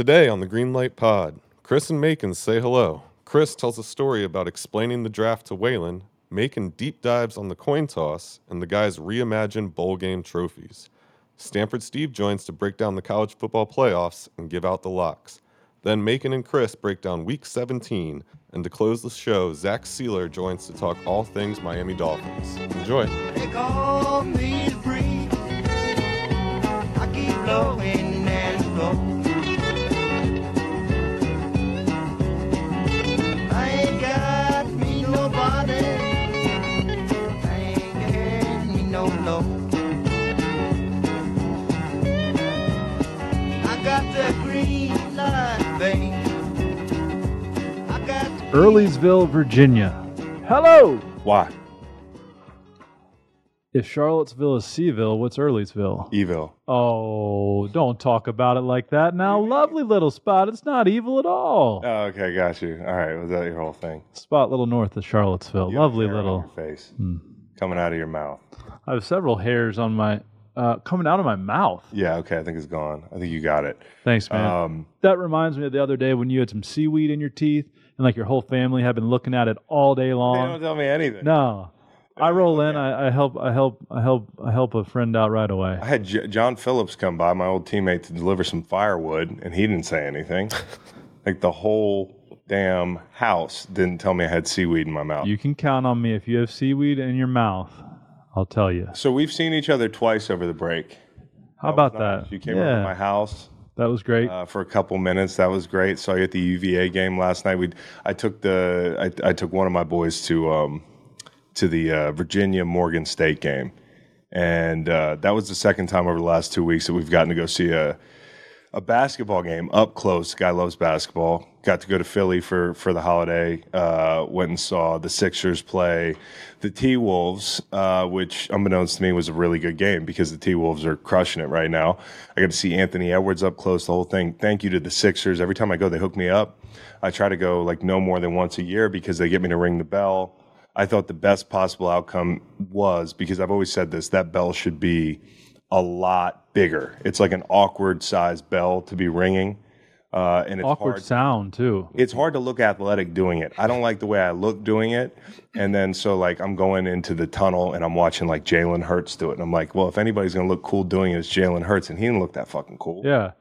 Today on the Greenlight Pod, Chris and Macon say hello. Chris tells a story about explaining the draft to Waylon, Macon deep dives on the coin toss, and the guys reimagine bowl game trophies. Stanford Steve joins to break down the college football playoffs and give out the locks. Then Macon and Chris break down week 17, and to close the show, Zach Sieler joins to talk all things Miami Dolphins. Enjoy. They got the Earlysville, Virginia. Hello. Why? If Charlottesville is C'ville, what's Earlysville? Evil. Oh, don't talk about it like that now. Lovely little spot. It's not evil at all. Oh, okay, got you. All right, was that your whole thing? Spot little north of Charlottesville. You have Lovely hair on little. your face Hmm. coming out of your mouth. I have several hairs on my uh, coming out of my mouth. Yeah, okay, I think it's gone. I think you got it. Thanks, man. Um, that reminds me of the other day when you had some seaweed in your teeth and like your whole family have been looking at it all day they long. don't tell me anything. No. I roll in. I, I help. I help. I help. I help a friend out right away. I had J- John Phillips come by, my old teammate, to deliver some firewood, and he didn't say anything. like the whole damn house didn't tell me I had seaweed in my mouth. You can count on me if you have seaweed in your mouth. I'll tell you. so we've seen each other twice over the break. How That about nice. that? You came over to my house. That was great. uh, for a couple minutes. That was great. Saw you at the UVA game last night. We I took the I, I took one of my boys to um, to the uh, Virginia Morgan State game, and uh, that was the second time over the last two weeks that we've gotten to go see a a basketball game up close. Guy loves basketball. Got to go to Philly for for the holiday. Uh, went and saw the Sixers play the T Wolves, uh, which unbeknownst to me was a really good game because the T Wolves are crushing it right now. I got to see Anthony Edwards up close. The whole thing. Thank you to the Sixers. Every time I go, they hook me up. I try to go like no more than once a year because they get me to ring the bell. I thought the best possible outcome was because I've always said this that bell should be a lot bigger. It's like an awkward size bell to be ringing. Uh, and it's Awkward hard. sound too. It's hard to look athletic doing it. I don't like the way I look doing it. And then so like I'm going into the tunnel and I'm watching like Jalen Hurts do it. And I'm like, well, if anybody's gonna look cool doing it, it's Jalen Hurts, and he didn't look that fucking cool. Yeah.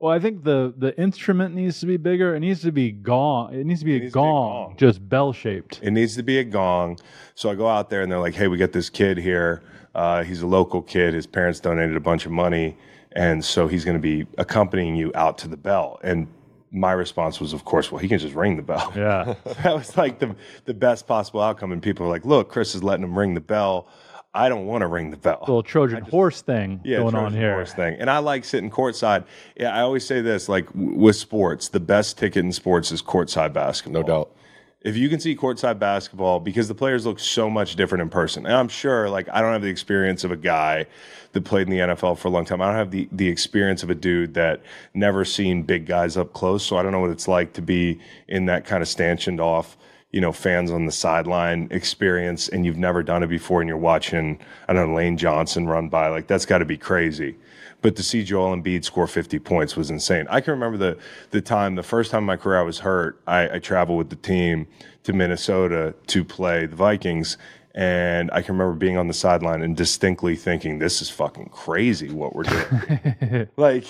Well, I think the the instrument needs to be bigger. It needs to be gong. It needs to be a needs to be a gong, gong. just bell shaped. It needs to be a gong. So I go out there and they're like, hey, we got this kid here. Uh, he's a local kid. His parents donated a bunch of money. And so he's going to be accompanying you out to the bell. And my response was, of course, well, he can just ring the bell. Yeah. that was like the, the best possible outcome. And people were like, look, Chris is letting him ring the bell. I don't want to ring the bell. Little Trojan horse thing yeah, going on Trojan here. horse thing. And I like sitting courtside. Yeah, I always say this like w- with sports, the best ticket in sports is courtside basketball. No doubt. If you can see courtside basketball, because the players look so much different in person. And I'm sure, like, I don't have the experience of a guy that played in the NFL for a long time. I don't have the, the experience of a dude that never seen big guys up close. So I don't know what it's like to be in that kind of stanchioned off you know, fans on the sideline experience and you've never done it before and you're watching, I don't know, Lane Johnson run by, like that's got to be crazy. But to see Joel Embiid score 50 points was insane. I can remember the, the time, the first time in my career I was hurt, I, I traveled with the team to Minnesota to play the Vikings. And I can remember being on the sideline and distinctly thinking, this is fucking crazy what we're doing. like,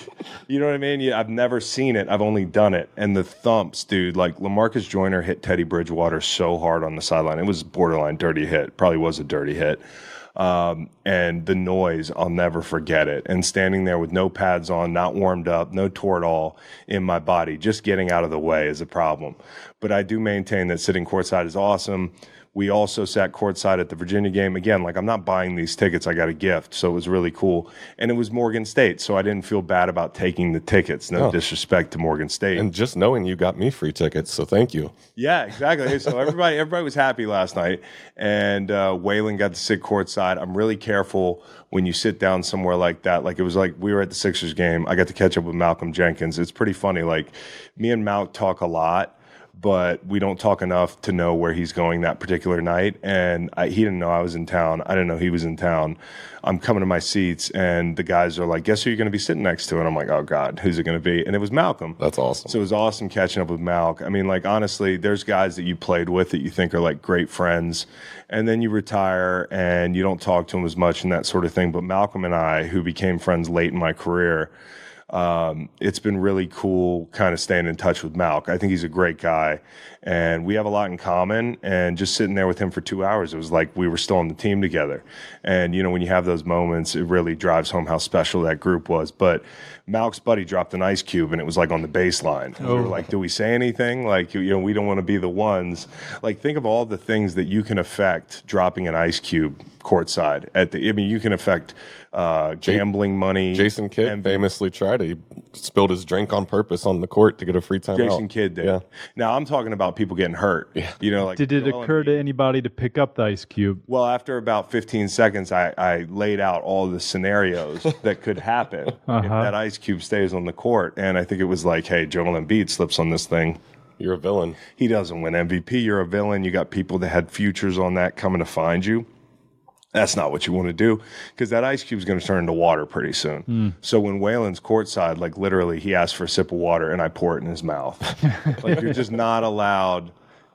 you know what I mean? Yeah, I've never seen it. I've only done it. And the thumps, dude, like Lamarcus Joyner hit Teddy Bridgewater so hard on the sideline. It was borderline dirty hit. Probably was a dirty hit. Um, and the noise, I'll never forget it. And standing there with no pads on, not warmed up, no Toradol in my body, just getting out of the way is a problem. But I do maintain that sitting courtside is awesome. We also sat courtside at the Virginia game. Again, like I'm not buying these tickets, I got a gift. So it was really cool. And it was Morgan State. So I didn't feel bad about taking the tickets. No Oh. disrespect to Morgan State. And just knowing you got me free tickets, so thank you. Yeah, exactly. So everybody, everybody was happy last night, and uh, Waylon got to sit courtside. I'm really careful when you sit down somewhere like that. Like it was like we were at the Sixers game. I got to catch up with Malcolm Jenkins. It's pretty funny. Like me and Malk talk a lot, but we don't talk enough to know where he's going that particular night. And I, he didn't know I was in town. I didn't know he was in town. I'm coming to my seats, and the guys are like, "Guess who you're going to be sitting next to?" And I'm like, "Oh God, who's it going to be?" And it was Malcolm. That's awesome. So it was awesome catching up with Malcolm. I mean, like honestly, there's guys that you played with that you think are like great friends, and then you retire and you don't talk to them as much and that sort of thing. But Malcolm and I, who became friends late in my career, um, it's been really cool kind of staying in touch with Malk. I think he's a great guy and we have a lot in common. And just sitting there with him for two hours, it was like we were still on the team together. And, you know, when you have those moments, it really drives home how special that group was. But Malk's buddy dropped an ice cube and it was like on the baseline. And We were like, do we say anything? Like, you know, we don't want to be the ones. Like, think of all the things that you can affect dropping an ice cube courtside at the, I mean, you can affect uh, gambling money. Jason Kidd and- famously tried it. He spilled his drink on purpose on the court to get a free timeout. Jason Kidd did. Yeah. Now I'm talking about people getting hurt. Yeah. You know, like Did it occur Embiid. to anybody to pick up the ice cube? Well, after about 15 seconds, I, I laid out all the scenarios that could happen if Uh-huh. that ice cube stays on the court. And I think it was like, hey, Joel Embiid slips on this thing. You're a villain. He doesn't win MVP. You're a villain. You got people that had futures on that coming to find you. That's not what you want to do because that ice cube's going to turn into water pretty soon. Hmm. So when Waylon's courtside, like literally, he asks for a sip of water and I pour it in his mouth. like you're just not allowed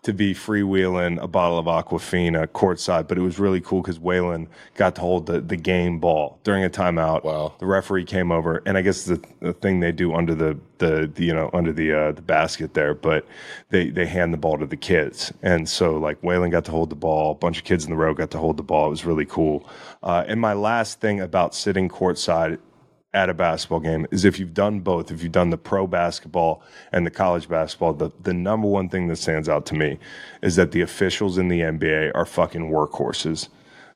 to be freewheeling a bottle of Aquafina courtside. But it was really cool because Waylon got to hold the, the game ball during a timeout. Wow. The referee came over, and I guess the, the thing they do under the, the, the you know under the uh, the basket there, but they they hand the ball to the kids, and so like Waylon got to hold the ball, a bunch of kids in the row got to hold the ball. It was really cool. Uh, and my last thing about sitting courtside at a basketball game is if you've done both, if you've done the pro basketball and the college basketball, the, the number one thing that stands out to me is that the officials in the NBA are fucking workhorses.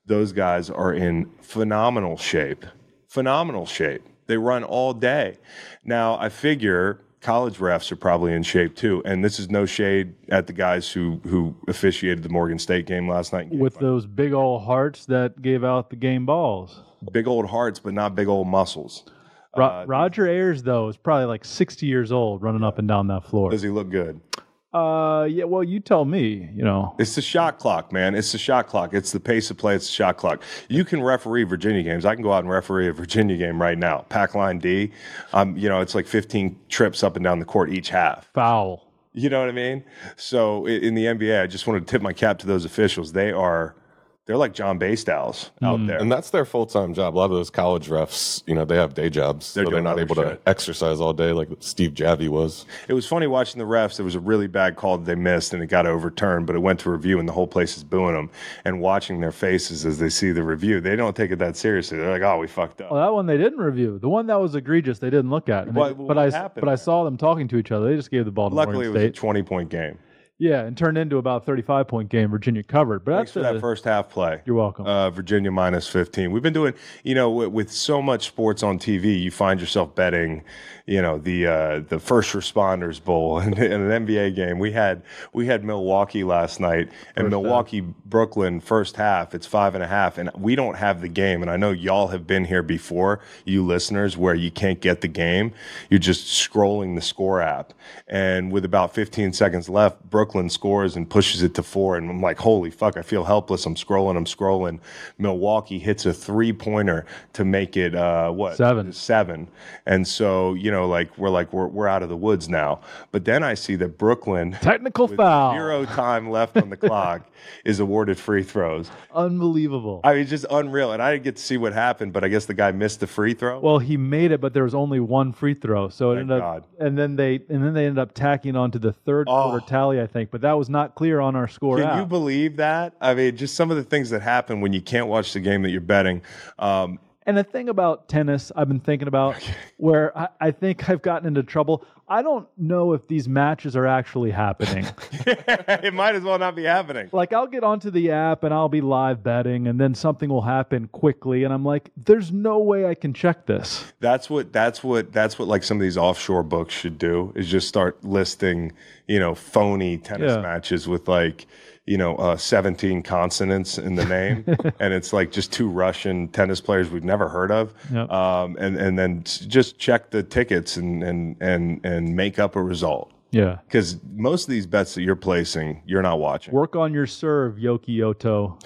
Those guys are in phenomenal shape. Phenomenal shape. They run all day. Now, I figure college refs are probably in shape too. And this is no shade at the guys who, who officiated the Morgan State game last night. With those big old hearts that gave out the game balls. big old hearts, but not big old muscles. Ro- Uh, Roger Ayers, though, is probably like 60 years old running up and down that floor. Does he look good? Uh, yeah, well, you tell me, you know. It's the shot clock, man. It's the shot clock. It's the pace of play. It's the shot clock. You can referee Virginia games. I can go out and referee a Virginia game right now. Pack line D. Um, you know, it's like 15 trips up and down the court each half. Foul. You know what I mean? So in the NBA, I just want to tip my cap to those officials. They are, they're like John Bastyles out hmm. there. And that's their full time job. A lot of those college refs, you know, they have day jobs. They're so they're not able shit. to exercise all day like Steve Javie was. It was funny watching the refs. There was a really bad call that they missed, and it got overturned. But it went to review, and the whole place is booing them. And watching their faces as they see the review, they don't take it that seriously. They're like, "Oh, we fucked up." Well, that one they didn't review. The one that was egregious, they didn't look at. And they- What- but what I, happened but I saw them talking to each other. They just gave the ball to Luckily, it Morgan was a State. twenty-point game. Yeah, and turned into about 35 point game. Virginia covered, but Thanks that's for a- that first half play. You're welcome. Uh, Virginia minus 15. We've been doing, you know, with, with so much sports on TV, you find yourself betting, you know, the uh, the first responders bowl in, in an NBA game. We had we had Milwaukee last night, and Milwaukee Brooklyn first half. It's five and a half, and we don't have the game. And I know y'all have been here before, you listeners, where you can't get the game. You're just scrolling the score app, and with about 15 seconds left, Brooklyn scores and pushes it to four, and I'm like, holy fuck, I feel helpless. I'm scrolling, I'm scrolling. Milwaukee hits a three pointer to make it uh, what Seven. seven, and so you know, like we're like we're we're out of the woods now. But then I see that Brooklyn. Technical with foul. Zero time left on the clock is awarded free throws. Unbelievable. I mean, just unreal. And I didn't get to see what happened, but I guess the guy missed the free throw. well, he made it, but there was only one free throw. So it Thank ended up, God. and then they and then they ended up tacking on to the third Oh. quarter tally, I think. But that was not clear on our score Can you believe that? I mean, just some of the things that happen when you can't watch the game that you're betting. Um, And the thing about tennis, I've been thinking about where I, I think I've gotten into trouble. I don't know if these matches are actually happening. it might as well not be happening. like, I'll get onto the app and I'll be live betting, and then something will happen quickly. And I'm like, there's no way I can check this. That's what that's what that's what like some of these offshore books should do is just start listing, you know, phony tennis Yeah. matches with like, you know, uh, 17 consonants in the name, and it's like just two Russian tennis players we've never heard of, Yep. um, and and then just check the tickets and and and and make up a result. Yeah. because most of these bets that you're placing, you're not watching. Work on your serve, Yoki Oto.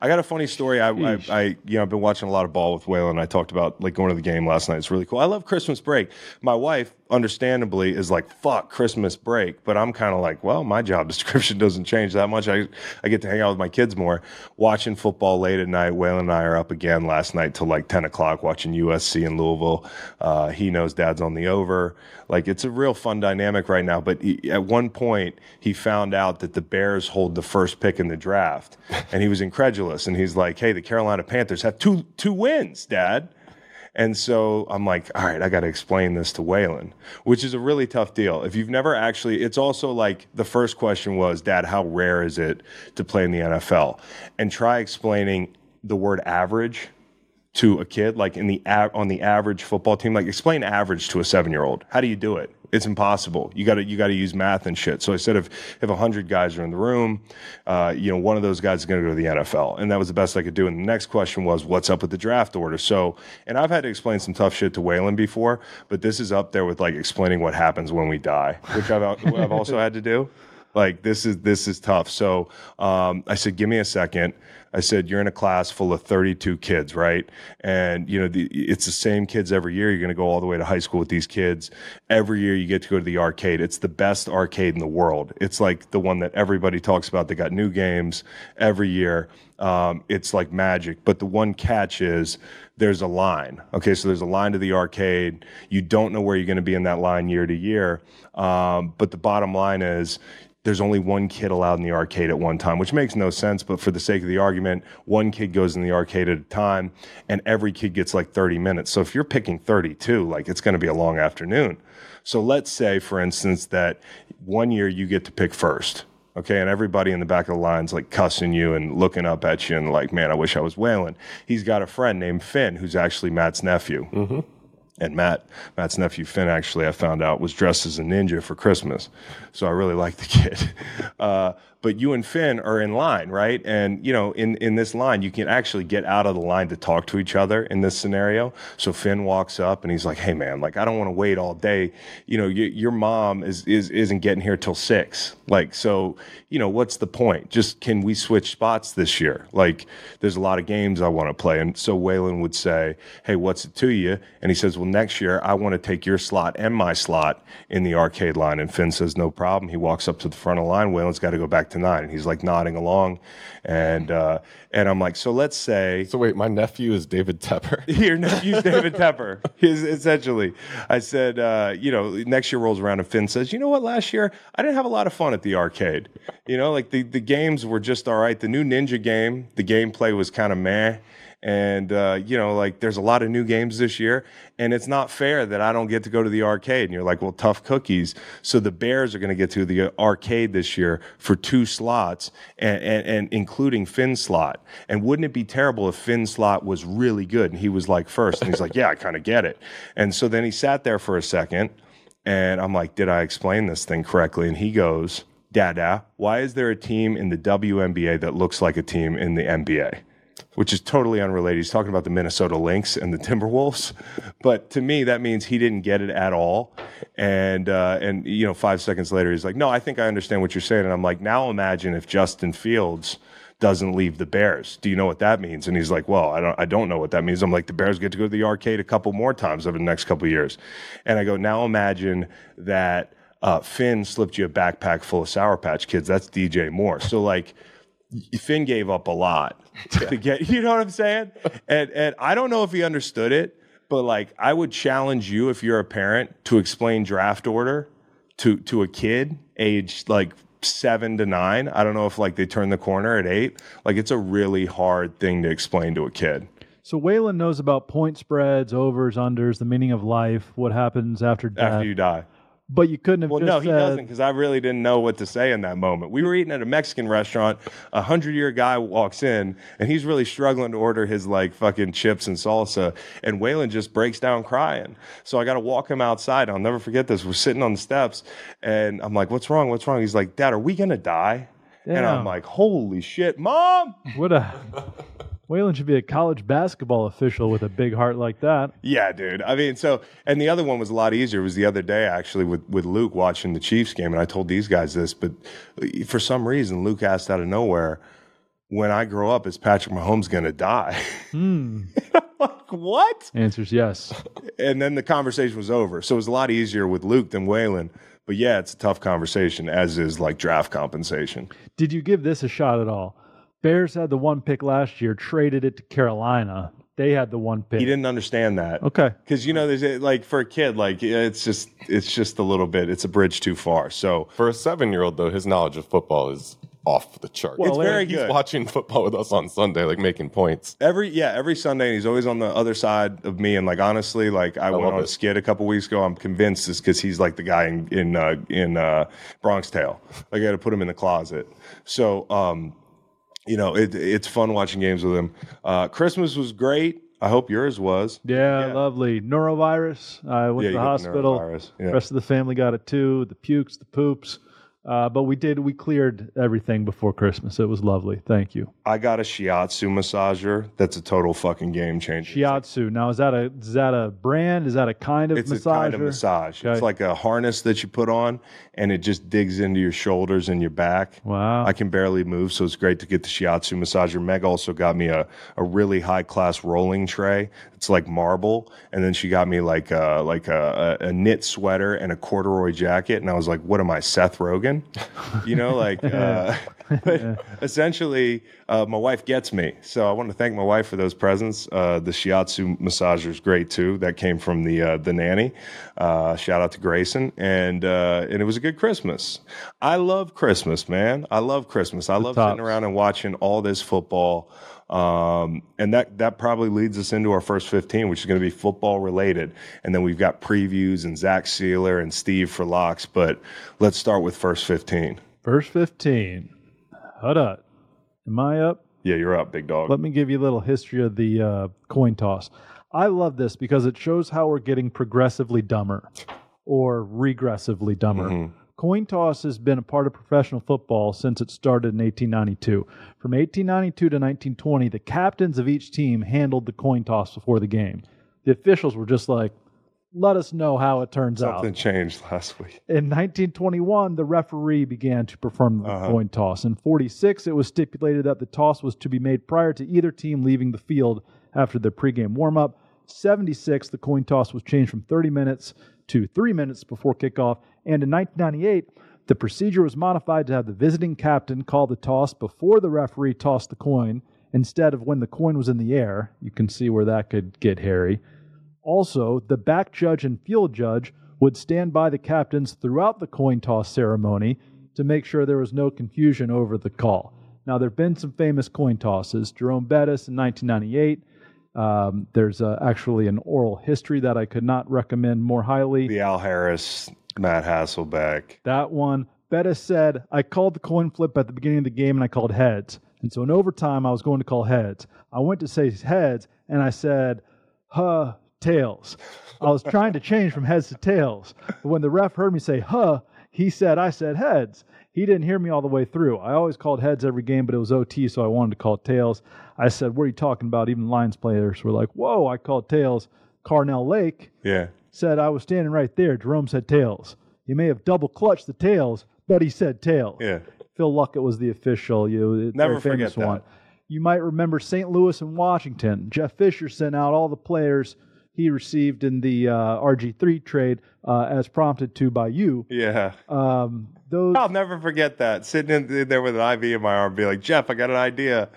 I got a funny story. I, I, I, you know, I've been watching a lot of ball with Waylon. I talked about like going to the game last night. It's really cool. I love Christmas break. My wife, understandably, is like, "Fuck Christmas break," but I'm kind of like, well, my job description doesn't change that much. I, I get to hang out with my kids more, watching football late at night. Waylon and I are up again last night till like 10 o'clock watching USC in Louisville. Uh, he knows Dad's on the over. Like it's a real fun dynamic right now. But he, at one point, he found out that the Bears hold the first pick in the draft, and he was incredulous. And he's like, "Hey, the Carolina Panthers have two two wins, Dad." And so I'm like, all right, I got to explain this to Waylon, which is a really tough deal. If you've never actually, it's also like the first question was, Dad, how rare is it to play in the NFL? And try explaining the word average to a kid, like in the on the average football team. Like explain average to a seven year old. How do you do it? It's impossible. You got to you got to use math and shit. So I said, if if hundred guys are in the room, uh, you know, one of those guys is going to go to the NFL, and that was the best I could do. And the next question was, what's up with the draft order? So, and I've had to explain some tough shit to Waylon before, but this is up there with like explaining what happens when we die, which I've I've also had to do. Like this is this is tough. So um, I said, give me a second. I said, you're in a class full of 32 kids, right? And you know, the, it's the same kids every year. You're going to go all the way to high school with these kids. Every year you get to go to the arcade. It's the best arcade in the world. It's like the one that everybody talks about. They got new games every year. Um, it's like magic. But the one catch is there's a line. Okay, so there's a line to the arcade. You don't know where you're going to be in that line year to year. Um, but the bottom line is there's only one kid allowed in the arcade at one time, which makes no sense. But for the sake of the argument, one kid goes in the arcade at a time, and every kid gets like 30 minutes. So if you're picking 32, like it's going to be a long afternoon. So let's say, for instance, that one year you get to pick first. Okay, and everybody in the back of the line's like cussing you and looking up at you and like, man, I wish I was Waylon. He's got a friend named Finn who's actually Matt's nephew. Mm-hmm. And Matt, Matt's nephew Finn, actually, I found out was dressed as a ninja for Christmas, so I really like the kid. Uh, but you and Finn are in line, right? And you know, in in this line, you can actually get out of the line to talk to each other in this scenario. So Finn walks up and he's like, "Hey, man, like I don't want to wait all day. You know, y- your mom is is isn't getting here till six. Like, so you know, what's the point? Just can we switch spots this year? Like, there's a lot of games I want to play." And so Waylon would say, "Hey, what's it to you?" And he says, "Well, next year I want to take your slot and my slot in the arcade line." And Finn says, "No problem." He walks up to the front of the line. Waylon's got to go back to nine, and he's like nodding along, and uh, and I'm like, "So let's say." So wait, my nephew is David Tepper. Your nephew's David Tepper. He's essentially. I said, uh, you know, next year rolls around and Finn says, you know what, last year I didn't have a lot of fun at the arcade. You know, like the, the games were just all right. The new Ninja game, the gameplay was kind of meh. And, uh, you know, like there's a lot of new games this year, and it's not fair that I don't get to go to the arcade. And you're like, well, tough cookies. So the Bears are going to get to the arcade this year for two slots, and, and, and including Finn's slot. And wouldn't it be terrible if Finn's slot was really good and he was like first? And he's like, yeah, I kind of get it. And so then he sat there for a second, and I'm like, did I explain this thing correctly? And he goes, Dada, why is there a team in the WNBA that looks like a team in the NBA? Which is totally unrelated. He's talking about the Minnesota Lynx and the Timberwolves, but to me that means he didn't get it at all. And uh, and you know, five seconds later, he's like, "No, I think I understand what you're saying." And I'm like, "Now imagine if Justin Fields doesn't leave the Bears. Do you know what that means?" And he's like, "Well, I don't. I don't know what that means." I'm like, "The Bears get to go to the arcade a couple more times over the next couple years." And I go, "Now imagine that." Uh, Finn slipped you a backpack full of Sour Patch Kids. That's DJ Moore. So like, Finn gave up a lot to get, you know what I'm saying? And and I don't know if he understood it, but like I would challenge you if you're a parent to explain draft order to to a kid aged like seven to nine. I don't know if like they turn the corner at eight. Like it's a really hard thing to explain to a kid. So Waylon knows about point spreads, overs, unders, the meaning of life, what happens after death. After you die. But you couldn't have Well, just no, he said, doesn't because I really didn't know what to say in that moment. We were eating at a Mexican restaurant. A hundred year guy walks in and he's really struggling to order his like fucking chips and salsa. And Waylon just breaks down crying. So I got to walk him outside. I'll never forget this. We're sitting on the steps and I'm like, what's wrong? What's wrong? He's like, Dad, are we going to die? And I'm like, holy shit, mom. What a Waylon should be a college basketball official with a big heart like that. Yeah, dude. I mean, so and the other one was a lot easier. It was the other day actually with with Luke watching the Chiefs game, and I told these guys this, but for some reason Luke asked out of nowhere, "When I grow up, is Patrick Mahomes going to die?" Hmm. I'm like, what? Answer's yes. And then the conversation was over. So it was a lot easier with Luke than Waylon. But yeah, it's a tough conversation, as is like draft compensation. Did you give this a shot at all? Bears had the one pick last year, traded it to Carolina. They had the one pick. He didn't understand that. Okay. Because you know, there's a- like for a kid, like it's just it's just a little bit. It's a bridge too far. So For a seven year old, though, his knowledge of football is off the chart. Well, It's very He's good. watching football with us on Sunday, like making points. every yeah, every Sunday, and he's always on the other side of me. And like honestly, like I, went love on a it. skit a couple weeks ago. I'm convinced it's because he's like the guy in in uh, in uh, Bronx Tale. Like I got to put him in the closet. So um, you know, it, it's fun watching games with him. Uh, Christmas was great. I hope yours was. Yeah, lovely. Norovirus. I went Yeah, to you the got the hospital. norovirus, yeah. rest of the family got it too. The pukes, the poops. Uh, but we did. We cleared everything before Christmas. It was lovely. Thank you. I got a shiatsu massager. That's a total fucking game changer. Shiatsu. Now is that a is that a brand? Is that a kind of It's massager? a kind of massage. Okay. It's like a harness that you put on, and it just digs into your shoulders and your back. Wow. I can barely move, so it's great to get the shiatsu massager. Meg also got me a, a really high class rolling tray. It's like marble, and then she got me like a, like a, a, a knit sweater and a corduroy jacket. And I was like, "What am I, Seth Rogen?" You know, like. Uh, but essentially, uh, my wife gets me. So I want to thank my wife for those presents. Uh, the shiatsu massager is great too. That came from the uh, the nanny. Uh, shout out to Grayson, and uh, and it was a good Christmas. I love Christmas, man. I love Christmas. I love tops. sitting around and watching all this football. Um, and that that probably leads us into our first 15, which is going to be football related. And then we've got previews and Zach Sieler and Steve for locks. But let's start with first 15. First fifteen. Hold up. Am I up? Yeah, you're up, big dog. Let me give you a little history of the uh, coin toss. I love this because it shows how we're getting progressively dumber or regressively dumber. Coin toss has been a part of professional football since it started in 1892. From 1892 to 1920, the captains of each team handled the coin toss before the game. The officials were just like, let us know how it turns out. Something changed last week. In 1921, the referee began to perform the uh-huh. coin toss. In 46, it was stipulated that the toss was to be made prior to either team leaving the field after their pregame warm-up. 76, the coin toss was changed from 30 minutes to three minutes before kickoff. And in 1998, the procedure was modified to have the visiting captain call the toss before the referee tossed the coin instead of when the coin was in the air. You can see where that could get hairy. Also, the back judge and field judge would stand by the captains throughout the coin toss ceremony to make sure there was no confusion over the call. Now, there have been some famous coin tosses. Jerome Bettis in 1998. Um, there's uh, actually an oral history that I could not recommend more highly. The Al Harris, Matt Hasselbeck. That one, Bettis said, I called the coin flip at the beginning of the game and I called heads. And so in overtime, I was going to call heads. I went to say heads and I said, huh, tails. I was trying to change from heads to tails. But when the ref heard me say, huh, he said, I said heads. He didn't hear me all the way through. I always called heads every game, but it was OT, so I wanted to call tails. I said, What are you talking about? Even Lions players were like, Whoa, I called tails. Carnell Lake Yeah. Said I was standing right there. Jerome said tails. He may have double clutched the tails, but he said tails. Yeah. Phil Luckett was the official. You Never forget that. one. You might remember St. Louis and Washington. Jeff Fisher sent out all the players he received in the uh, RG3 trade uh, as prompted to by you. Yeah. Um, those I'll never forget that. Sitting in there with an IV in my arm, be like, Jeff, I got an idea.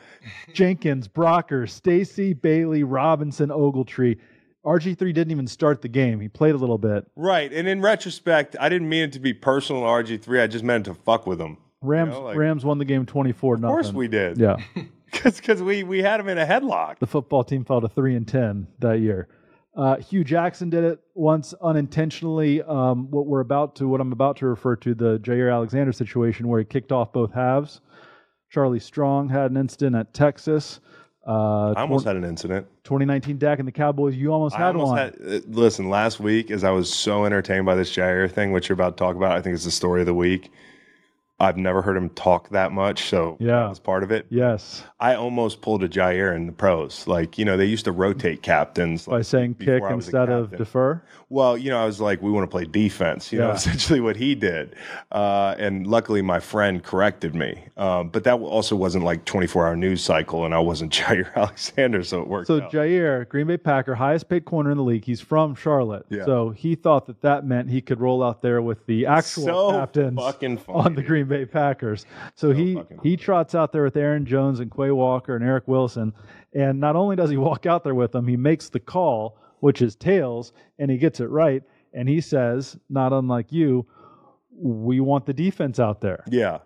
Jenkins, Brocker, Stacy, Bailey, Robinson, Ogletree. RG3 didn't even start the game. He played a little bit. Right. And in retrospect, I didn't mean it to be personal to RG3. I just meant to fuck with him. Rams know, like- Rams won the game 24 Of course we did. Yeah. Because we, we had him in a headlock. the football team fell to three and ten that year. Uh, Hue Jackson did it once unintentionally. Um, what we're about to, what I'm about to refer to, the Jaire Alexander situation, where he kicked off both halves. Charlie Strong had an incident at Texas. Uh, I almost had an incident. 2019 Dak and the Cowboys. You almost I had almost one. had, uh, listen, last week, as I was so entertained by this Jaire thing, which you're about to talk about, I think it's the story of the week. I've never heard him talk that much, so Yeah. that was part of it. Yes. I almost pulled a Jaire in the pros. Like, you know, they used to rotate captains By like, saying kick I was a instead of defer. Well, you know, I was like, we want to play defense. You know, essentially what he did. Uh, and luckily, my friend corrected me. Um, but that also wasn't like 24 hour news cycle, and I wasn't Jaire Alexander, so it worked So out. Jaire, Green Bay Packer, highest paid corner in the league. He's from Charlotte. Yeah. So he thought that that meant he could roll out there with the actual So captains on the. Green Bay Packers. So, he he trots out there with Aaron Jones and Quay Walker and Eric Wilson, and not only does he walk out there with them, he makes the call, which is tails, and he gets it right. And he says, not unlike you, we want the defense out there, yeah.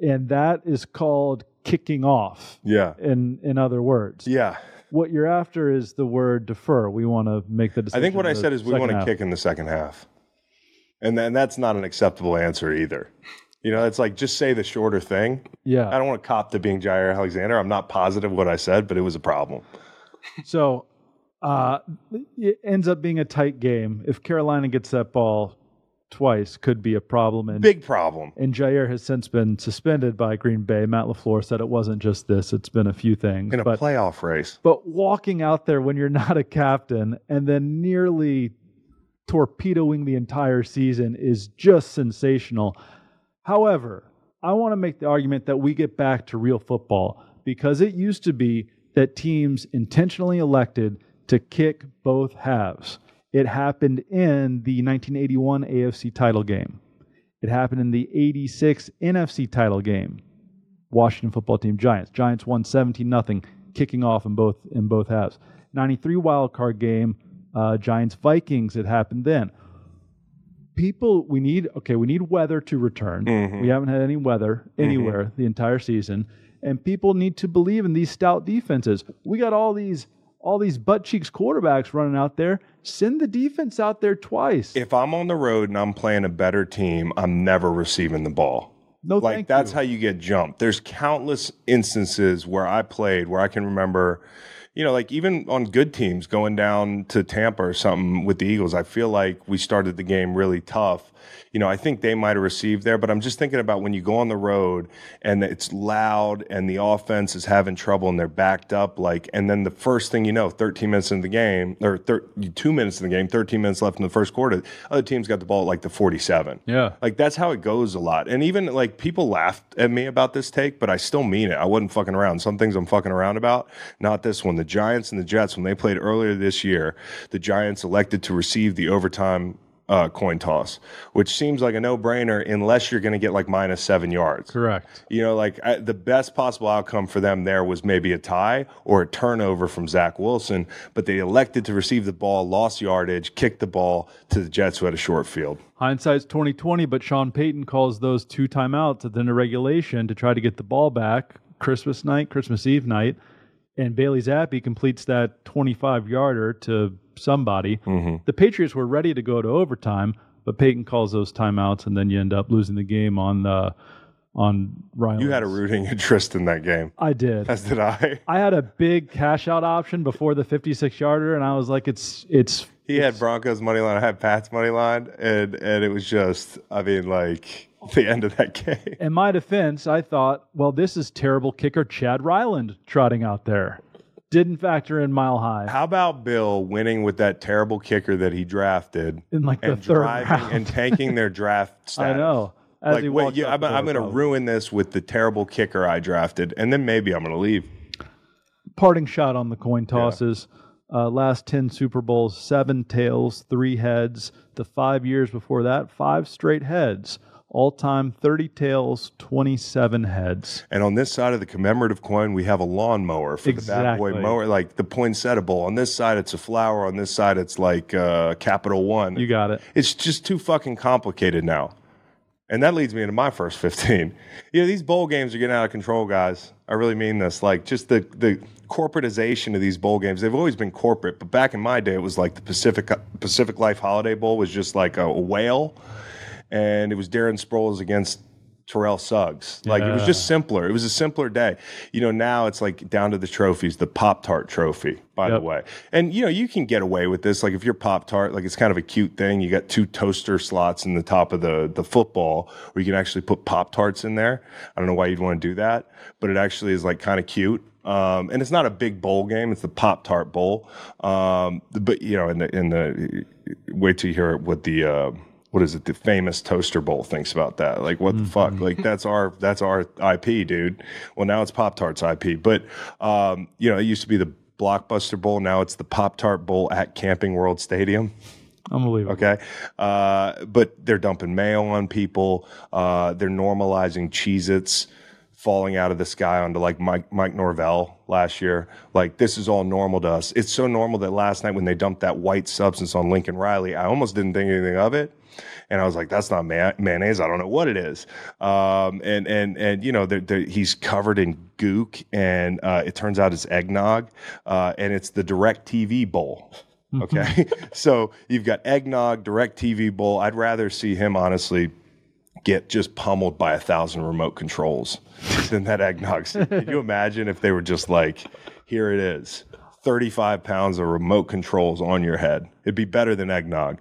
and that is called kicking off. Yeah. In in other words, Yeah. what you're after is the word defer. We want to make the decision. I think what I said is we want to half. kick in the second half. And then that's not an acceptable answer either. You know, it's like just say the shorter thing. Yeah. I don't want to cop to being Jaire Alexander. I'm not positive what I said, but it was a problem. So uh, it ends up being a tight game. If Carolina gets that ball twice, could be a problem. And Big problem. and Jaire has since been suspended by Green Bay. Matt LaFleur said it wasn't just this; it's been a few things. In a but playoff race. but walking out there when you're not a captain and then nearly torpedoing the entire season is just sensational. However, I want to make the argument that we get back to real football because it used to be that teams intentionally elected to kick both halves. It happened in the 1981 AFC title game. It happened in the 86 NFC title game. Washington football team Giants. Giants won 17 nothing, kicking off in both in both halves. 93 wild card game, uh, Giants Vikings. It happened then. People, we need okay. We need weather to return. Mm-hmm. We haven't had any weather mm-hmm. anywhere the entire season, and people need to believe in these stout defenses. We got all these all these butt cheeks quarterbacks running out there. Send the defense out there twice. If I'm on the road and I'm playing a better team, I'm never receiving the ball. no, like that's you. how you get jumped. There's countless instances where I played where I can remember, you know, like even on good teams going down to Tampa or something with the Eagles, I feel like we started the game really tough. You know, I think they might have received there, but I'm just thinking about when you go on the road and it's loud and the offense is having trouble and they're backed up, like, and then the first thing you know, 13 minutes in the game or thir- two minutes in the game, 13 minutes left in the first quarter, other teams got the ball at like the 47. Yeah. Like that's how it goes a lot. And even like people laughed at me about this take, but I still mean it. I wasn't fucking around. Some things I'm fucking around about, not this one. The Giants and the Jets, when they played earlier this year, the Giants elected to receive the overtime uh, coin toss, which seems like a no brainer unless you're going to get like minus seven yards. correct. You know, like I, the best possible outcome for them there was maybe a tie or a turnover from Zach Wilson, but they elected to receive the ball, lost yardage, kicked the ball to the Jets who had a short field. Hindsight's twenty twenty, but Sean Payton calls those two timeouts at the end of regulation to try to get the ball back Christmas night, Christmas Eve night, and Bailey Zappe completes that twenty five yarder to somebody. Mm-hmm. The Patriots were ready to go to overtime, but Payton calls those timeouts, and then you end up losing the game on uh, on Ryan. You had a rooting interest in that game, I did. as did I. I had a big cash out option before the fifty six yarder, and I was like, it's it's He had Broncos money line, I had Pats money line, and and it was just, I mean, like the end of that game. In my defense, I thought, well, this is terrible kicker Chad Ryland trotting out there. Didn't factor in mile high How about Bill winning with that terrible kicker that he drafted in like the and third driving round. and tanking their draft status? I know. As like, he wait, yeah, I'm, I'm going to ruin this with the terrible kicker I drafted, and then maybe I'm going to leave. Parting shot on the coin tosses. Uh, last 10 Super Bowls, seven tails, three heads. The five years before that, five straight heads. All time, 30 tails, 27 heads. And on this side of the commemorative coin, we have a lawnmower for the bad boy mower, like the poinsettia bowl. On this side, it's a flower. On this side, it's like uh, Capital One. You got it. It's just too fucking complicated now. And that leads me into my first 15. You know, these bowl games are getting out of control, guys. I really mean this. Like, just the, the corporatization of these bowl games. They've always been corporate, but back in my day, it was like the Pacific Pacific Life Holiday Bowl was just like a, whale. And it was Darren Sproles against Terrell Suggs. Like it was just simpler. It was a simpler day. You know, now it's like down to the trophies, the Pop Tart trophy, by Yep. the way. And you know, you can get away with this. Like if you're Pop Tart, like it's kind of a cute thing. You got two toaster slots in the top of the the football where you can actually put Pop Tarts in there. I don't know why you'd want to do that, but it actually is like kind of cute. Um, and it's not a big bowl game; it's the Pop Tart Bowl. Um, but you know, in the in the wait till you hear what the uh, what is it? The famous Toaster Bowl thinks about that. Like, what the fuck? Like, that's our that's our IP, dude. Well, now it's Pop Tart's IP, but um, you know, it used to be the Blockbuster Bowl. Now it's the Pop Tart Bowl at Camping World Stadium. Unbelievable. Okay. Uh, but they're dumping mayo on people. Uh, they're normalizing Cheez Its falling out of the sky onto like Mike, Mike Norvell last year. Like, this is all normal to us. It's so normal that last night when they dumped that white substance on Lincoln Riley, I almost didn't think anything of it. And I was like, "That's not ma- mayonnaise. I don't know what it is." Um, and and and you know, they're, they're, he's covered in gook, and uh, it turns out it's eggnog, uh, and it's the Direct TV bowl. Okay, so you've got eggnog, Direct TV bowl. I'd rather see him honestly get just pummeled by a thousand remote controls than that eggnog. Can you imagine if they were just like, "Here it is, thirty-five pounds of remote controls on your head"? It'd be better than eggnog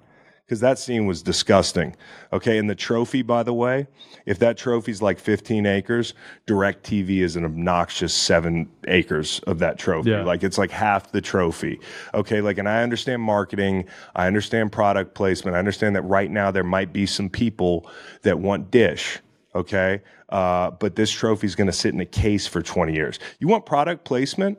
because that scene was disgusting. Okay, and the trophy, by the way, if that trophy's like 15 acres, Direct TV is an obnoxious seven acres of that trophy. Yeah. Like it's like half the trophy. Okay, like, and I understand marketing, I understand product placement, I understand that right now there might be some people that want Dish. Okay, uh, but this trophy's going to sit in a case for 20 years. You want product placement?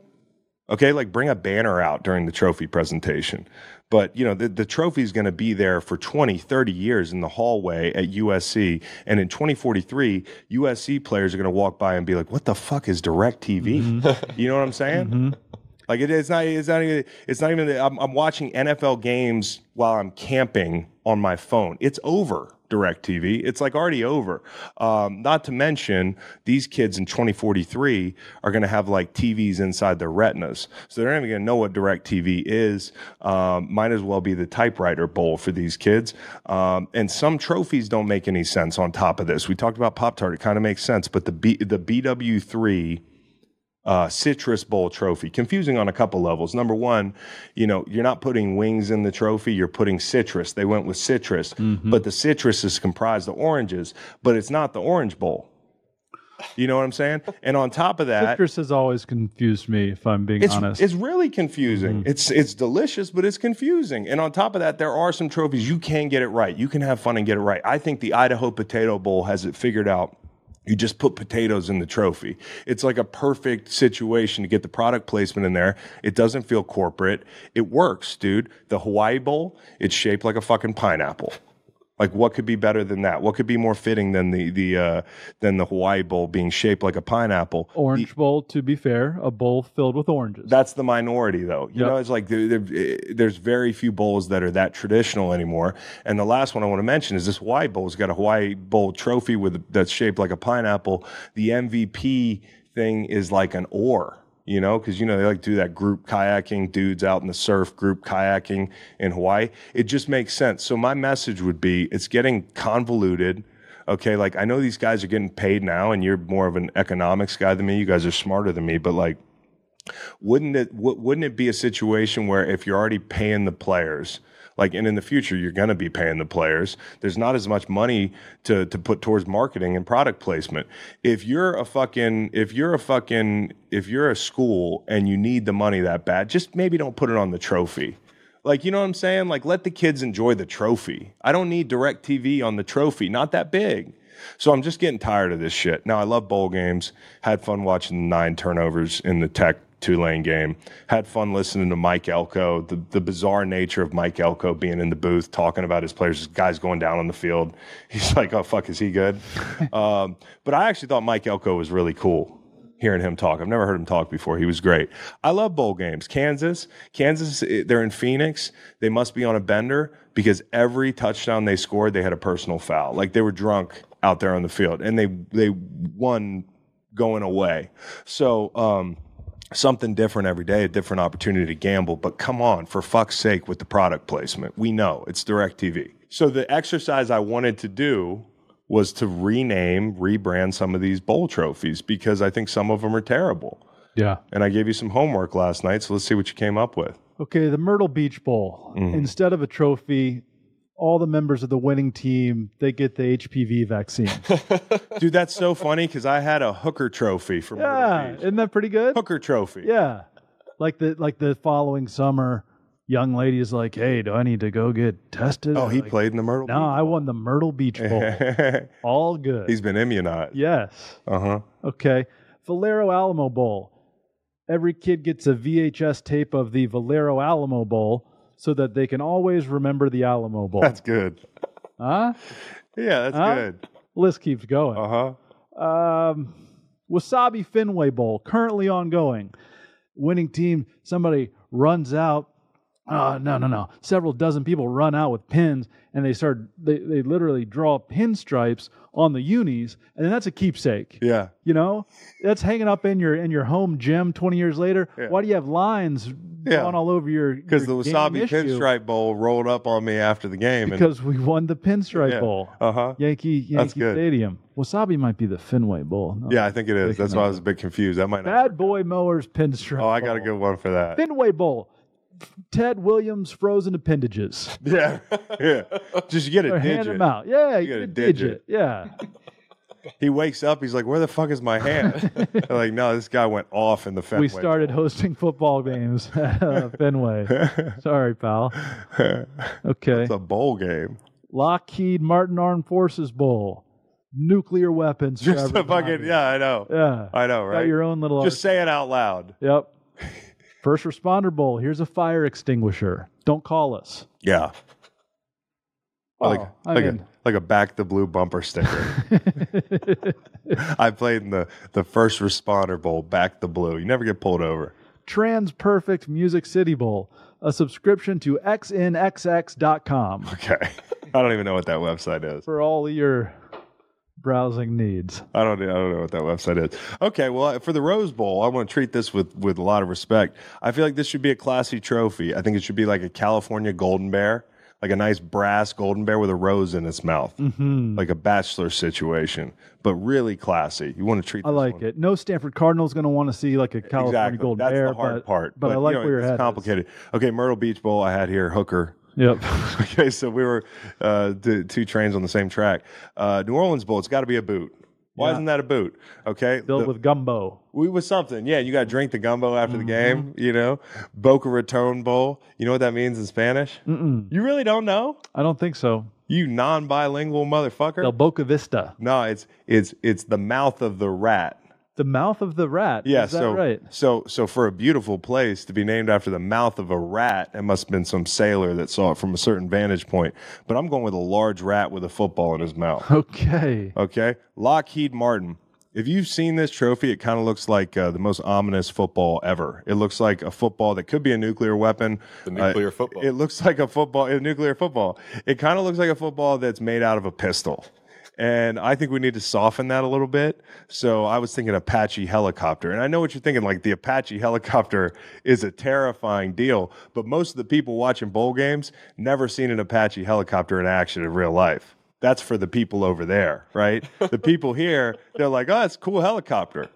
Okay, like bring a banner out during the trophy presentation. But, you know, the, the trophy is going to be there for 20, 30 years in the hallway at USC. And in 2043, USC players are going to walk by and be like, what the fuck is direct TV? Mm-hmm. You know what I'm saying? Mm-hmm. Like it is not. It's not even. It's not even. I'm, I'm watching NFL games while I'm camping on my phone. It's over. Direct TV. It's like already over. Um, not to mention these kids in 2043 are going to have like TVs inside their retinas, so they're not even going to know what Direct TV is. Um, might as well be the typewriter bowl for these kids. Um, and some trophies don't make any sense. On top of this, we talked about Pop Tart. It kind of makes sense, but the B, the BW3 uh, citrus bowl trophy. Confusing on a couple levels. Number one, you know, you're not putting wings in the trophy, you're putting citrus. They went with citrus, but the citrus is comprised of oranges, but it's not the orange bowl. You know what I'm saying? And on top of that, Citrus has always confused me, if I'm being it's, honest. it's really confusing. It's it's delicious, but it's confusing. And on top of that, there are some trophies you can get it right. You can have fun and get it right. I think the Idaho Potato Bowl has it figured out. You just put potatoes in the trophy. It's like a perfect situation to get the product placement in there. It doesn't feel corporate. It works, dude. The Hawaii Bowl, it's shaped like a fucking pineapple. Like what could be better than that? What could be more fitting than the the uh, than the Hawaii Bowl being shaped like a pineapple? Orange bowl, to be fair, a bowl filled with oranges. That's the minority, though. You Yep. know, it's like there, there- there's very few bowls that are that traditional anymore. And the last one I want to mention is this Hawaii Bowl. It's got a Hawaii Bowl trophy with that's shaped like a pineapple. The MVP thing is like an oar. You know, because you know they like do that group kayaking, dudes out in the surf, group kayaking in Hawaii. It just makes sense. So my message would be, it's getting convoluted. Okay, like I know these guys are getting paid now, and you're more of an economics guy than me. You guys are smarter than me, but like wouldn't it wou- wouldn't it be a situation where if you're already paying the players like and in the future you're going to be paying the players. There's not as much money to to put towards marketing and product placement. If you're a fucking if you're a fucking if you're a school and you need the money that bad just maybe don't put it on the trophy. Like you know what i'm saying? Like let the kids enjoy the trophy. I don't need direct tv on the trophy not that big. So I'm just getting tired of this shit. Now I love bowl games. Had fun watching the nine turnovers in the Tech Tulane game. Had fun listening to Mike Elko. The the bizarre nature of Mike Elko being in the booth talking about his players. Guy's going down on the field. He's like, oh fuck, is he good? um, but I actually thought Mike Elko was really cool. Hearing him talk, I've never heard him talk before. He was great. I love bowl games. Kansas, Kansas, eh, they're in Phoenix. They must be on a bender because every touchdown they scored, they had a personal foul. Like they were drunk out there on the field, and they they won going away. So um, something different every day, a different opportunity to gamble. But come on, for fuck's sake, with the product placement, we know it's Direct TV. So the exercise I wanted to do was to rename, rebrand some of these bowl trophies because I think some of them are terrible. Yeah. And I gave you some homework last night, so let's see what you came up with. Okay, the Myrtle Beach Bowl. Mm-hmm. Instead of a trophy, all the members of the winning team they get the HPV vaccine. Dude, that's so funny because I had a hooker trophy from Myrtle yeah, Beach. isn't that pretty good? Hooker trophy. Yeah, like the like the following summer, young lady is like, "Hey, do I need to go get tested?" Oh, he Like, played in the Myrtle No, I won the Myrtle Beach Bowl. All good. He's been immunized. yes. Uh huh. Okay. Valero Alamo Bowl. Every kid gets a VHS tape of the Valero Alamo Bowl so that they can always remember the Alamo Bowl. That's good. huh? Yeah, that's Huh? good. List keeps going. Uh huh. Um, Wasabi Fenway Bowl, currently ongoing. Winning team, somebody runs out. Uh, no, no, no. Several dozen people run out with pins and they start, they, they literally draw pinstripes on the unis, and that's a keepsake. Yeah. You know, that's hanging up in your in your home gym 20 years later. Yeah. Why do you have lines Yeah. all over your Because the Wasabi? Pinstripe Bowl rolled up on me after the game. Because we won the Pinstripe Bowl, Uh huh. Yankee Yankee That's good. Stadium. Wasabi might be the Fenway Bowl. No. Yeah, I think it is. That's why I was a bit confused. That might not. Bad Boy Mowers Pinstripe. Oh, I got a good one for that. Fenway Bowl. Ted Williams frozen appendages. Yeah. Yeah. Just get a Or hand digit. them out. Yeah, you get get a a digit. digit. Yeah. He wakes up. He's like, "Where the fuck is my hand?" Like, "No, this guy went off in the Fenway." we started hosting football games at uh, Fenway. Sorry, pal. Okay. It's a bowl game. Lockheed Martin Armed Forces Bowl. Nuclear weapons. Just a fucking yeah. I know. Yeah. I know, Got right? your own little. Just say it out loud. Yep. First responder bowl. Here's a fire extinguisher. Don't call us. Yeah. like Oh, I like mean- a like a back the blue bumper sticker. I played in the the first responder bowl, back the blue. You never get pulled over. TransPerfect Music City Bowl. A subscription to xnxx.com Okay. I don't even know what that website is. for all your browsing needs. I don't I don't know what that website is. Okay, well, for the Rose Bowl, I want to treat this with with a lot of respect. I feel like this should be a classy trophy. I think it should be like a California golden bear, like a nice brass golden bear with a rose in its mouth, Mm-hmm. like a bachelor situation, but really classy. You want to treat. I like one. it. No Stanford Cardinal's going to want to see like a California exactly. Golden That's Bear, That's the hard but, part. But, I like you know, where it's head is. complicated. Okay, Myrtle Beach Bowl. I had here hooker. Yep. Okay, so we were uh, t- two trains on the same track. Uh, New Orleans Bowl. It's got to be a boot. Why Yeah. isn't that a boot? Okay, Filled The- with gumbo. we was something. Yeah, you got to drink the gumbo after Mm-hmm. the game. You know, Boca Raton Bowl. You know what that means in Spanish? Mm-mm. You really don't know? I don't think so. You non-bilingual motherfucker. El Boca Vista. no, it's it's it's the mouth of the rat. The mouth of the rat. Yeah, Is that so right? so so for a beautiful place to be named after the mouth of a rat, it must have been some sailor that saw it from a certain vantage point. But I'm going with a large rat with a football in his mouth. Okay. Okay, Lockheed Martin. If you've seen this trophy, it kind of looks like uh, the most ominous football ever. It looks like a football that could be a nuclear weapon. The nuclear football. It looks like a football, a nuclear football. It kind of looks like a football that's made out of a pistol. And I think we need to soften that a little bit. So I was thinking Apache helicopter. And I know what you're thinking like the Apache helicopter is a terrifying deal, but most of the people watching bowl games never seen an Apache helicopter in action in real life. That's for the people over there, right? the people here, they're like, "Oh, it's a cool helicopter."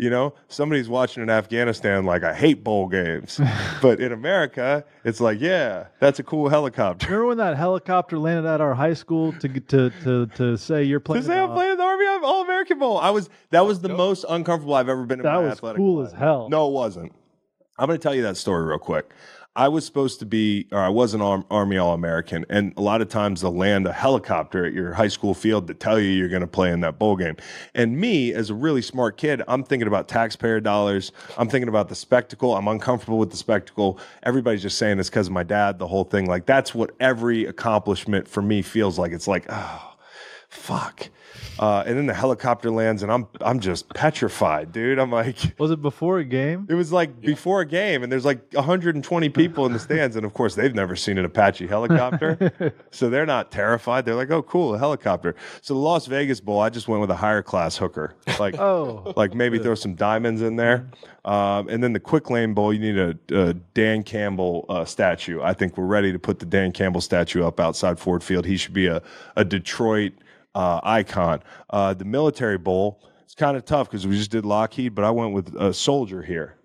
You know, somebody's watching in Afghanistan like I hate bowl games. but in America, it's like, yeah, that's a cool helicopter. Remember when that helicopter landed at our high school to to to, to say you're playing? To say I'm uh, playing in the Army All American Bowl. I was that was the most uncomfortable I've ever been in That my was athletic cool life. as hell. No, it wasn't. I'm going to tell you that story real quick. I was supposed to be, or I was an Arm, Army All American, and a lot of times they'll land a helicopter at your high school field to tell you you're going to play in that bowl game. And me, as a really smart kid, I'm thinking about taxpayer dollars. I'm thinking about the spectacle. I'm uncomfortable with the spectacle. Everybody's just saying it's because of my dad, the whole thing. Like, that's what every accomplishment for me feels like. It's like, oh, fuck. Uh, and then the helicopter lands, and I'm I'm just petrified, dude. I'm like, Was it before a game? it was like before a game, and there's like 120 people in the stands, and of course they've never seen an Apache helicopter, so they're not terrified. They're like, "Oh, cool, a helicopter." So the Las Vegas Bowl, I just went with a higher class hooker, like Oh. like maybe throw some diamonds in there, um, and then the Quick Lane Bowl, you need a, a Dan Campbell uh, statue. I think we're ready to put the Dan Campbell statue up outside Ford Field. He should be a a Detroit uh, icon. Uh, the military bowl, it's kind of tough because we just did Lockheed, but I went with a soldier here,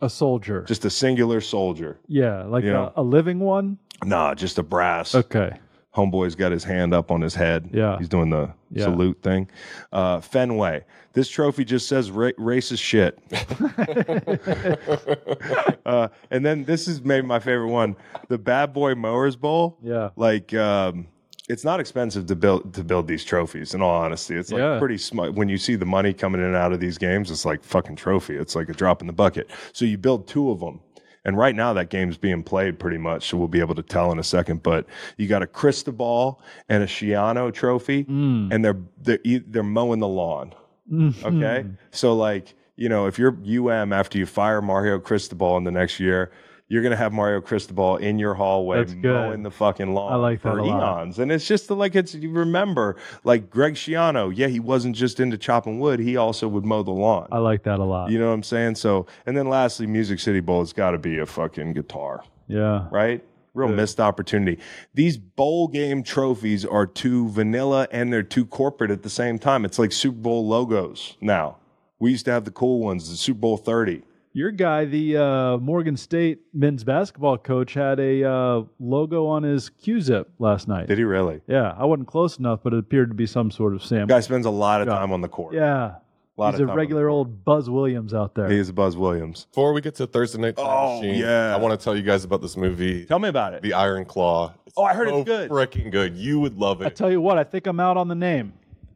A soldier. just a singular soldier. yeah, like you a, know. a living one. Nah, just a brass. Okay. Homeboy's got his hand up on his head. Yeah. He's doing the Yeah. salute thing. Uh, Fenway. This trophy just says ra- racist shit. uh, and then this is maybe my favorite one the Bad Boy Mowers Bowl. Yeah. Like, um, it's not expensive to build to build these trophies. In all honesty, it's like Yeah. pretty smart. When you see the money coming in and out of these games, it's like fucking trophy. It's like a drop in the bucket. So you build two of them, and right now that game's being played pretty much. So we'll be able to tell in a second. But you got a Cristobal and a Schiano trophy, Mm. and they're they're they're mowing the lawn. Mm-hmm. Okay, so like you know, if you're UM after you fire Mario Cristobal in the next year, you're gonna have Mario Cristobal in your hallway That's good. mowing the fucking lawn I like for that a lot. eons. And it's just like it's you remember like Greg Schiano. Yeah, he wasn't just into chopping wood; he also would mow the lawn. I like that a lot. you know what I'm saying? So, and then lastly, Music City Bowl has got to be a fucking guitar, yeah. right? Real missed opportunity. These bowl game trophies are too vanilla and they're too corporate at the same time. It's like Super Bowl logos now. We used to have the cool ones, the Super Bowl 30. Your guy, the uh, Morgan State men's basketball coach, had a uh, logo on his Q-zip last night. Did he really? Yeah, I wasn't close enough, but it appeared to be some sort of Sam. Guy spends a lot of Yeah. time on the court. Yeah, lot he's a regular old Buzz Williams out there. He is Buzz Williams. Before we get to Thursday Night Time Oh, Machine, yeah. I want to tell you guys about this movie, Tell me about it. The Iron Claw. It's Oh, I heard it's good. Freaking good. You would love it. I tell you what, I think I'm out on the name.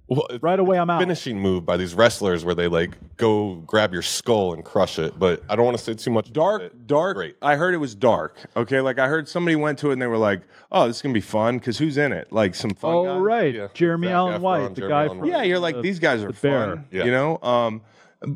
Well, Right away, I'm out. finishing move by these wrestlers where they like go grab your skull and crush it. But I don't want to say too much. about Dark, it. dark. Great. I heard it was dark. Okay, like I heard somebody went to it and they were like, "Oh, this is gonna be fun." Because who's in it? Like some fun. Oh guys? right, Yeah. Jeremy Zac Allen Efron, White, the Jeremy guy Allen from Yeah, you're like the- these guys are the fun. Yeah. You know, um,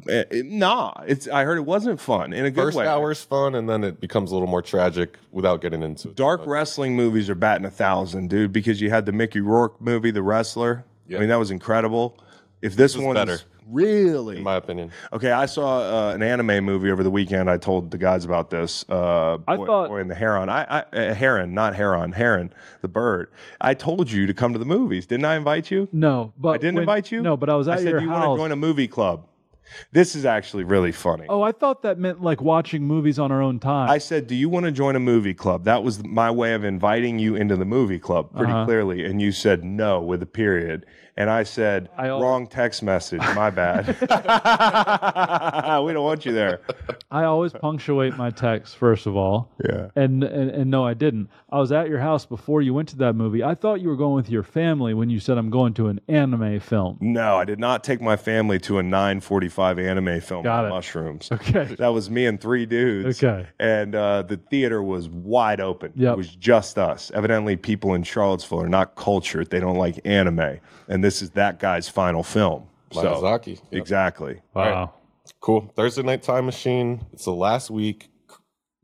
eh, eh, nah. It's I heard it wasn't fun in a good First way. hour's fun, and then it becomes a little more tragic without getting into it. Dark wrestling movies are batting a thousand, dude. Because you had the Mickey Rourke movie, The Wrestler. Yeah. I mean, that was incredible. If this was one's better. really in my opinion. Okay, I saw uh, an anime movie over the weekend. I told the guys about this. Uh, I Boy- thought- Boy and the Heron. I, I uh, heron, not heron. Heron, the bird. I told you to come to the movies. Didn't I invite you? No, but I didn't when- invite you. No, but I was at I at said your you house. want to join a movie club. This is actually really funny. oh, I thought that meant like watching movies on our own time. I said, "Do you want to join a movie club?" That was my way of inviting you into the movie club, pretty Uh-huh. clearly. And you said no with a period. And I said, I "Wrong text message. My bad. we don't want you there." I always punctuate my texts first of all. Yeah. And, and and no, I didn't. I was at your house before you went to that movie. I thought you were going with your family when you said I'm going to an anime film. No, I did not take my family to a 9:45 anime film Got it. mushrooms. Okay. That was me and three dudes. Okay. And uh, the theater was wide open. Yep. It was just us. Evidently, people in Charlottesville are not cultured. They don't like anime. And this is that guy's final film. So, Miyazaki. Yep. exactly. Wow. Cool. Thursday Night Time Machine. It's the last week.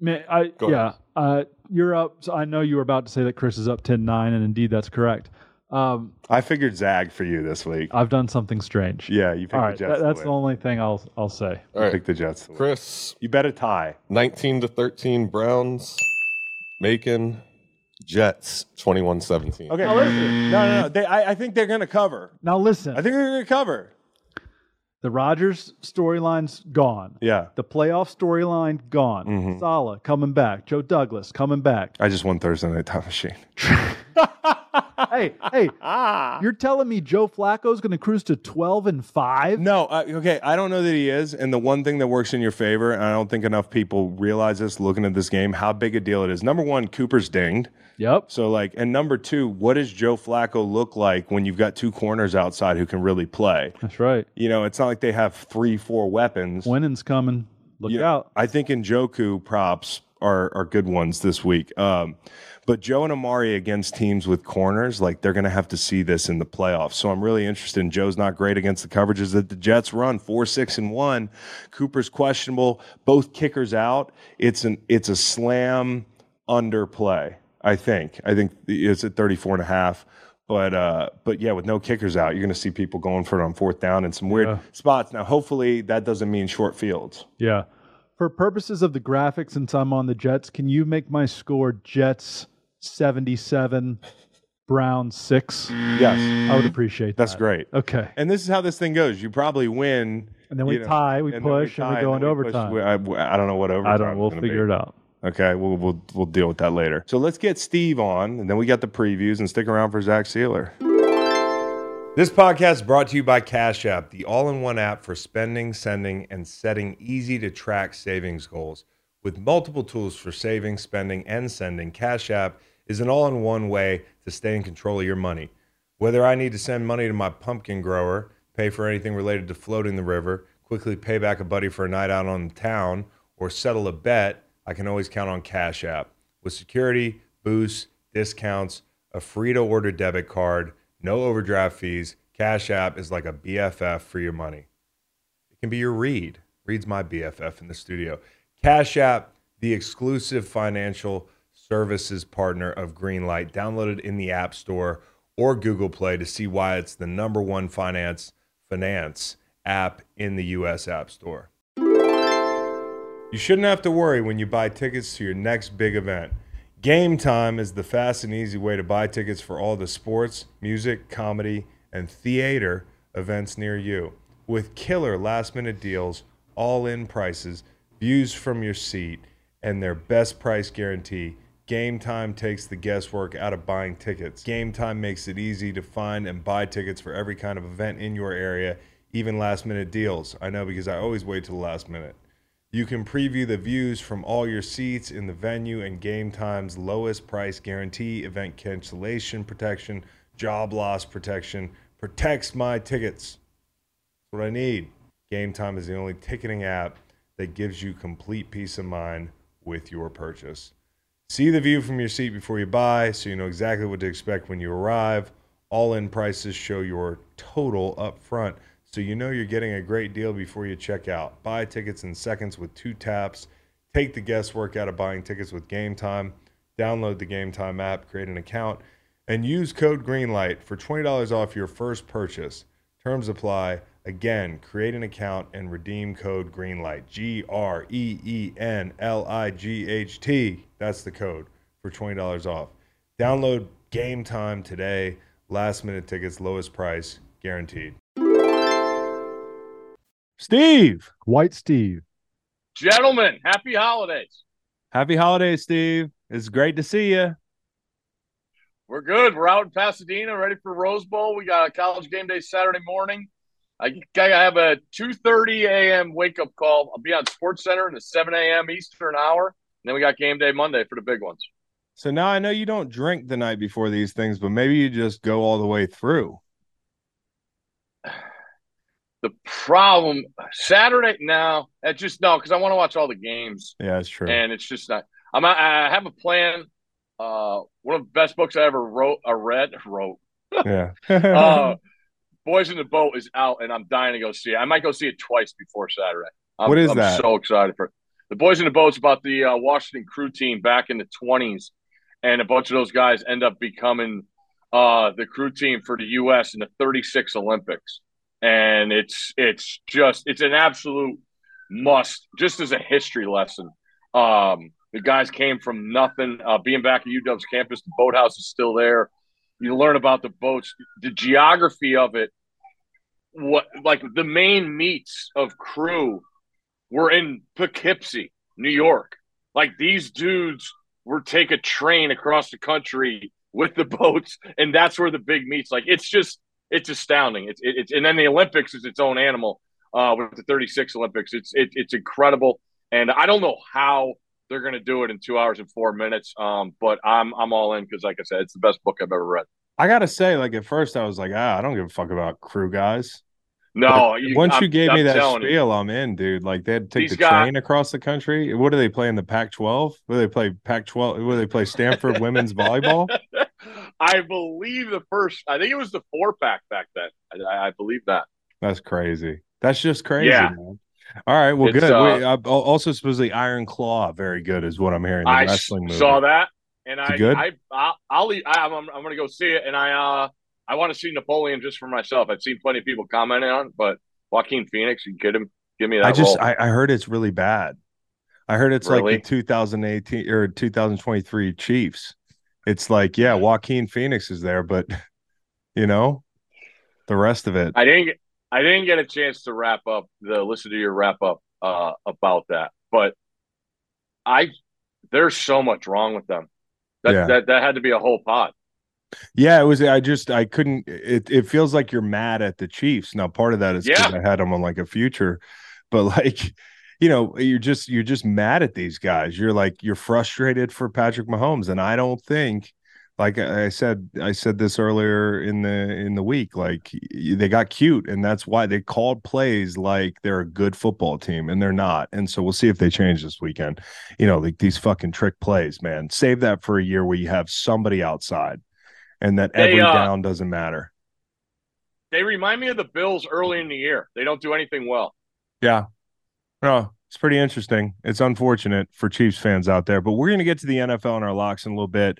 Man, I Go yeah. Uh, you're up. So I know you were about to say that Chris is up 10-9, and indeed that's correct. Um, I figured Zag for you this week. I've done something strange. Yeah, you picked All the Jets. that, that's win. the only thing I'll I'll say. All right. Pick the Jets. To. Chris, You bet a tie. 19 to 13 Browns. Macon Jets 21-17. Okay. Now listen. No, no, no. They, I, I think they're going to cover. Now listen, I think they're going to cover. the Rodgers storyline's gone. Yeah. The playoff storyline gone. Mm-hmm. Salah coming back. Joe Douglas coming back. I just won Thursday Night Time Machine. hey, hey, you're telling me Joe Flacco's going to cruise to 12 and 5? No, uh, okay, I don't know that he is. And the one thing that works in your favor, and I don't think enough people realize this looking at this game, how big a deal it is. Number one, Cooper's dinged. Yep. So, like, and number two, what does Joe Flacco look like when you've got two corners outside who can really play? That's right. You know, it's not like they have three, four weapons. Winning's coming. Look You know, out. I think Njoku props are are good ones this week. Um, but Joe and Amari against teams with corners, like they're going to have to see this in the playoffs. So I'm really interested. In Joe's not great against the coverages that the Jets run, four, six, and one. Cooper's questionable. Both kickers out. It's an it's a slam under play. I think. I think it's at 34 and a half. But uh, but yeah, with no kickers out, you're going to see people going for it on fourth down in some weird Yeah. spots. Now, hopefully, that doesn't mean short fields. Yeah. For purposes of the graphics, since I'm on the Jets, can you make my score Jets 77, Brown six. Yes, I would appreciate that. that's great. Okay. And this is how this thing goes. You probably win, And then we You know, tie, we and then we push, and tie, we go then into we push. overtime. We- I, I don't know what overtime. I don't. We'll figure it out. Okay, we'll, we'll we'll deal with that later. So let's get Steve on, and then we got the previews, and stick around for Zach Sieler. This podcast is brought to you by Cash App, the all-in-one app for spending, sending, and setting easy to track savings goals. With multiple tools for saving, spending, and sending, Cash App is an all-in-one way to stay in control of your money. Whether I need to send money to my pumpkin grower, pay for anything related to floating the river, quickly pay back a buddy for a night out on the town, or settle a bet, I can always count on Cash App. With security, boosts, discounts, a free to order debit card, no overdraft fees, Cash App is like a BFF for your money. It can be your Reed. Reed's my BFF in the studio. Cash App, the exclusive financial services partner of Greenlight, downloaded in the App Store or Google Play to see why it's the number one finance finance app in the US App Store. You shouldn't have to worry when you buy tickets to your next big event. GameTime is the fast and easy way to buy tickets for all the sports, music, comedy, and theater events near you. With killer last minute deals, all in prices, views from your seat, and their best price guarantee, GameTime takes the guesswork out of buying tickets. GameTime makes it easy to find and buy tickets for every kind of event in your area, even last minute deals. I know because I always wait till the last minute. You can preview the views from all your seats in the venue and GameTime's lowest price guarantee, event cancellation protection, job loss protection, protects my tickets. That's what I need. GameTime is the only ticketing app that gives you complete peace of mind with your purchase. See the view from your seat before you buy so you know exactly what to expect when you arrive. All in prices show your total up front so you know you're getting a great deal before you check out. Buy tickets in seconds with two taps. Take the guesswork out of buying tickets with GameTime. Download the GameTime app, create an account, and use code GREENLIGHT for $20 off your first purchase. Terms apply. Again, create an account and redeem code GREENLIGHT. G R E E N L I G H T. That's the code for $20 off. Download GameTime today. Last minute tickets, lowest price, guaranteed. Steve, White Steve. Gentlemen, happy holidays. happy holidays, Steve. It's great to see you. We're good. We're out in Pasadena, ready for Rose Bowl. We got a college game day Saturday morning. I gotta have a 2:30 a.m. wake up call. I'll be on Sports Center in the 7 a.m. Eastern hour. And then we got game day Monday for the big ones. So now I know you don't drink the night before these things, but maybe you just go all the way through. The problem Saturday now, that's just no, because I want to watch all the games, Yeah, that's true. and it's just not. I'm. I have a plan. Uh, one of the best books I ever wrote. I read wrote. yeah. Uh, Boys in the Boat is out, and I'm dying to go see it. I might go see it twice before Saturday. I'm, What is I'm that? so excited for it. The Boys in the Boat's about the uh, Washington crew team back in the 20s, and a bunch of those guys end up becoming uh, the crew team for the U.S. in the 36 Olympics. And it's it's just it's an absolute must, just as a history lesson. Um, the guys came from nothing. Uh, being back at UW's campus, the boathouse is still there you learn about the boats, the geography of it. What like the main meets of crew were in Poughkeepsie, New York. Like these dudes were take a train across the country with the boats, and that's where the big meets. Like it's just it's astounding. It's it, it's and then the Olympics is its own animal. Uh, with the 36 Olympics, it's it, it's incredible, and I don't know how they're going to do it in two hours and four minutes. Um, but I'm I'm all in because, like I said, it's the best book I've ever read. I gotta say, like at first I was like, ah, I don't give a fuck about crew guys. No, But once you I'm- gave me I'm that telling you. spiel, I'm in, dude. Like they had to take These the guys- train across the country. What do they play in the Pac-12? What do they play Pac-12? What do they play Stanford women's volleyball? I believe the first. I think it was the four pack back then. I, I believe that. That's crazy. That's just crazy. Yeah. Man. All right, well, It's, good. uh, Wait, al- also, supposedly Iron Claw, very good, is what I'm hearing. The I wrestling movie. saw that, and I, good? I, I, I'll, leave- I, I'm, I'm going to go see it, and I, uh, I want to see Napoleon just for myself. I've seen plenty of people commenting on, it, but Joaquin Phoenix, you get him, give me that. I just. I, I heard it's really bad. I heard it's like the 2018 or 2023 Chiefs. It's like, yeah, Joaquin Phoenix is there, but you know, the rest of it. I didn't I didn't get a chance to wrap up the listen to your wrap up uh, about that, but I there's so much wrong with them. That Yeah. that that had to be a whole pod. Yeah, it was. I just I couldn't. It it feels like you're mad at the Chiefs. Now, part of that is because Yeah. I had them on like a future, but like, you know, you're just you're just mad at these guys. You're like you're frustrated for Patrick Mahomes, and I don't think, like I said, I said this earlier in the in the week, like they got cute, and that's why they called plays like they're a good football team, and they're not. And so we'll see if they change this weekend. You know, like these fucking trick plays, man. Save that for a year where you have somebody outside and that They, every uh, down doesn't matter. They remind me of the Bills early in the year. They don't do anything well. Yeah. No, it's pretty interesting. It's unfortunate for Chiefs fans out there, but we're going to get to the NFL and our locks in a little bit.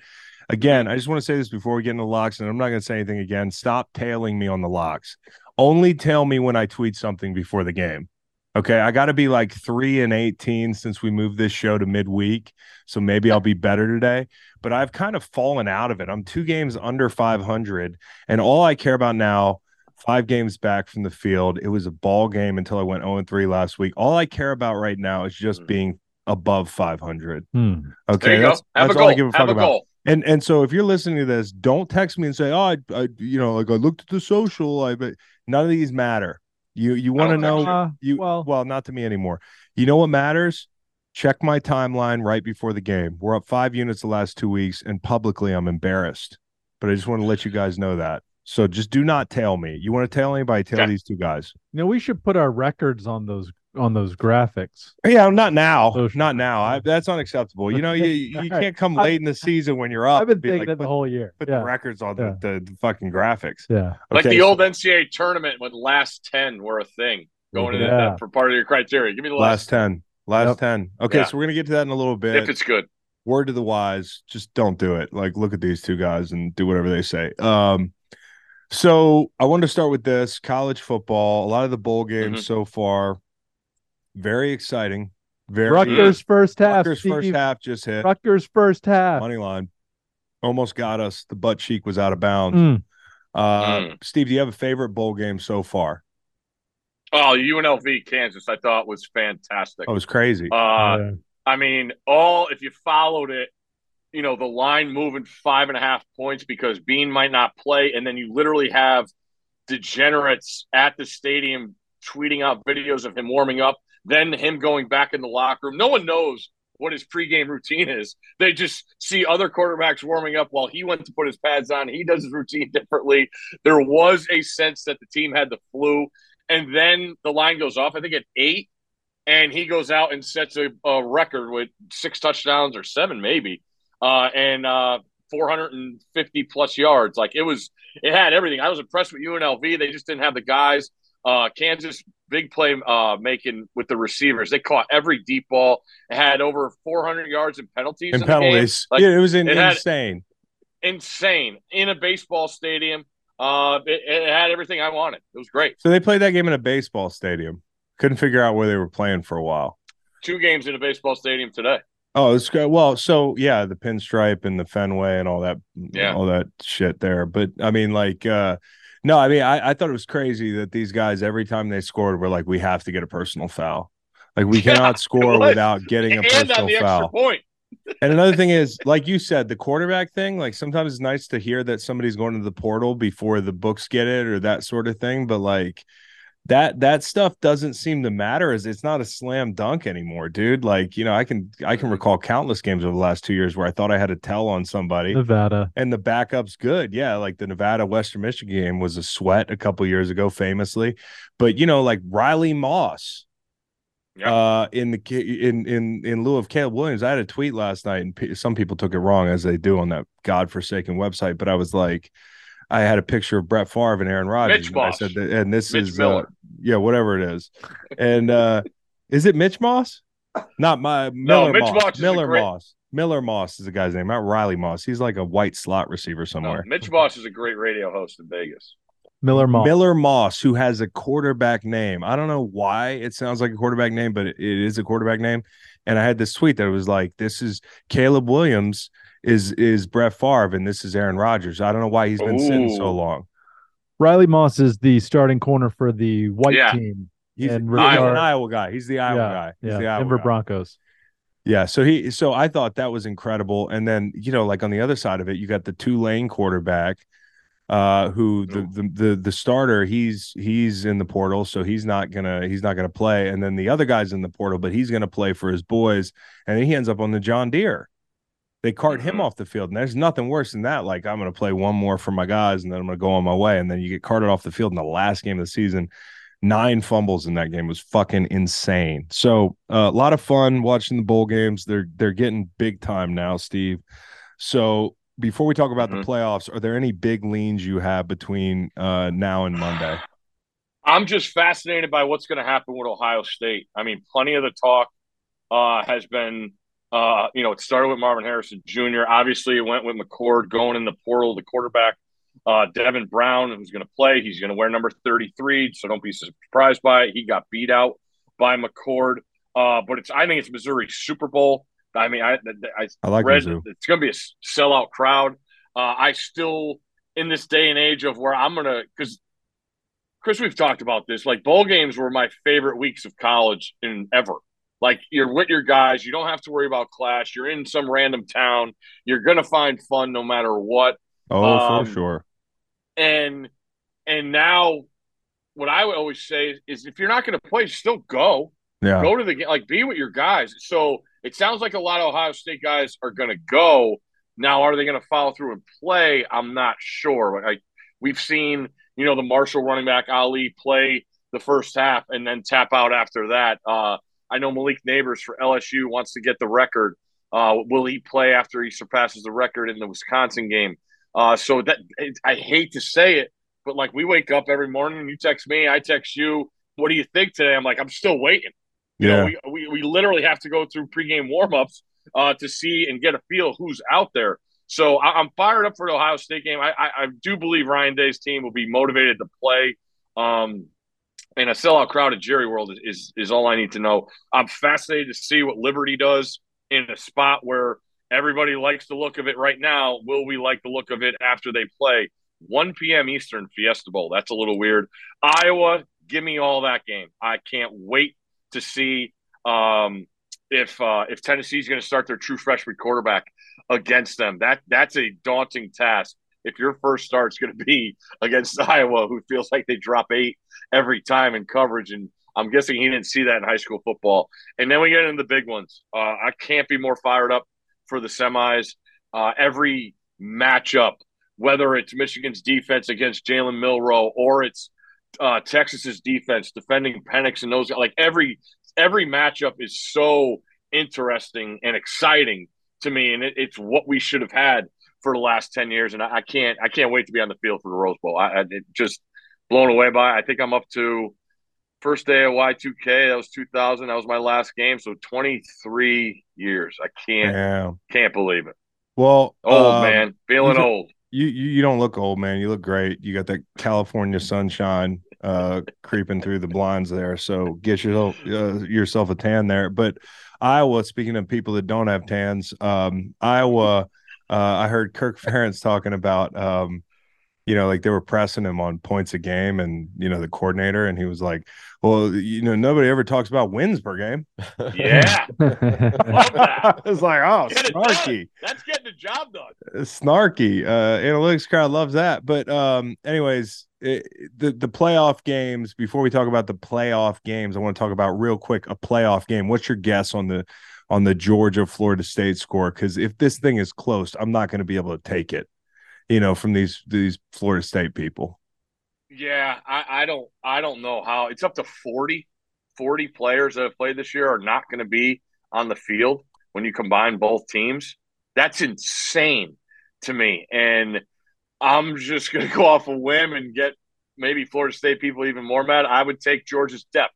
Again, I just want to say this before we get into locks, and I'm not going to say anything again. Stop tailing me on the locks. Only tell me when I tweet something before the game. Okay. I got to be like three and 18 since we moved this show to midweek. So maybe I'll be better today, but I've kind of fallen out of it. I'm two games under 500, and all I care about now five games back from the field. It was a ball game until I went 0 3 last week. All I care about right now is just Mhm. being above 500. Hmm. Okay. There you that's, go. Have that's a all I goal. give a fuck Have about. goal. And and so if you're listening to this, don't text me and say, "Oh, I, I you know, like I looked at the social." I but none of these matter. You you want to know Uh, you well, well, not to me anymore. You know what matters? Check my timeline right before the game. We're up five units the last two weeks, and publicly I'm embarrassed. But I just want to let you guys know that. So just do not tail me. You want to tail anybody? Tail Okay. these two guys. you know, we should put our records on those on those graphics. Yeah, not now. Social not now. I, that's unacceptable. You know, you you can't come late in the season when you're up. I've been thinking like, it the whole year. put Yeah, the records on Yeah. the, the, the fucking graphics. yeah. Like the so- old NCAA tournament when last ten were a thing going into Yeah. that for part of your criteria. Give me the last last, 10 last Yep. 10 okay Yeah. so we're gonna get to that in a little bit if it's good. word to the wise just don't do it like look at these two guys and do whatever they say um so i wanted to start with this college football a lot of the bowl games Mhm. so far very exciting very Rutgers first half. Rutgers first half just hit Rutgers first half. money line almost got us the butt cheek was out of bounds Mm. uh Mm. steve do you have a favorite bowl game so far Oh, UNLV Kansas, I thought was fantastic. It was crazy Uh, Yeah. I mean, all if you followed it, you know, the line moving five and a half points because Bean might not play, and then you literally have degenerates at the stadium tweeting out videos of him warming up, then him going back in the locker room. No one knows what his pregame routine is. They just see other quarterbacks warming up while he went to put his pads on. He does his routine differently. There was a sense that the team had the flu, and then the line goes off. I think at eight and he goes out and sets a, a record with six touchdowns or seven maybe uh, and uh, 450 plus yards like it was it had everything i was impressed with unlv they just didn't have the guys uh, kansas big play uh, making with the receivers they caught every deep ball it had over 400 yards in penalties and penalties Like, yeah it was in, it insane insane in a baseball stadium uh, it, it had everything i wanted it was great So they played that game in a baseball stadium. Couldn't figure out where they were playing for a while. two games in a baseball stadium today Oh, it's good. Well, so yeah, the pinstripe and the Fenway and all that, Yeah. all that shit there. But I mean, like, uh, no, I mean, I, I thought it was crazy that these guys every time they scored were like, we have to get a personal foul. Like we cannot it score without getting a and on personal foul. point And another thing is, like you said, the quarterback thing. Like sometimes it's nice to hear that somebody's going to the portal before the books get it or that sort of thing. But like that that stuff doesn't seem to matter as it's not a slam dunk anymore, dude. Like, you know, I can I can recall countless games over the last two years where I thought I had a tell on somebody Nevada. and the backup's good. Yeah, like the Nevada Western Michigan game was a sweat a couple years ago, famously. But you know, like Riley Moss, Yeah. uh, in the in in in lieu of Caleb Williams, I had a tweet last night, and pe- some people took it wrong as they do on that godforsaken website. But I was like, I had a picture of Brett Favre and Aaron Rodgers. Mitch and I said, that, and this Mitch is uh, Miller. Yeah, whatever it is. And uh, is it Mitch Moss? Not my Miller Mitch Moss. Moss Miller great- Moss. Miller Moss is the guy's name, not Riley Moss. He's like a white slot receiver No, somewhere. Mitch Moss is a great radio host in Vegas. Miller Moss. Miller Moss, who has a quarterback name. I don't know why it sounds like a quarterback name, but it, it is a quarterback name. And I had this tweet that was like, "This is Caleb Williams is is Brett Favre and this is Aaron Rodgers. I don't know why he's been sitting so long. Riley Moss is the starting corner for the white Yeah. team. He's, And he's Iowa. an Iowa guy. He's the Iowa yeah, guy. He's yeah, the Iowa Denver guy. Broncos. Yeah, so he so I thought that was incredible. And then, you know, like on the other side of it, you got the Tulane quarterback uh who the, the the the starter he's he's in the portal so he's not gonna he's not gonna play and then the other guy's in the portal but he's gonna play for his boys and he ends up on the john deere they cart him Mhm. off the field and there's nothing worse than that like i'm gonna play one more for my guys and then i'm gonna go on my way and then you get carted off the field in the last game of the season nine fumbles in that game was fucking insane so uh, a lot of fun watching the bowl games they're they're getting big time now steve so before we talk about Mhm. the playoffs are there any big leans you have between uh, now and monday I'm just fascinated by what's going to happen with Ohio State. I mean, plenty of the talk uh, has been, uh, you know, it started with Marvin Harrison Jr. Obviously, it went with McCord going in the portal, the quarterback. Uh, Devin Brown, who's going to play, he's going to wear number 33, so don't be surprised by it. He got beat out by McCord. Uh, but it's, I think it's Missouri Super Bowl. I mean, I, I, i like read Mizzou. it's going to be a sellout crowd. Uh, I still, in this day and age of where I'm going to, because Chris, we've talked about this. Like bowl games were my favorite weeks of college in ever. Like you're with your guys, you don't have to worry about clash. You're in some random town. You're gonna find fun no matter what. oh um, for sure And and now, what I would always say is, if you're not gonna play, still go yeah go to the game, like be with your guys. So it sounds like a lot of Ohio State guys are going to go. Now, are they going to follow through and play? I'm not sure. Like we've seen, you know, the Marshall running back Ali play the first half and then tap out after that. Uh, I know Malik Nabers for LSU wants to get the record. Uh, will he play after he surpasses the record in the Wisconsin game? Uh, so that it, I hate to say it, but like we wake up every morning, you text me, I text you. What do you think today? I'm like, I'm still waiting. You yeah know, we, we, we literally have to go through pregame warmups uh, to see and get a feel who's out there. So I, I'm fired up for the Ohio State game. I, I, I do believe Ryan Day's team will be motivated to play. Um, and a sellout crowd at Jerry World is, is all I need to know. I'm fascinated to see what Liberty does in a spot where everybody likes the look of it right now. Will we like the look of it after they play? 1 p.m. Eastern Fiesta Bowl. That's a little weird. Iowa, give me all that game. I can't wait to see um, if uh, if Tennessee's going to start their true freshman quarterback against them. That that's a daunting task. If your first start's going to be against Iowa, who feels like they drop eight every time in coverage, and I'm guessing he didn't see that in high school football. And then we get into the big ones. Uh, I can't be more fired up for the semis. Uh, every matchup, whether it's Michigan's defense against Jalen Milroe or it's uh, Texas's defense defending Penix and those like every every matchup is so interesting and exciting to me, and it, it's what we should have had for the last ten years. And I, I can't I can't wait to be on the field for the Rose Bowl. I, I just blown away by. it. I think I'm up to first day of Y2K. That was 2000. That was my last game. So 23 years. I can't yeah can't believe it. well Old um, man, feeling you- old. you, you you don't look old, man. You look great. You got that California sunshine uh creeping through the blinds there. So get yourself uh, yourself a tan there. But Iowa, speaking of people that don't have tans, um, Iowa, uh, I heard Kirk Ferentz talking about um, you know, like they were pressing him on points a game, and you know the coordinator, and he was like, "Well, you know, nobody ever talks about wins per game." Yeah, Love that. it's like, oh, Get snarky that's getting the job done. snarky. Uh, analytics crowd loves that. But um, anyways, it, the the playoff games. Before we talk about the playoff games, I want to talk about real quick a playoff game. What's your guess on the on the Georgia Florida State score? Because if this thing is close, I'm not going to be able to take it. You know, from these these Florida State people. Yeah, I, I don't I don't know how it's up to 40, 40 players that have played this year are not going to be on the field when you combine both teams. That's insane to me. And I'm just going to go off a whim and get maybe Florida State people even more mad. I would take Georgia's depth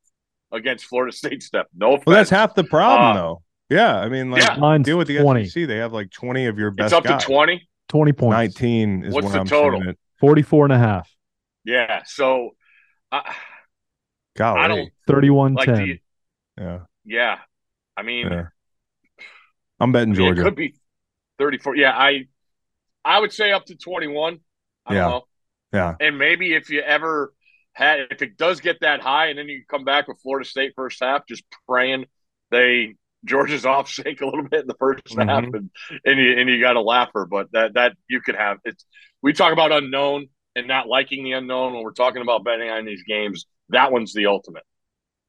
against Florida State's depth. No offense. Well, that's half the problem, Uh, though. Yeah, I mean, like yeah. Mine's deal with the 20. SEC. They have like 20 of your best it's up guys. to 20. 20 points. 19 is What's where the I'm total? seeing 44 and a half. Yeah. So I, Golly. I don't 31 like 10. the, yeah. yeah. I mean, Yeah. I'm betting I mean, Georgia. it could be 34. Yeah, I I would say up to 21. I Yeah. don't know. Yeah. And maybe if you ever had, if it does get that high, and then you come back with Florida State first half, just praying they Georgia's off sync a little bit in the 1st Mhm. half, and and you and you got a laugher. But that that you could have. It's we talk about unknown and not liking the unknown when we're talking about betting on these games. That one's the ultimate.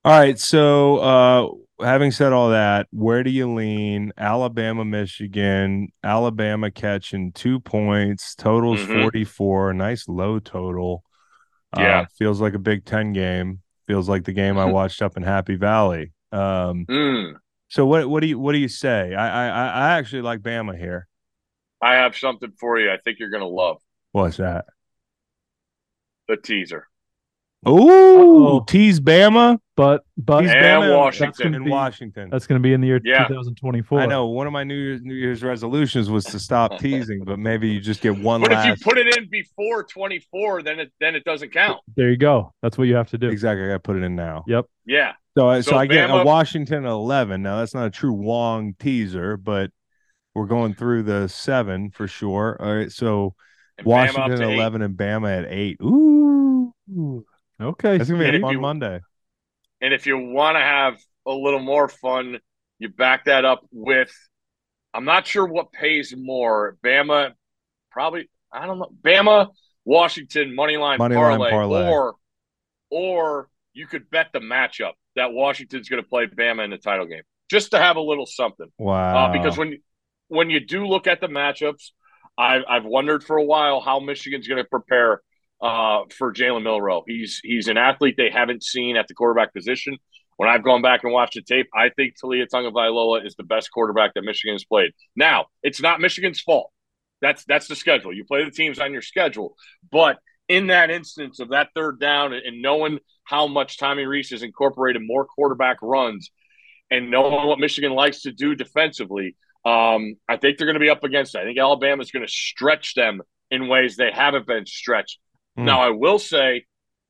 All right. So, uh, having said all that, where do you lean? Alabama, Michigan, Alabama catching two points, totals Mhm. 44, nice low total. Yeah. Uh, feels like a Big Ten game. Feels like the game I watched up in Happy Valley. Um, Mm. So what what do you what do you say? I I I actually like Bama here. I have something for you. I think you're going to love What's that? the teaser. Ooh, Uh-oh. tease Bama. But but He's And Bama Washington. in be- Washington. that's going to be in the year Yeah. 2024. I know one of my New Year's New Year's resolutions was to stop teasing, but maybe you just get one But if you put it in before 24, then it then it doesn't count. There you go. That's what you have to do. exactly, I got to put it in now. Yep. Yeah. So, I so, So I get a Washington at eleven. Now that's not a true Wong teaser, but we're going through the seven for sure. All right, so And Bama up Washington to at eight. eleven and Bama at eight. Ooh, Okay. that's gonna be And a fun you- Monday. And if you want to have a little more fun, you back that up with I'm not sure what pays more. Bama probably I don't know. Bama, Washington money line Money line parlay, parlay. or or you could bet the matchup that Washington's going to play Bama in the title game. Just to have a little something. Wow. Uh, because when when you do look at the matchups, I've I've wondered for a while how Michigan's going to prepare uh, for Jalen Milroe. He's he's an athlete they haven't seen at the quarterback position. When I've gone back and watched the tape, I think Taulia Tagovailoa is the best quarterback that Michigan has played. Now, it's not Michigan's fault. That's that's the schedule. You play the teams on your schedule, but in that instance of that third down and knowing how much Tommy Rees has incorporated more quarterback runs and knowing what Michigan likes to do defensively, um, I think they're going to be up against it. I think Alabama's going to stretch them in ways they haven't been stretched. Hmm. Now, I will say,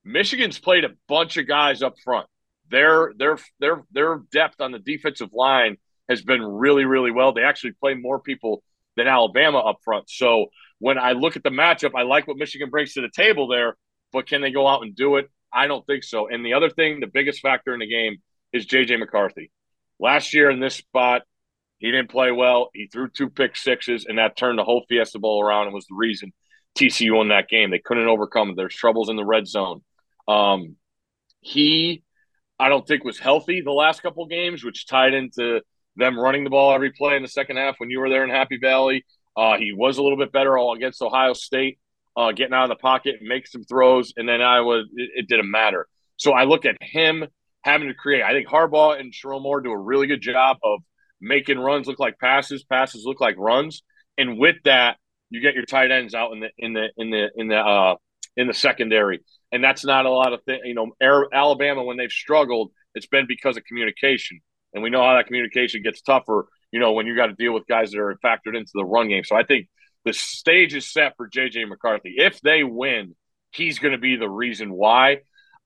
Michigan's played a bunch of guys up front. Their their their their depth on the defensive line has been really really well. They actually play more people than Alabama up front. So when I look at the matchup, I like what Michigan brings to the table there, but can they go out and do it? I don't think so. And the other thing, the biggest factor in the game is JJ McCarthy. Last year in this spot, he didn't play well. He threw two pick sixes, and that turned the whole Fiesta Bowl around and was the reason TCU won that game. They couldn't overcome their troubles in the red zone. Um, he, I don't think, was healthy the last couple games, which tied into them running the ball every play in the second half when you were there in Happy Valley. Uh, he was a little bit better against Ohio State, uh, getting out of the pocket and make some throws, and then Iowa, it, it didn't matter. So I look at him having to create. I think Harbaugh and Sherrone Moore do a really good job of making runs look like passes, passes look like runs, and with that, you get your tight ends out in the in the in the in the uh, in the secondary, and that's not a lot of things. You know, Alabama when they've struggled, it's been because of communication, and we know how that communication gets tougher. You know, when you got to deal with guys that are factored into the run game. So I think the stage is set for JJ McCarthy. If they win, he's going to be the reason why.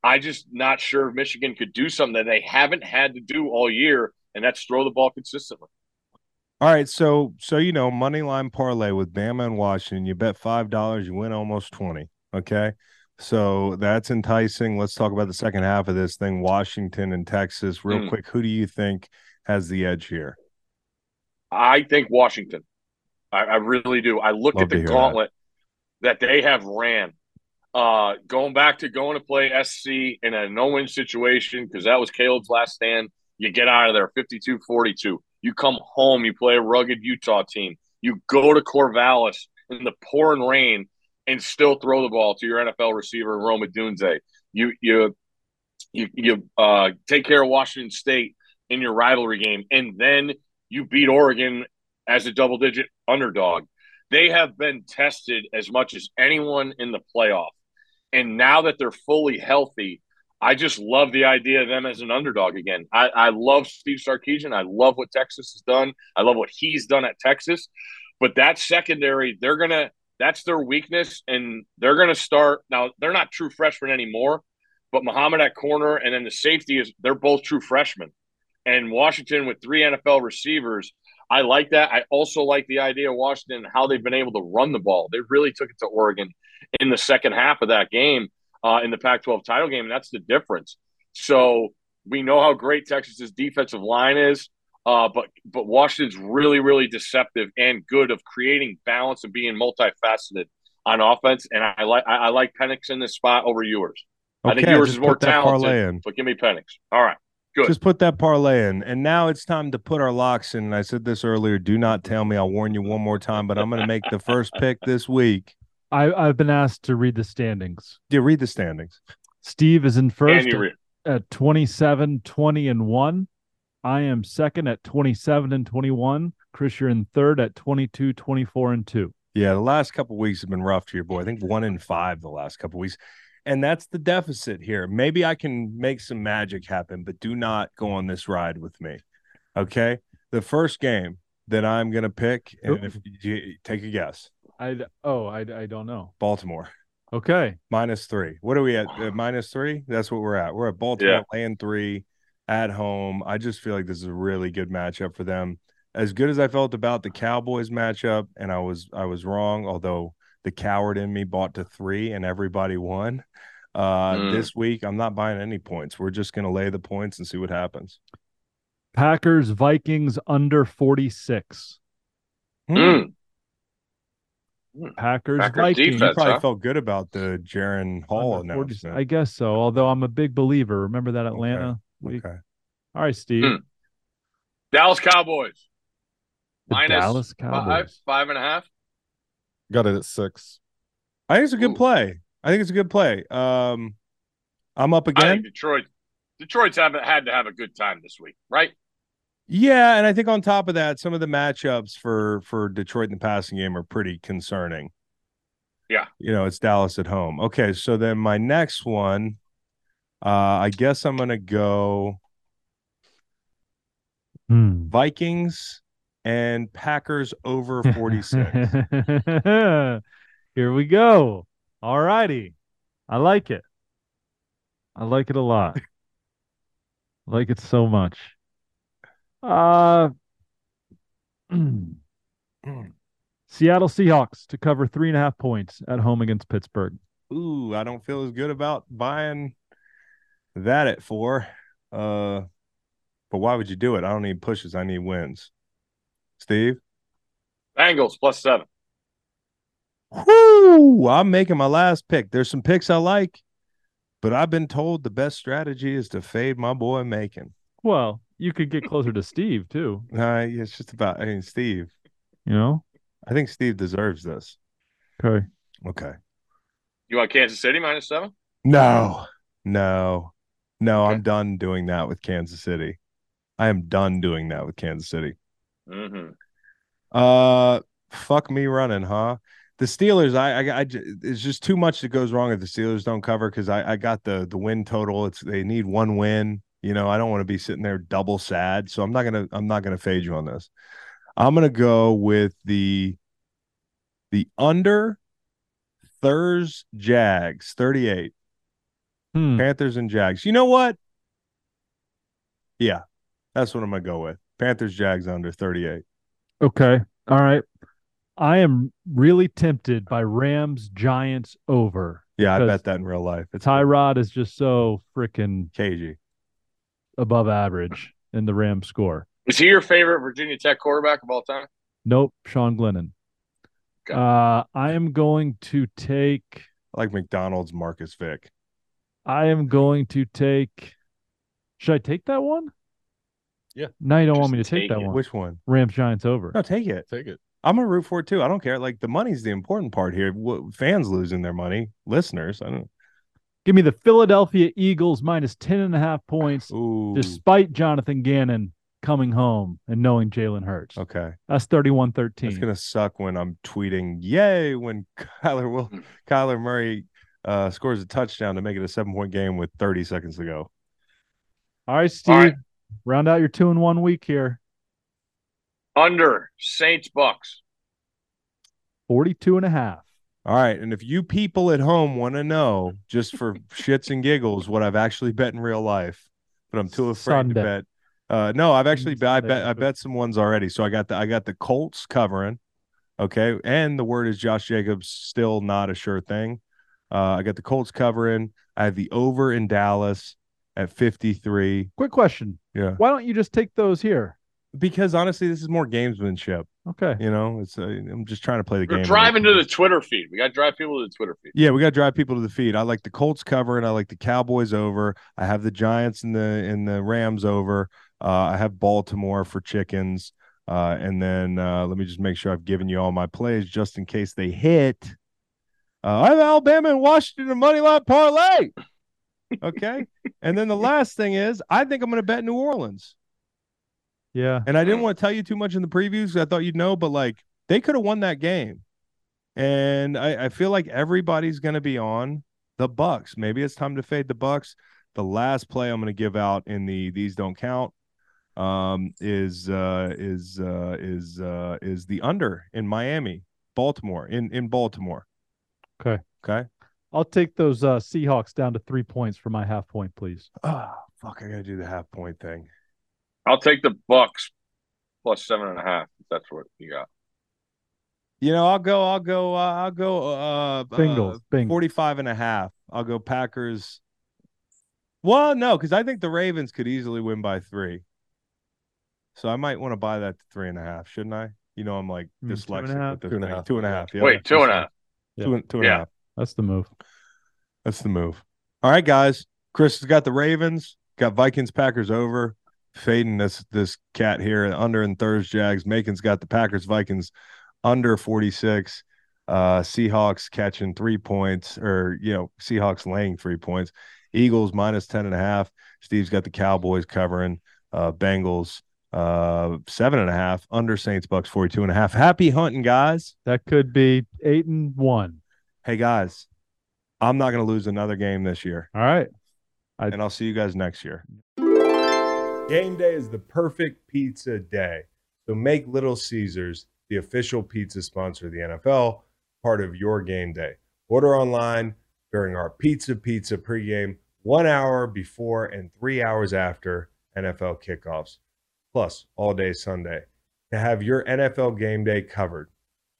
I just not sure if Michigan could do something that they haven't had to do all year, and that's throw the ball consistently. All right, so so you know, money line parlay with Bama and Washington. You bet five dollars, you win almost twenty. Okay, so that's enticing. Let's talk about the second half of this thing: Washington and Texas. Real Mm. quick, who do you think has the edge here? I think Washington. I, I really do. I look Love at the gauntlet that. they have ran. Uh, going back to going to play SC in a no-win situation because that was Caleb's last stand. You get out of there 52-42. You come home, you play a rugged Utah team. You go to Corvallis in the pouring rain and still throw the ball to your NFL receiver Rome Odunze. You you you you uh, take care of Washington State in your rivalry game, and then you beat Oregon as a double digit underdog. They have been tested as much as anyone in the playoff. And now that they're fully healthy, I just love the idea of them as an underdog again. I, I love Steve Sarkisian. I love what Texas has done. I love what he's done at Texas. But that secondary, they're going to, that's their weakness. And they're going to start. Now, they're not true freshmen anymore, but Muhammad at corner and then the safety is, they're both true freshmen. And Washington with three NFL receivers, I like that. I also like the idea of Washington and how they've been able to run the ball. They really took it to Oregon in the second half of that game uh, in the Pac-12 title game, and that's the difference. So we know how great Texas's defensive line is, uh, but but Washington's really really deceptive and good of creating balance and being multifaceted on offense. And I like I, I like Penix in this spot over yours. I think Okay, yours is more put that parlay talented, but give me Penix. All right, good. Just put that parlay in. And now it's time to put our locks in. I said this earlier. Do not tell me. I'll warn you one more time, but I'm going to make the first pick this week. I, I've been asked to read the standings. Do you read the standings. Steve is in first at, re- at 27, 20, and 1. I am second at 27 and 21. Chris, you're in third at 22, 24, and 2. Yeah, the last couple weeks have been rough to your boy. I think one in five the last couple weeks. And that's the deficit here. Maybe I can make some magic happen, but do not go on this ride with me. Okay. The first game that I'm going to pick, and if you take a guess, I oh, I, I don't know. Baltimore Okay. minus three. What are we at? Uh, minus three? That's what we're at. We're at Baltimore, Yeah. laying three at home. I just feel like this is a really good matchup for them. As good as I felt about the Cowboys matchup, and I was I was wrong, although the coward in me bought to three and everybody won. Uh, Mm. This week, I'm not buying any points. We're just going to lay the points and see what happens. Packers, Vikings under 46. Hmm. Mm. Packers, Packers Vikings. You probably huh? felt good about the Jaren Hall under 46. announcement. I guess so. Although I'm a big believer. Remember that Atlanta week? okay. All right, Steve. Hmm. Dallas Cowboys The minus Dallas five, Cowboys. five and a half. Got it at six. I think it's a good Ooh. play. I think it's a good play. Um, I'm up I again. think Detroit. Detroit's haven't had to have a good time this week, right? Yeah, and I think on top of that, some of the matchups for for Detroit in the passing game are pretty concerning. Yeah. You know, it's Dallas at home. Okay, so then my next one, uh, I guess I'm gonna go Hmm. Vikings and Packers over 46. Here we go. All righty. I like it. I like it a lot. I like it so much. Uh Seattle Seahawks to cover three and a half points at home against Pittsburgh. Ooh, I don't feel as good about buying that at four. Uh, but why would you do it? I don't need pushes. I need wins. Steve? Bengals plus seven. Whoo! I'm making my last pick. There's some picks I like, but I've been told the best strategy is to fade my boy Macon. Well, you could get closer to Steve too, Uh, it's just about, I mean, Steve. you know? I think Steve deserves this. Okay. Okay. You want Kansas City minus seven? No, no, no. Okay. I'm done doing that with Kansas City. I am done doing that with Kansas City. Mm-hmm. Uh, fuck me running, huh? The Steelers, I, I, I, it's just too much that goes wrong if the Steelers don't cover because I, I got the the win total. It's they need one win. You know, I don't want to be sitting there double sad, so I'm not gonna, I'm not gonna fade you on this. I'm gonna go with the the under Thurs Jags 38 Hmm. Panthers and Jags. You know what? Yeah, that's what I'm gonna go with. Panthers Jags under 38. Okay. All right. I am really tempted by Rams Giants over. Yeah, I bet that in real life. It's Tyrod is just so freaking cagey. above average in the Rams score. Is he your favorite Virginia Tech quarterback of all time? Nope, Sean Glennon. Okay. Uh, I am going to take. I like McDonald's Marcus Vick. I am going to take. Should I take that one? Yeah. No, you don't want me to take, take that it. one. Which one? Rams Giants over. No, take it. Take it. I'm gonna root for it too. I don't care. Like the money's the important part here. What, fans losing their money, listeners. I don't. Give me the Philadelphia Eagles minus 10 and a half points, Ooh. despite Jonathan Gannon coming home and knowing Jalen Hurts. okay. That's 31 13. It's gonna suck when I'm tweeting, "Yay!" when Kyler will Hmm. Kyler Murray uh, scores a touchdown to make it a seven point game with 30 seconds to go. All right, Steve. All right. Round out your two in one week here. Under Saints Bucks. 42 and a half. All right, and if you people at home want to know, just for shits and giggles, what I've actually bet in real life, but I'm too afraid Sunday. to bet Uh, no, I've actually Didn't I bet I bet some ones already. So I got the I got the Colts covering. Okay, and the word is Josh Jacobs still not a sure thing. Uh, I got the Colts covering. I have the over in Dallas at 53. Quick question. Yeah, Why don't you just take those here? because honestly, this is more gamesmanship. Okay. You know, it's uh, I'm just trying to play the We're game. driving to the Twitter feed. We got to drive people to the Twitter feed. Yeah, we got to drive people to the feed. I like the Colts covering. I like the Cowboys over. I have the Giants and the and the Rams over. Uh, I have Baltimore for chickens. Uh, and then uh, let me just make sure I've given you all my plays just in case they hit. Uh, I have Alabama and Washington in money line parlay. Okay, and then the last thing is I think I'm going to bet New Orleans. Yeah. And I didn't want to tell you too much in the previews 'cause I thought you'd know, but like they could have won that game. And I, I feel like everybody's gonna be on the Bucks. Maybe it's time to fade the Bucks. The last play I'm gonna give out in the these don't count um is uh is uh is uh is the under in Miami, Baltimore, in in Baltimore. Okay. Okay. I'll take those uh, Seahawks down to three points for my half point, please. Oh fuck, I gotta do the half point thing. I'll take the Bucks plus seven and a half. If that's what you got. You know, I'll go, I'll go, uh, I'll go uh Bengals. uh, Bengals. 45 and a half. I'll go Packers. Well, no, because I think the Ravens could easily win by three. So I might want to buy that to three and a half, shouldn't I? You know, I'm like Mm, two dyslexic with the Two and a thing. half. Two and a half. Yeah, Wait, two and a half. Yeah. Two and, two and a half. That's the move. That's the move. All right, guys. Chris has got the Ravens, got Vikings, Packers over, fading this this cat here under in Thurs Jags. Macon's got the Packers, Vikings under 46. Uh Seahawks catching three points, or you know, Seahawks laying three points. Eagles minus 10 and a half. Steve's got the Cowboys covering, uh Bengals uh seven and a half under Saints Bucks 42 and a half. Happy hunting, guys. That could be eight and one. Hey guys, I'm not gonna lose another game this year. All right. I- and I'll see you guys next year. Game day is the perfect pizza day. So make Little Caesars the official pizza sponsor of the NFL, part of your game day. Order online during our Pizza Pizza pregame, one hour before and three hours after NFL kickoffs, plus all day Sunday. To have your NFL game day covered,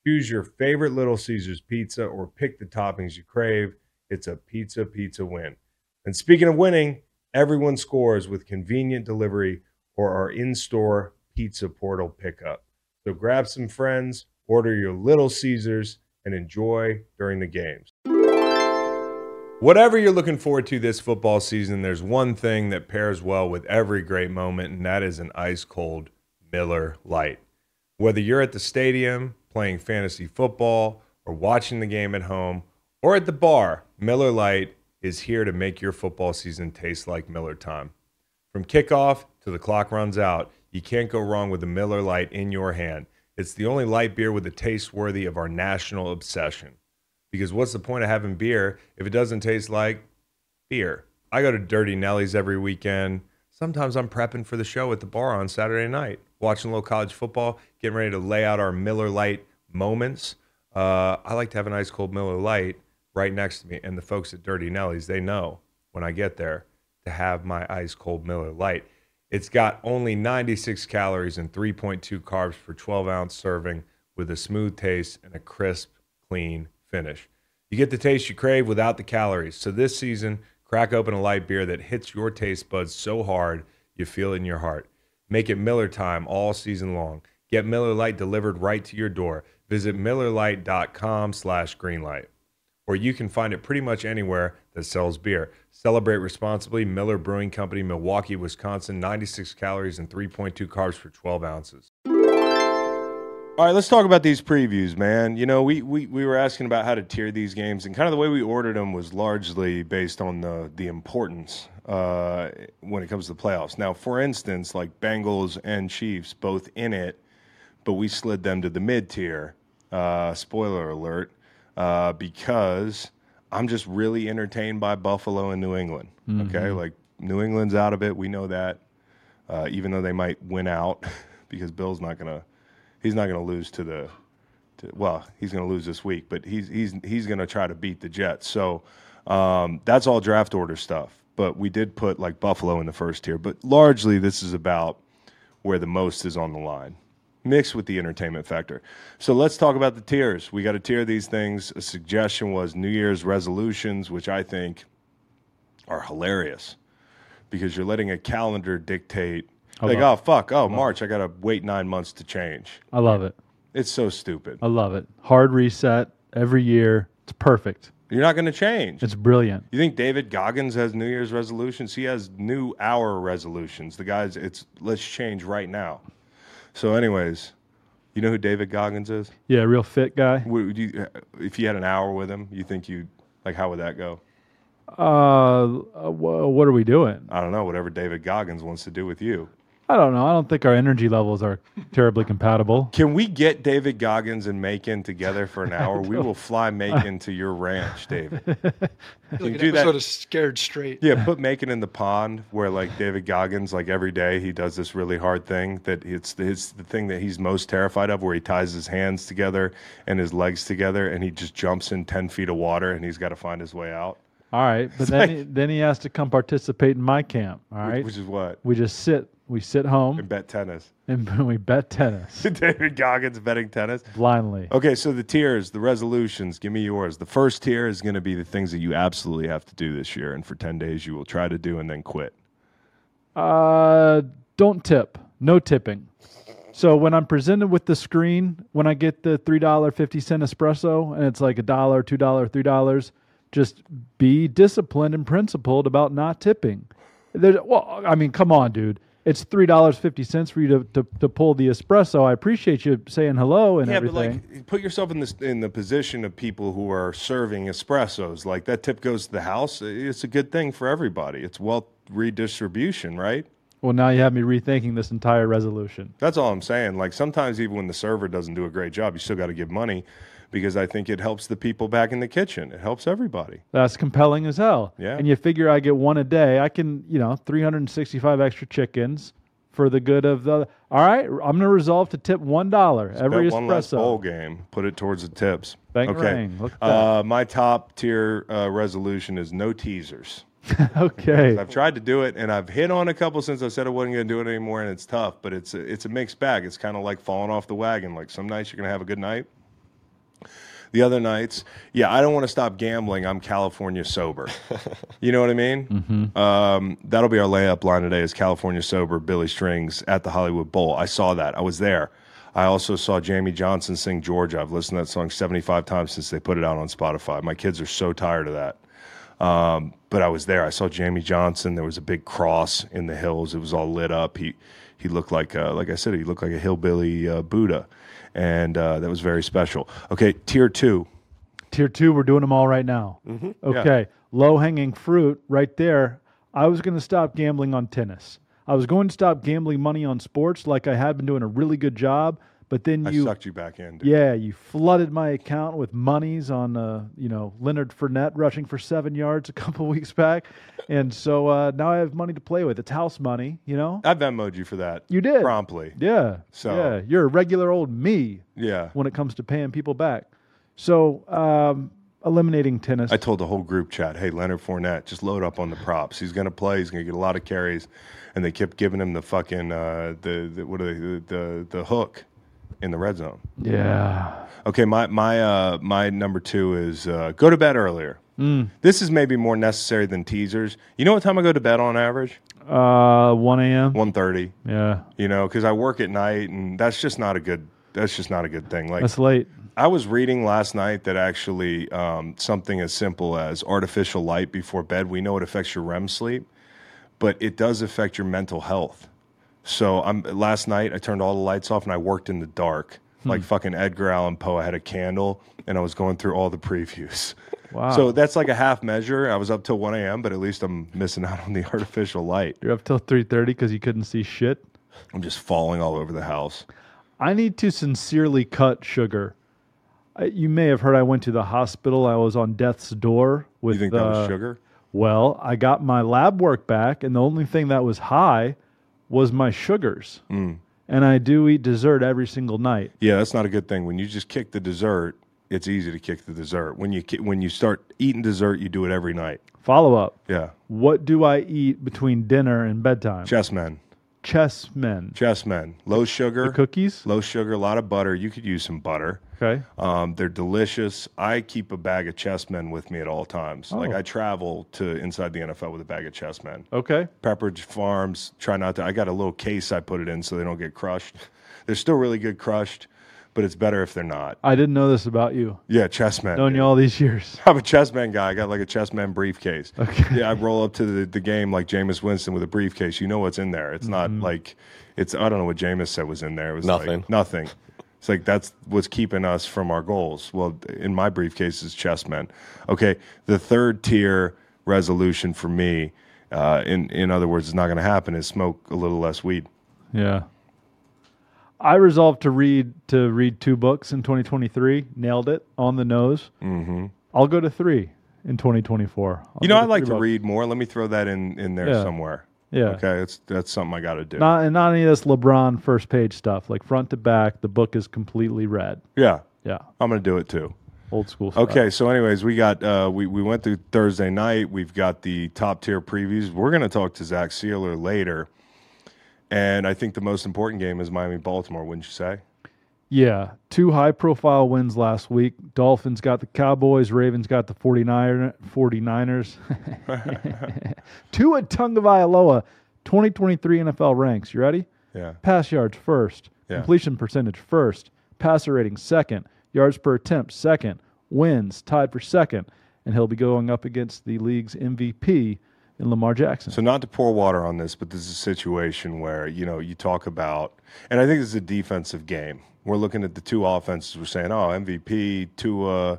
choose your favorite Little Caesars pizza or pick the toppings you crave. It's a pizza pizza win. And speaking of winning, everyone scores with convenient delivery or our in store pizza portal pickup. So grab some friends, order your Little Caesars, and enjoy during the games. Whatever you're looking forward to this football season, there's one thing that pairs well with every great moment, and that is an ice cold Miller Lite. Whether you're at the stadium playing fantasy football or watching the game at home or at the bar, Miller Lite is here to make your football season taste like Miller time. From kickoff to the clock runs out, you can't go wrong with a Miller Lite in your hand. It's the only light beer with a taste worthy of our national obsession. Because what's the point of having beer if it doesn't taste like beer? I go to Dirty Nelly's every weekend. Sometimes I'm prepping for the show at the bar on Saturday night, watching a little college football, getting ready to lay out our Miller Lite moments. Uh, I like to have an ice cold Miller Lite right next to me. And the folks at Dirty Nellies, they know when I get there to have my ice cold Miller Lite. It's got only 96 calories and 3.2 carbs per 12 ounce serving with a smooth taste and a crisp, clean finish. You get the taste you crave without the calories. So this season, crack open a light beer that hits your taste buds so hard you feel it in your heart. Make it Miller time all season long. Get Miller Lite delivered right to your door. Visit millerlite.com slash greenlight. Or you can find it pretty much anywhere that sells beer. Celebrate responsibly. Miller Brewing Company, Milwaukee, Wisconsin. 96 calories and 3.2 carbs for 12 ounces. All right, let's talk about these previews, man. You know, we, we we were asking about how to tier these games, and kind of the way we ordered them was largely based on the the importance uh, when it comes to the playoffs. Now, for instance, like Bengals and Chiefs, both in it, but we slid them to the mid tier. Uh, spoiler alert, uh, because I'm just really entertained by Buffalo and New England. Okay, like New England's out of it, we know that. Uh, even though they might win out, because Bill's not gonna he's not going to lose to the to, well he's going to lose this week but he's he's he's going to try to beat the jets so um, that's all draft order stuff but we did put like Buffalo in the first tier. But largely, this is about where the most is on the line, mixed with the entertainment factor. So let's talk about the tiers. We got to tier these things. A suggestion was New Year's resolutions, which I think are hilarious because you're letting a calendar dictate. like, oh fuck, oh March, I gotta wait nine months to change. I love it. It's so stupid. I love it. Hard reset every year. It's perfect. You're not gonna change. It's brilliant. You think David Goggins has New Year's resolutions? He has new hour resolutions. The guys, it's let's change right now. So, anyways, you know who David Goggins is? Yeah, real fit guy. Would you, if you had an hour with him, you think you like how would that go? Uh, uh, wha- what are we doing? I don't know. Whatever David Goggins wants to do with you. I don't know. I don't think our energy levels are terribly compatible. Can we get David Goggins and Macon together for an hour? We will fly Macon to your ranch, David. like you do that- episode of Scared Straight. Yeah, put Macon in the pond where like David Goggins, like every day he does this really hard thing that it's the, it's the thing that he's most terrified of, where he ties his hands together and his legs together, and he just jumps in ten feet of water, and he's got to find his way out. All right, but then he, then he has to come participate in my camp. All right, Which is what we just sit. We sit home and bet tennis. and we bet tennis David Goggins betting tennis. blindly. Okay, so the tiers, the resolutions, give me yours. The first tier is going to be the things that you absolutely have to do this year, and for 10 days you will try to do and then quit. Uh, don't tip. No tipping. So when I'm presented with the screen, when I get the three dollar fifty cent espresso, and it's like a dollar, two dollar, three dollars, just be disciplined and principled about not tipping. There's, well, I mean, come on, dude. It's three dollars fifty cents for you to, to, to pull the espresso. I appreciate you saying hello and Yeah, everything. but like, put yourself in this in the position of people who are serving espressos. Like that tip goes to the house. It's a good thing for everybody. It's wealth redistribution, right? well, now you have me rethinking this entire resolution. That's all I'm saying. Like sometimes even when the server doesn't do a great job, you still got to give money because I think it helps the people back in the kitchen. It helps everybody. That's compelling as hell. Yeah. And you figure I get one a day, I can, you know, 365 extra chickens for the good of the. All right, I'm going to resolve to tip $1 every Bet one less bowl espresso. game. Put it towards the tips. Bang, okay. Uh, my top tier uh, resolution is no teasers. okay. I've tried to do it, and I've hit on a couple since I said I wasn't going to do it anymore, and it's tough. But it's a, it's a mixed bag. It's kind of like falling off the wagon. Like some nights you're going to have a good night. The other nights, yeah, I don't want to stop gambling. I'm California sober. you know what I mean? Mm-hmm. Um, that'll be our layup line today. Is California sober? Billy Strings at the Hollywood Bowl. I saw that. I was there. I also saw Jamey Johnson sing Georgia. I've listened to that song 75 times since they put it out on Spotify. My kids are so tired of that. Um, but I was there. I saw Jamey Johnson. There was a big cross in the hills. It was all lit up. He he looked like uh, like I said, he looked like a hillbilly uh, Buddha, and uh, that was very special. Okay, tier two. Tier two, we're doing them all right now. Mm-hmm. Okay. Low hanging fruit right there. I was going to stop gambling on tennis. I was going to stop gambling money on sports like I had been doing a really good job. But then I you sucked you back in. Dude. Yeah, you flooded my account with monies on, uh, you know, Leonard Fournette rushing for seven yards a couple weeks back, and so uh, now I have money to play with. It's house money, you know. I Venmoed you for that. You did promptly. Yeah. So- yeah, you're a regular old me Yeah. when it comes to paying people back. So um, eliminating tennis. I told the whole group chat, hey, Leonard Fournette, just load up on the props. He's going to play. He's going to get a lot of carries. And they kept giving him the fucking, uh, the, the, what are they, the, the, the hook in the red zone. yeah. Okay, my, my, uh, my number two is uh, go to bed earlier. This is maybe more necessary than teasers. You know what time I go to bed on average? Uh, 1 a.m. 1.30, Yeah, you know, because I work at night and that's just not a good, that's just not a good thing. Like that's late. I was reading last night that actually um, something as simple as artificial light before bed, we know it affects your REM sleep, but it does affect your mental health. So I'm last night I turned all the lights off and I worked in the dark. Like fucking Edgar Allan Poe. I had a candle and I was going through all the previews. Wow. So that's like a half measure. I was up till 1 a.m., but at least I'm missing out on the artificial light. You're up till 3:30 because you couldn't see shit. I'm just falling all over the house. I need to sincerely cut sugar. I, you may have heard I went to the hospital. I was on death's door with. You think that was uh, sugar? Well, I got my lab work back, and the only thing that was high was my sugars. Mm. And I do eat dessert every single night. Yeah, that's not a good thing. When you just kick the dessert, it's easy to kick the dessert. When you when you start eating dessert, you do it every night. Follow up. Yeah, What do I eat between dinner and bedtime? chessmen, Chessmen. chessmen, low sugar, The cookies? low sugar, a lot of butter. You could use some butter. Okay. Um, they're delicious. I keep a bag of chessmen with me at all times. Like Oh. I travel to inside the NFL with a bag of chessmen. Okay. Pepperidge Farms. Try not to. I got a little case I put it in so they don't get crushed. They're still really good crushed, but it's better if they're not. I didn't know this about you. Yeah, chessmen. Known you all these years. I'm a chessman guy. I got like a chessman briefcase. Okay. Yeah, I roll up to the, the game like Jameis Winston with a briefcase. You know what's in there. It's Mm-hmm. not like it's. I don't know what Jameis said was in there. It was like Nothing. nothing. It's like that's what's keeping us from our goals. Well, in my briefcase is chessmen. Okay, the third tier resolution for me, uh, in in other words, is not going to happen. Is smoke a little less weed. Yeah. I resolved to read to read two books in 2023. Nailed it on the nose. Mm-hmm. I'll go to three in 2024. I'll You know, I like to books. read more. Let me throw that in in there Yeah. somewhere. Yeah. Okay, that's that's something I got to do. Not and not any of this LeBron first page stuff. Like front to back, the book is completely read. yeah, Yeah. I'm going to do it too. Old school stuff. Okay, so anyways, we got uh, we we went through Thursday night. We've got the top tier previews. We're going to talk to Zach Sieler later, and I think the most important game is Miami Baltimore. Wouldn't you say? Yeah. Two high profile wins last week. Dolphins got the Cowboys, Ravens got the 49 49ers. Tua Tagovailoa, 2023 NFL ranks. You ready? Yeah, Pass yards first, Yeah. completion percentage first, passer rating second, yards per attempt second, wins tied for second, and he'll be going up against the league's MVP in Lamar Jackson. So not to pour water on this, but this is a situation where you know you talk about, and I think this is a defensive game. We're looking at the two offenses. We're saying, oh, MVP, Tua,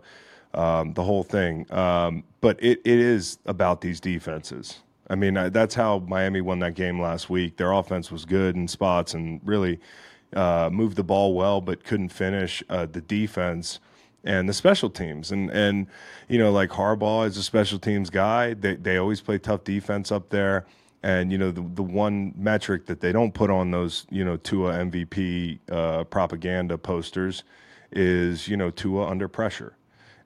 um, the whole thing. Um, but it, it is about these defenses. I mean, I, that's how Miami won that game last week. Their offense was good in spots and really uh, moved the ball well, but couldn't finish. Uh, the defense and the special teams. And and you know, like Harbaugh is a special teams guy. They they always play tough defense up there. And you know, the the one metric that they don't put on those you know Tua MVP uh, propaganda posters is you know Tua under pressure.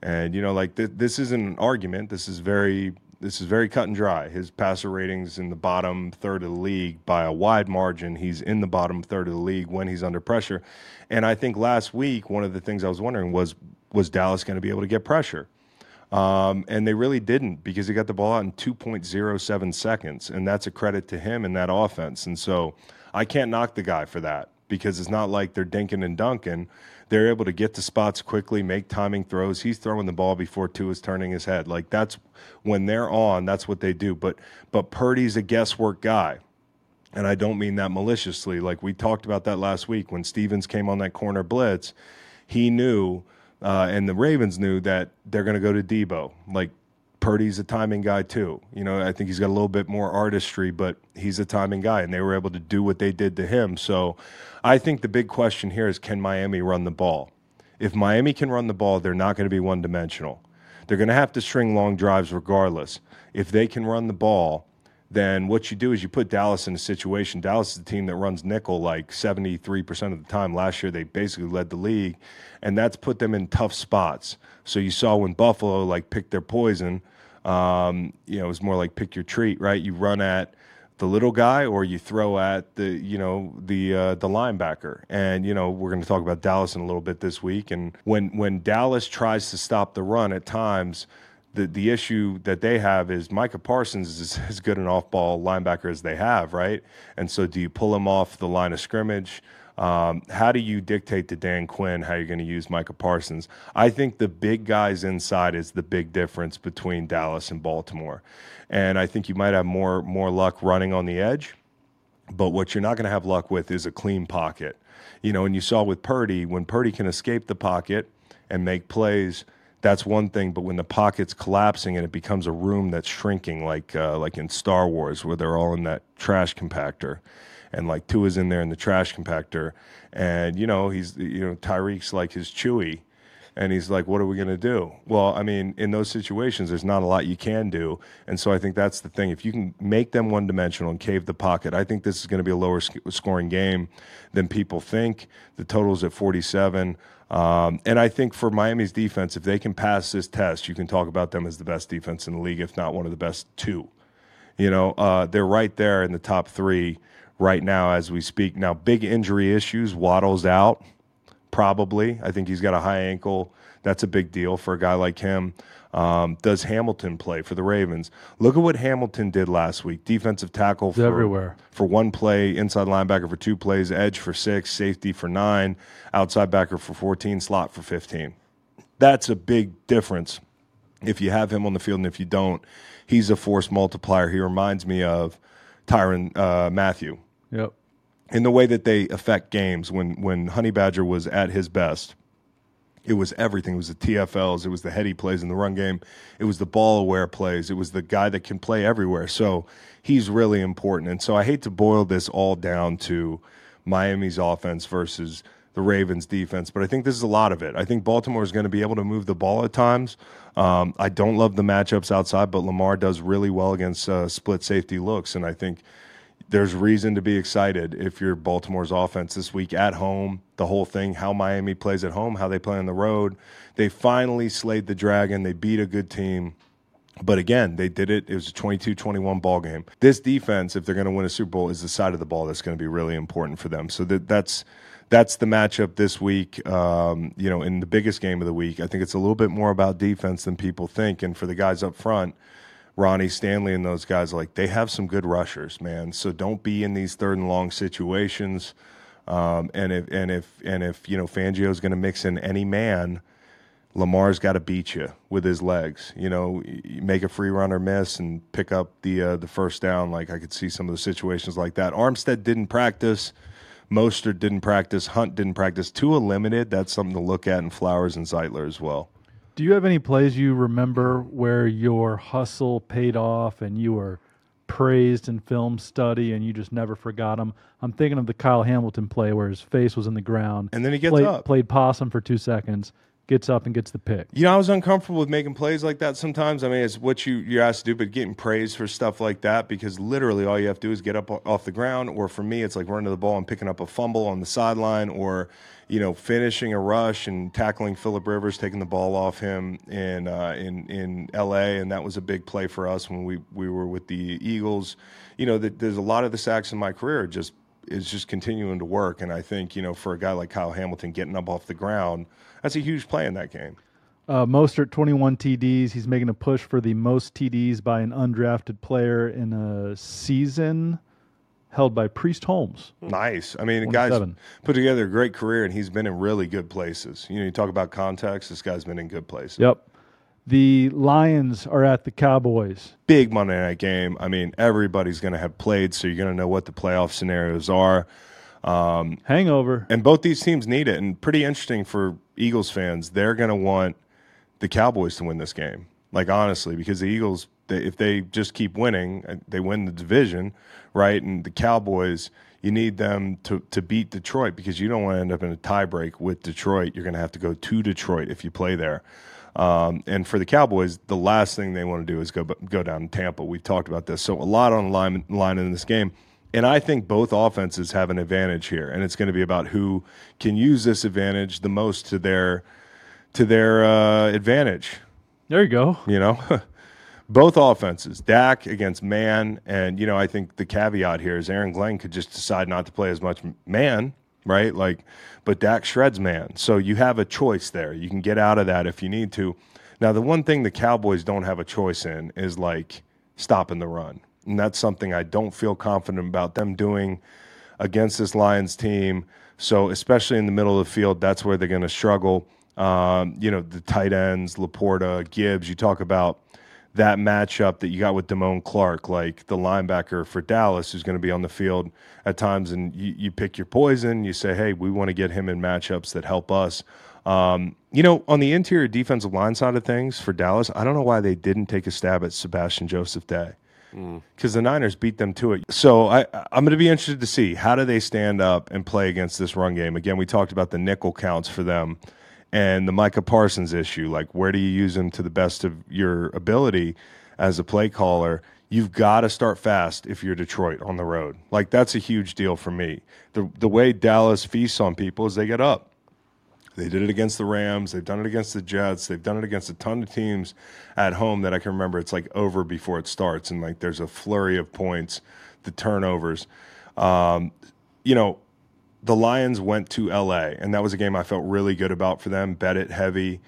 And you know, like th- this isn't an argument. This is very this is very cut and dry. His passer ratings in the bottom third of the league by a wide margin. He's in the bottom third of the league when he's under pressure. And I think last week one of the things I was wondering was was Dallas going to be able to get pressure? Um, and they really didn't because he got the ball out in 2.07 seconds, and that's a credit to him and that offense. And so I can't knock the guy for that because it's not like they're dinking and dunking. They're able to get to spots quickly, make timing throws. He's throwing the ball before two is turning his head. Like that's when they're on, that's what they do. But but Purdy's a guesswork guy. And I don't mean that maliciously. Like we talked about that last week when Stevens came on that corner blitz, he knew, uh, and the Ravens knew that they're going to go to Debo. Like Purdy's a timing guy too. You know, I think he's got a little bit more artistry, but he's a timing guy, and they were able to do what they did to him. So I think the big question here is can Miami run the ball? If Miami can run the ball, they're not going to be one dimensional. They're going to have to string long drives regardless. If they can run the ball, then what you do is you put Dallas in a situation. Dallas is the team that runs nickel like 73% of the time. Last year, they basically led the league, and that's put them in tough spots. So you saw when Buffalo like picked their poison, um, you know, it was more like pick your treat, right? You run at the little guy or you throw at the you know the uh, the linebacker and you know we're going to talk about Dallas in a little bit this week and when when Dallas tries to stop the run at times the the issue that they have is Micah Parsons is as good an off ball linebacker as they have right and so do you pull him off the line of scrimmage um, how do you dictate to Dan Quinn how you're going to use Micah Parsons? I think the big guys inside is the big difference between Dallas and Baltimore, and I think you might have more more luck running on the edge. But what you're not going to have luck with is a clean pocket. You know, and you saw with Purdy, when Purdy can escape the pocket and make plays, that's one thing. But when the pocket's collapsing and it becomes a room that's shrinking, like uh, like in Star Wars, where they're all in that trash compactor, and like Tua is in there in the trash compactor, and you know he's you know Tyreek's like his Chewy, And he's like, what are we going to do? Well, I mean, in those situations, there's not a lot you can do. And so I think that's the thing. If you can make them one dimensional and cave the pocket, I think this is going to be a lower sc- scoring game than people think. The total's at 47. Um, and I think for Miami's defense, if they can pass this test, you can talk about them as the best defense in the league, if not one of the best two. You know, uh, they're right there in the top three right now as we speak. Now, big injury issues. Waddle's out probably. I think he's got a high ankle. That's a big deal for a guy like him. Um, does Hamilton play for the Ravens? Look at what Hamilton did last week. Defensive tackle for, everywhere. for one play, inside linebacker for two plays, edge for six, safety for nine, outside backer for 14, slot for 15. That's a big difference if you have him on the field and if you don't. He's a force multiplier. He reminds me of Tyrann uh, Mathieu Yep. In the way that they affect games. When when Honey Badger was at his best, it was everything. It was the TFLs. It was the heady plays in the run game. It was the ball aware plays. It was the guy that can play everywhere. So he's really important. And so I hate to boil this all down to Miami's offense versus the Ravens defense, but I think this is a lot of it. I think Baltimore is going to be able to move the ball at times. Um, I don't love the matchups outside, but Lamar does really well against uh, split safety looks, and I think there's reason to be excited if you're Baltimore's offense this week at home, the whole thing, how Miami plays at home, how they play on the road. They finally slayed the Dragon. They beat a good team. But again, they did it. It was a 22 21 ball game. This defense, if they're going to win a Super Bowl, is the side of the ball that's going to be really important for them. So that, that's that's the matchup this week. Um, you know, in the biggest game of the week, I think it's a little bit more about defense than people think. And for the guys up front, Ronnie Stanley and those guys, like they have some good rushers, man. So don't be in these third and long situations. Um, and if and if and if you know Fangio's going to mix in any man, Lamar's got to beat you with his legs. You know, make a free runner miss and pick up the uh, the first down. Like I could see some of the situations like that. Armstead didn't practice. Mostert didn't practice. Hunt didn't practice. Tua limited. That's something to look at in Flowers and Zeitler as well. Do you have any plays you remember where your hustle paid off and you were praised in film study and you just never forgot them? I'm thinking of the Kyle Hamilton play where his face was in the ground. And then he gets played, up. played possum for two seconds, gets up and gets the pick. You know, I was uncomfortable with making plays like that sometimes. I mean, it's what you, you're asked to do, but getting praised for stuff like that because literally all you have to do is get up off the ground. Or for me, it's like running to the ball and picking up a fumble on the sideline or, you know, finishing a rush and tackling Philip Rivers, taking the ball off him in, uh, in, in LA. And that was a big play for us when we, we were with the Eagles. You know, that there's a lot of the sacks in my career just is just continuing to work. And I think, you know, for a guy like Kyle Hamilton getting up off the ground, that's a huge play in that game. Uh, Mostert, 21 TDs. He's making a push for the most TDs by an undrafted player in a season held by Priest Holmes. Nice. I mean, the guy's put together a great career, and he's been in really good places. You know, you talk about context. This guy's been in good places. Yep. The Lions are at the Cowboys. Big Monday night game. I mean, everybody's going to have played, so you're going to know what the playoff scenarios are. Um, Hangover. And both these teams need it. And pretty interesting for Eagles fans. They're going to want the Cowboys to win this game. Like honestly, because the Eagles, they, if they just keep winning, uh, they win the division, right? And the Cowboys, you need them to to beat Detroit because you don't want to end up in a tiebreak with Detroit. You're going to have to go to Detroit if you play there. Um, and for the Cowboys, the last thing they want to do is go go down to Tampa. We've talked about this, so a lot on the line, line in this game. And I think both offenses have an advantage here, and it's going to be about who can use this advantage the most to their to their uh, advantage. There you go. You know, both offenses, Dak against man, and you know, I think the caveat here is Aaron Glenn could just decide not to play as much man, right? Like, but Dak shreds man, so you have a choice there. You can get out of that if you need to. Now, the one thing the Cowboys don't have a choice in is like stopping the run, and that's something I don't feel confident about them doing against this Lions team. So, especially in the middle of the field, that's where they're going to struggle. Um, you know, the tight ends, LaPorta, Gibbs. You talk about that matchup that you got with Damone Clark, like the linebacker for Dallas, who's going to be on the field at times, and you, you pick your poison. You say, hey, we want to get him in matchups that help us. Um, you know, on the interior defensive line side of things for Dallas, I don't know why they didn't take a stab at Sebastian Joseph Day because the Niners beat them to it. So I, I'm going to be interested to see how do they stand up and play against this run game. Again, we talked about the nickel counts for them, and the Micah Parsons issue. Like, where do you use him to the best of your ability as a play caller? You've got to start fast if you're Detroit on the road. Like, that's a huge deal for me. The, the way Dallas feasts on people is they get up. They did it against the Rams. They've done it against the Jets. They've done it against a ton of teams at home that I can remember. It's like over before it starts, and like there's a flurry of points, the turnovers. Um, you know, the Lions went to LA, and that was a game I felt really good about for them. Bet it heavy.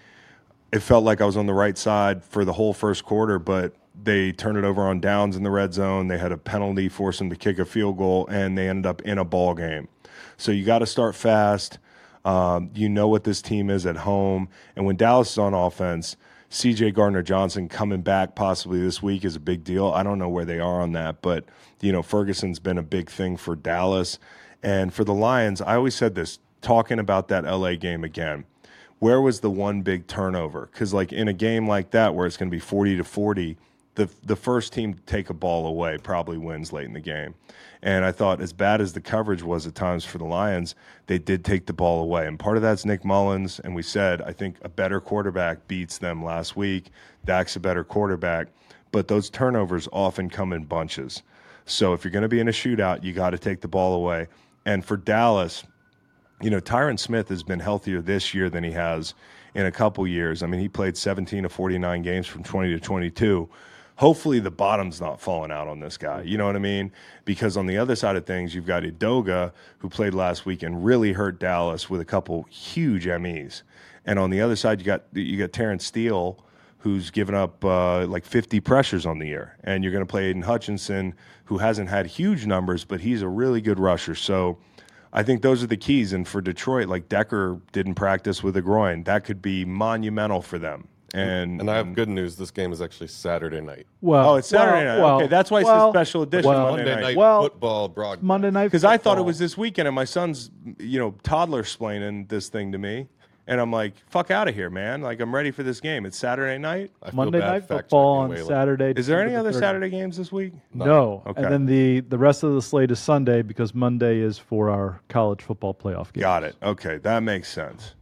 It felt like I was on the right side for the whole first quarter, but they turned it over on downs in the red zone. They had a penalty, force them to kick a field goal, and they ended up in a ball game. So you got to start fast. Um, you know what this team is at home. And when Dallas is on offense, CJ Gardner Johnson coming back possibly this week is a big deal. I don't know where they are on that, but you know, Ferguson's been a big thing for Dallas. And for the Lions, I always said this talking about that LA game again. Where was the one big turnover? Because like in a game like that where it's going to be 40 to 40, the the first team to take a ball away probably wins late in the game. And I thought, as bad as the coverage was at times for the Lions, they did take the ball away. And part of that's Nick Mullens. And we said, I think a better quarterback beats them last week. Dak's a better quarterback. But those turnovers often come in bunches. So if you're going to be in a shootout, you got to take the ball away. And for Dallas, you know, Tyron Smith has been healthier this year than he has in a couple years. I mean, he played 17 to 49 games from 20 to 22 hopefully the bottom's not falling out on this guy. You know what I mean? Because on the other side of things, you've got Edoga, who played last week and really hurt Dallas with a couple huge MEs. And on the other side, you got you got Terence Steele, who's given up uh, like 50 pressures on the year. And you're going to play Aidan Hutchinson, who hasn't had huge numbers, but he's a really good rusher. So I think those are the keys. And for Detroit, like Decker didn't practice with a groin. That could be monumental for them. And And I have good news. This game is actually Saturday night. Well, Oh, it's Saturday well, night. well, okay, that's why it's well, a special edition well, Monday, Monday night. night Well, football broadcast. Monday night Because I thought it was this weekend, and my son's, you know, toddler explaining this thing to me, and I'm like, "Fuck out of here, man! Like I'm ready for this game. It's Saturday night. I Monday night football on. Saturday. Is there any December other 30th. Saturday games this week? No. Okay. And then the the rest of the slate is Sunday because Monday is for our college football playoff game. Got it. Okay, that makes sense.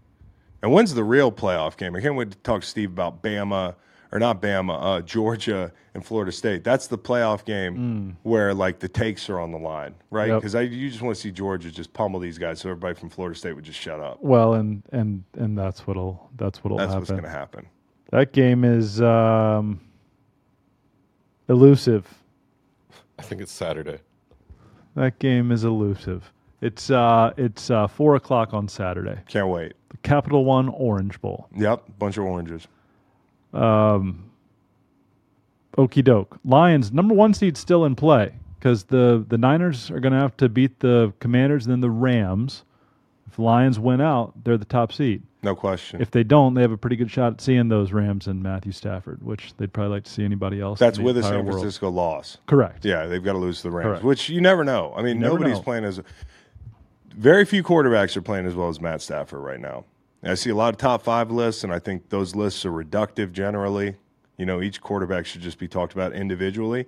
And when's the real playoff game? I can't wait to talk to Steve about Bama or not Bama, uh, Georgia and Florida State. That's the playoff game where like the takes are on the line, right? Because I you just want to see Georgia just pummel these guys, so everybody from Florida State would just shut up. Well, and and and that's what'll that's what'll That's happen. what's going to happen. That game is um, elusive. I think it's Saturday. That game is elusive. It's uh it's uh, four o'clock on Saturday. Can't wait. The Capital One Orange Bowl. Yep, bunch of oranges. Um, Okie doke. Lions number one seed still in play because the the Niners are going to have to beat the Commanders and then the Rams. If the Lions win out, they're the top seed. No question. If they don't, they have a pretty good shot at seeing those Rams and Matthew Stafford, which they'd probably like to see anybody else. That's with a San world. Francisco loss. Correct. Yeah, they've got to lose to the Rams, Correct. which you never know. I mean, nobody's know. playing as very few quarterbacks are playing as well as Matt Stafford right now. I see a lot of top five lists, and I think those lists are reductive generally. You know, each quarterback should just be talked about individually.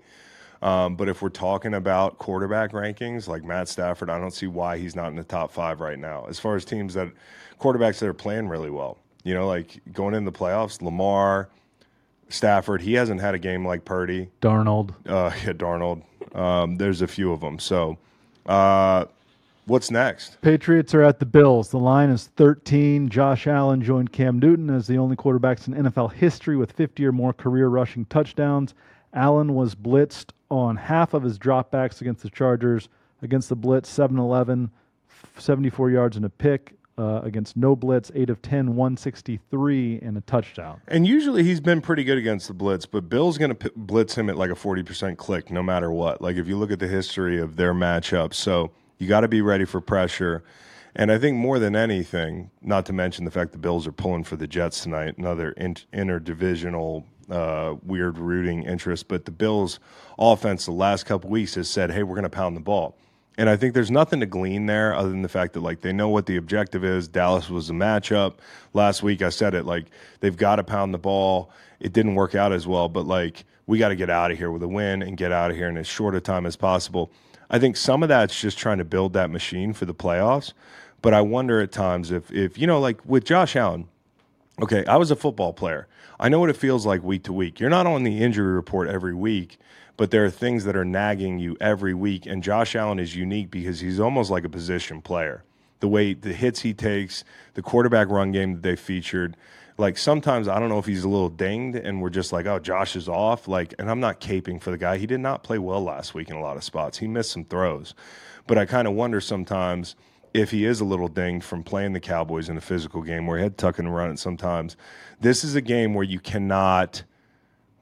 Um, but if we're talking about quarterback rankings, like Matt Stafford, I don't see why he's not in the top five right now. As far as teams that quarterbacks that are playing really well, you know, like going in the playoffs, Lamar, Stafford, he hasn't had a game like Purdy Darnold. uh, yeah, Darnold. Um, there's a few of them. So, uh, what's next? Patriots are at the Bills. The line is 13. Josh Allen joined Cam Newton as the only quarterbacks in NFL history with 50 or more career rushing touchdowns. Allen was blitzed on half of his dropbacks against the Chargers. Against the blitz, 7 11, 74 yards and a pick. Uh, against no blitz, 8 of 10, 163, and a touchdown. And usually he's been pretty good against the blitz, but Bill's going to p- blitz him at like a 40% click no matter what. Like if you look at the history of their matchups. So you got to be ready for pressure. And I think more than anything, not to mention the fact the Bills are pulling for the Jets tonight, another in- interdivisional uh, weird rooting interest. But the Bills' offense the last couple weeks has said, hey, we're going to pound the ball. And I think there's nothing to glean there other than the fact that like they know what the objective is. Dallas was a matchup. Last week I said it like they've got to pound the ball. It didn't work out as well, but like we got to get out of here with a win and get out of here in as short a time as possible. I think some of that's just trying to build that machine for the playoffs. But I wonder at times if if you know like with Josh Allen, Okay, I was a football player. I know what it feels like week to week. You're not on the injury report every week, but there are things that are nagging you every week. And Josh Allen is unique because he's almost like a position player. The way the hits he takes, the quarterback run game that they featured, like sometimes I don't know if he's a little dinged and we're just like, oh, Josh is off. Like, and I'm not caping for the guy. He did not play well last week in a lot of spots. He missed some throws. But I kind of wonder sometimes if he is a little dinged from playing the Cowboys in a physical game where he had tuck and run it sometimes. This is a game where you cannot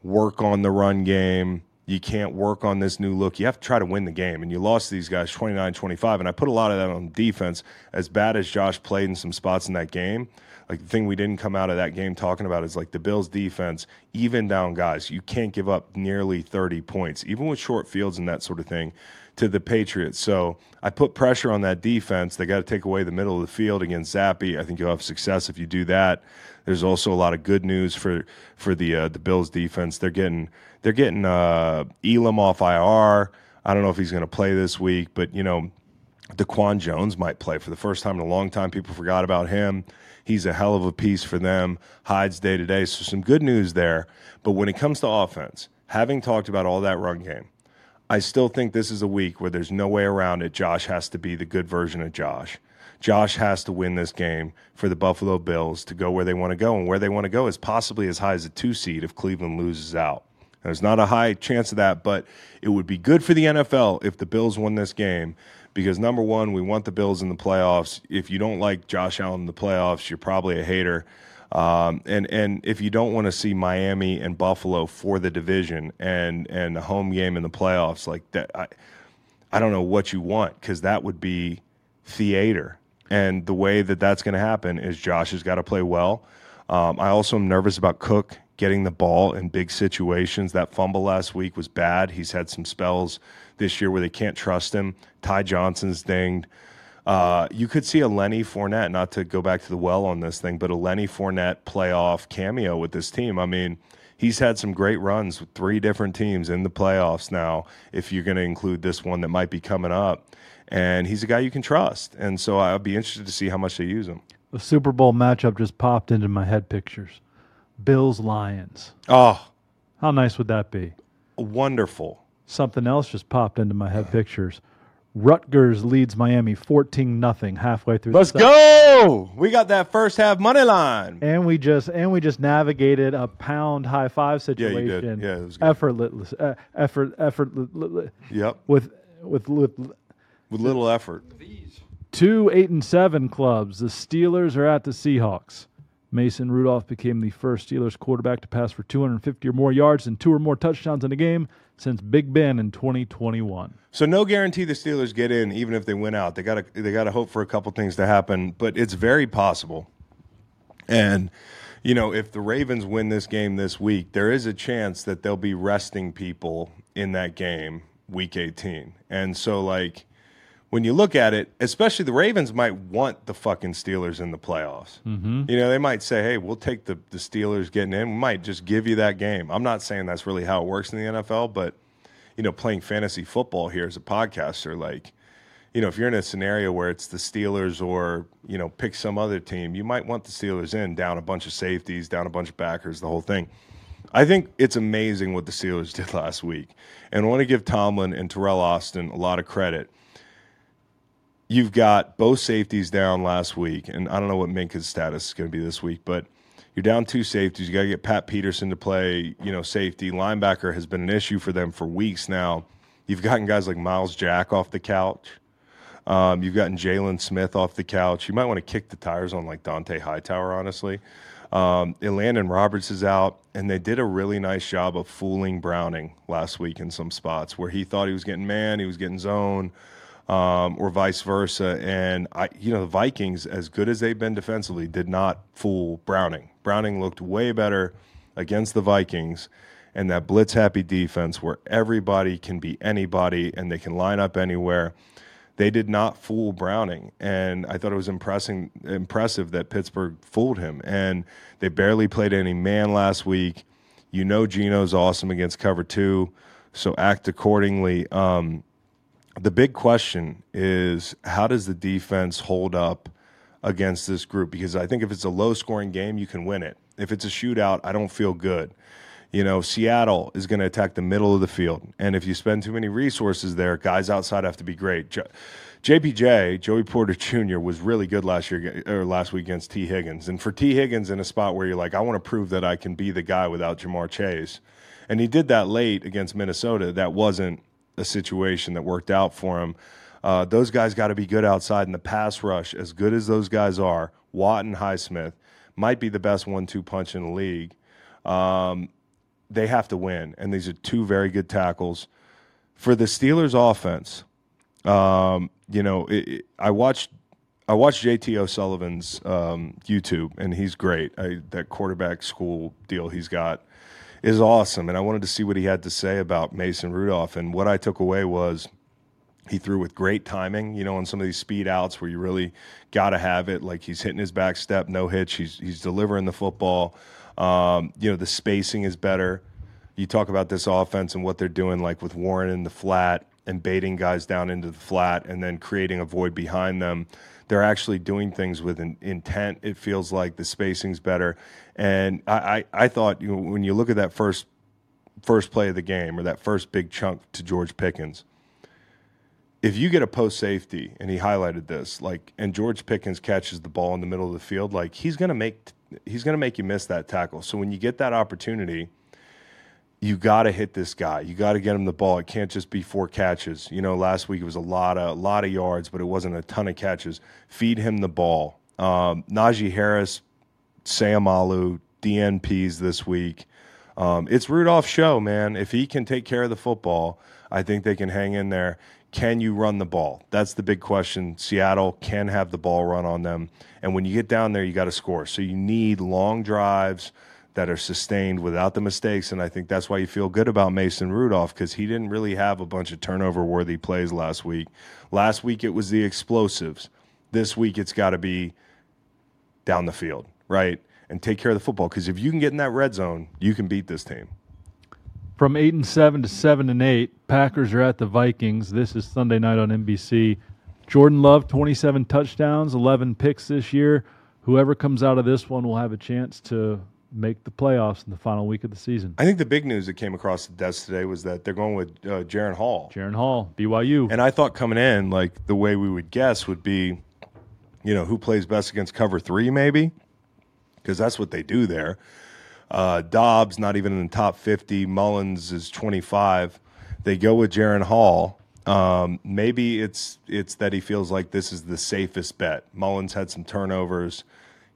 work on the run game. You can't work on this new look. You have to try to win the game. And you lost these guys 29 25. And I put a lot of that on defense. As bad as Josh played in some spots in that game, like the thing we didn't come out of that game talking about is like the Bills defense, even down guys. You can't give up nearly 30 points, even with short fields and that sort of thing to the Patriots. So I put pressure on that defense. They got to take away the middle of the field against Zappe. I think you'll have success if you do that. There's also a lot of good news for for the uh, the Bills defense. They're getting they're getting uh, Elam off IR. I don't know if he's going to play this week, but you know, Daquan Jones might play for the first time in a long time. People forgot about him. He's a hell of a piece for them. Hides day to day, so some good news there. But when it comes to offense, having talked about all that run game, I still think this is a week where there's no way around it. Josh has to be the good version of Josh. Josh has to win this game for the Buffalo Bills to go where they want to go. And where they want to go is possibly as high as a two seed if Cleveland loses out. There's not a high chance of that, but it would be good for the NFL if the Bills won this game because number one, we want the Bills in the playoffs. If you don't like Josh Allen in the playoffs, you're probably a hater. Um, and and if you don't want to see Miami and Buffalo for the division and and a home game in the playoffs like that, I I don't know what you want because that would be theater. And the way that that's going to happen is Josh has got to play well. Um, I also am nervous about Cook getting the ball in big situations. That fumble last week was bad. He's had some spells this year where they can't trust him. Ty Johnson's dinged. Uh, you could see a Lenny Fournette, not to go back to the well on this thing, but a Lenny Fournette playoff cameo with this team. I mean, he's had some great runs with three different teams in the playoffs now, if you're going to include this one that might be coming up and he's a guy you can trust. And so I'd be interested to see how much they use him. The Super Bowl matchup just popped into my head pictures. Bills Lions. Oh, How nice would that be? wonderful. Something else just popped into my head pictures. Rutgers leads Miami 14 nothing halfway through Let's go. We got that first half money line. And we just and we just navigated a pound high five Yeah, you situation. did. Yeah, it was good. effortless, uh, effort, effort, Yep. with with with With little effort. Two eight and seven clubs. The Steelers are at the Seahawks. Mason Rudolph became the first Steelers quarterback to pass for 250 or more yards and two or more touchdowns in a game since Big Ben in 2021. So no guarantee the Steelers get in, even if they win out. They got to they got to hope for a couple things to happen, but it's very possible. And you know, if the Ravens win this game this week, there is a chance that they'll be resting people in that game, Week 18. And so, like, when you look at it, especially the Ravens might want the fucking Steelers in the playoffs. Mm-hmm. You know, they might say, "Hey, we'll take the the Steelers getting in. We might just give you that game." I'm not saying that's really how it works in the NFL, but you know, playing fantasy football here as a podcaster, like, you know, if you're in a scenario where it's the Steelers or, you know, pick some other team, you might want the Steelers in, down a bunch of safeties, down a bunch of backers, the whole thing. I think it's amazing what the Steelers did last week. And I want to give Tomlin and Teryl Austin a lot of credit. You've got both safeties down last week, and I don't know what Minkah's status is going to be this week, but you're down two safeties. You got to get Pat Peterson to play, you know, safety. Linebacker has been an issue for them for weeks now. You've gotten guys like Myles Jack off the couch. Um, you've gotten Jalen Smith off the couch. You might want to kick the tires on like Dont'a Hightower, honestly. Um, and Landon Roberts is out, and they did a really nice job of fooling Browning last week in some spots where he thought he was getting man, he was getting zone, um, or vice versa. And I, you know, the Vikings, as good as they've been defensively, did not fool Browning. Browning looked way better against the Vikings and that blitz happy defense where everybody can be anybody and they can line up anywhere. They did not fool Browning, and I thought it was impressing, impressive that Pittsburgh fooled him. And they barely played any man last week. You know, Geno's awesome against cover two, so act accordingly. Um, the big question is how does the defense hold up against this group because I think if it's a low scoring game, you can win it. If it's a shootout, I don't feel good. You know, Seattle is going to attack the middle of the field. And if you spend too many resources there, guys outside have to be great. JPJ, Joey Porter Jr., was really good last year or last week against Tee Higgins. And for Tee Higgins in a spot where you're like, I want to prove that I can be the guy without Ja'Marr Chase. And he did that late against Minnesota. That wasn't a situation that worked out for him. Uh, those guys got to be good outside in the pass rush. As good as those guys are, Watt and Highsmith might be the best one-two punch in the league. Um, they have to win, and these are two very good tackles for the Steelers' offense. Um, you know, it, it, I watched I watched JT O'Sullivan's um, YouTube, and he's great. I, that quarterback school deal he's got is awesome, and I wanted to see what he had to say about Mason Rudolph. And what I took away was he threw with great timing, you know, on some of these speed outs where you really got to have it. Like he's hitting his back step, no hitch. He's he's delivering the football. Um, you know, the spacing is better. You talk about this offense and what they're doing, like with Warren in the flat and baiting guys down into the flat, and then creating a void behind them. They're actually doing things with an intent. It feels like the spacing's better, and I I, I thought you know, when you look at that first first play of the game or that first big chunk to George Pickens if you get a post safety, and he highlighted this, like, and George Pickens catches the ball in the middle of the field, like he's gonna make he's gonna make you miss that tackle. So when you get that opportunity, you got to hit this guy. You got to get him the ball. It can't just be four catches. You know, last week it was a lot of a lot of yards, but it wasn't a ton of catches. Feed him the ball. Um, Najee Harris, Seumalo, DNPs this week. Um, it's Rudolph's show, man. If he can take care of the football, I think they can hang in there. Can you run the ball? That's the big question. Seattle can have the ball run on them. And when you get down there, you got to score. So you need long drives that are sustained without the mistakes. And I think that's why you feel good about Mason Rudolph because he didn't really have a bunch of turnover worthy plays last week. Last week, it was the explosives. This week, it's got to be down the field, right? And take care of the football because if you can get in that red zone, you can beat this team. From eight and seven to seven and eight, Packers are at the Vikings. This is Sunday night on NBC. Jordan Love, 27 touchdowns, 11 picks this year. Whoever comes out of this one will have a chance to make the playoffs in the final week of the season. I think the big news that came across the desk today was that they're going with uh, Jaren Hall. Jaren Hall, BYU. And I thought coming in, like the way we would guess would be, you know, who plays best against cover three, maybe, because that's what they do there. Uh, Dobbs not even in the top 50. Mullens is 25. They go with Jaren Hall. Um, maybe it's it's that he feels like this is the safest bet. Mullens had some turnovers.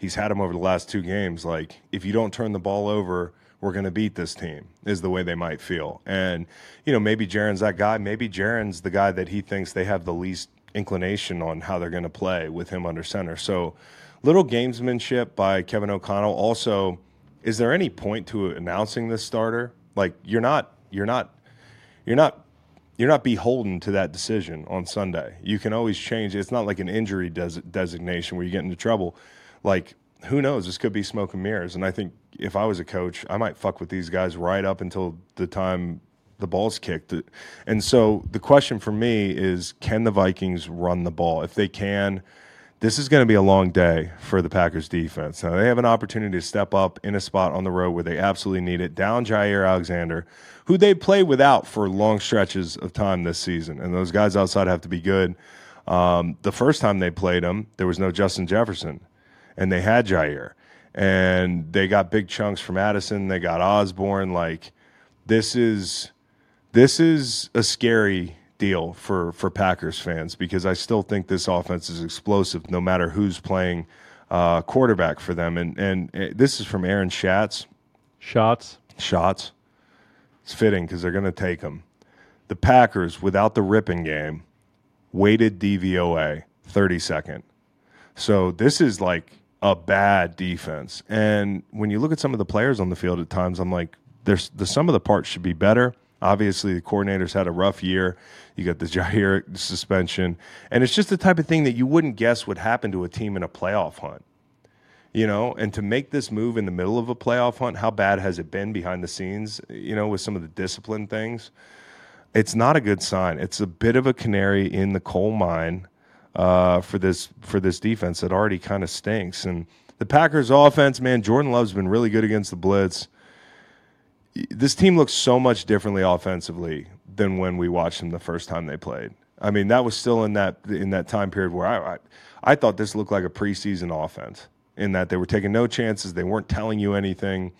He's had them over the last two games. Like if you don't turn the ball over, we're going to beat this team. Is the way they might feel. And you know maybe Jaren's that guy. Maybe Jaren's the guy that he thinks they have the least inclination on how they're going to play with him under center. So little gamesmanship by Kevin O'Connell. Also is there any point to announcing this starter? Like you're not you're not you're not you're not beholden to that decision on Sunday. You can always change. It's not like an injury des- designation where you get into trouble. Like who knows? This could be smoke and mirrors. And I think if I was a coach, I might fuck with these guys right up until the time the ball's kicked. And so the question for me is, can the Vikings run the ball? If they can this is going to be a long day for the Packers defense. Now, they have an opportunity to step up in a spot on the road where they absolutely need it, down Jaire Alexander, who they play without for long stretches of time this season. And those guys outside have to be good. Um, the first time they played him, there was no Justin Jefferson, and they had Jaire, And they got big chunks from Addison. They got Osborne. Like, this is this is a scary deal for for Packers fans because I still think this offense is explosive no matter who's playing uh, quarterback for them. And and uh, this is from Aaron Schatz. Shots. Shots. It's fitting because they're going to take them. The Packers, without the ripping game, weighted DVOA 32nd. So this is like a bad defense. And when you look at some of the players on the field at times, I'm like, there's the some of the parts should be better. Obviously, the coordinators had a rough year. You got the Jaire suspension, and it's just the type of thing that you wouldn't guess would happen to a team in a playoff hunt. You know, and to make this move in the middle of a playoff hunt, how bad has it been behind the scenes? You know, with some of the discipline things, it's not a good sign. It's a bit of a canary in the coal mine uh, for this for this defense that already kind of stinks. And the Packers offense, man, Jordan Love's been really good against the blitz. This team looks so much differently offensively than when we watched them the first time they played. I mean, that was still in that in that time period where I, I I thought this looked like a preseason offense in that they were taking no chances, they weren't telling you anything.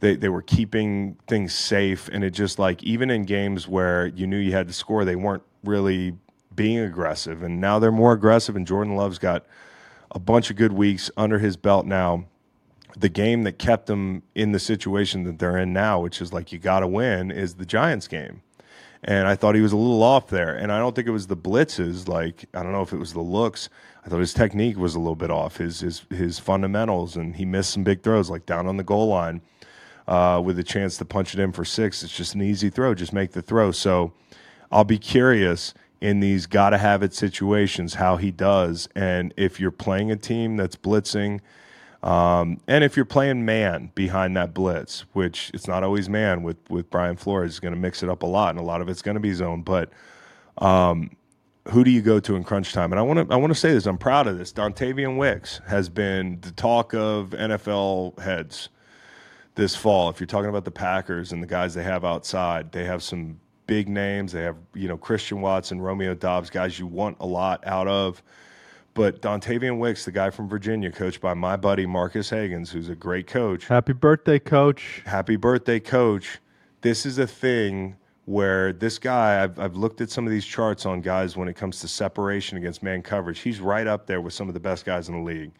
They, they were keeping things safe, and it just like even in games where you knew you had to score, they weren't really being aggressive. And now they're more aggressive, and Jordan Love's got a bunch of good weeks under his belt now. The game that kept them in the situation that they're in now, which is like you got to win, is the Giants game. And I thought he was a little off there. And I don't think it was the blitzes. Like, I don't know if it was the looks. I thought his technique was a little bit off, his, his, his fundamentals. And he missed some big throws, like down on the goal line uh, with a chance to punch it in for six. It's just an easy throw. Just make the throw. So I'll be curious in these got to have it situations how he does. And if you're playing a team that's blitzing, um, and if you're playing man behind that blitz, which it's not always man with with Brian Flores, is going to mix it up a lot, and a lot of it's going to be zone. But um, who do you go to in crunch time? And I want to I want to say this. I'm proud of this. Dontayvion Wicks has been the talk of NFL heads this fall. If you're talking about the Packers and the guys they have outside, they have some big names. They have you know Christian Watson, Romeo Doubs, guys you want a lot out of. But Dontayvion Wicks, the guy from Virginia, coached by my buddy Marques Hagans, who's a great coach. Happy birthday, coach. Happy birthday, coach. This is a thing where this guy, I've, I've looked at some of these charts on guys when it comes to separation against man coverage. He's right up there with some of the best guys in the league.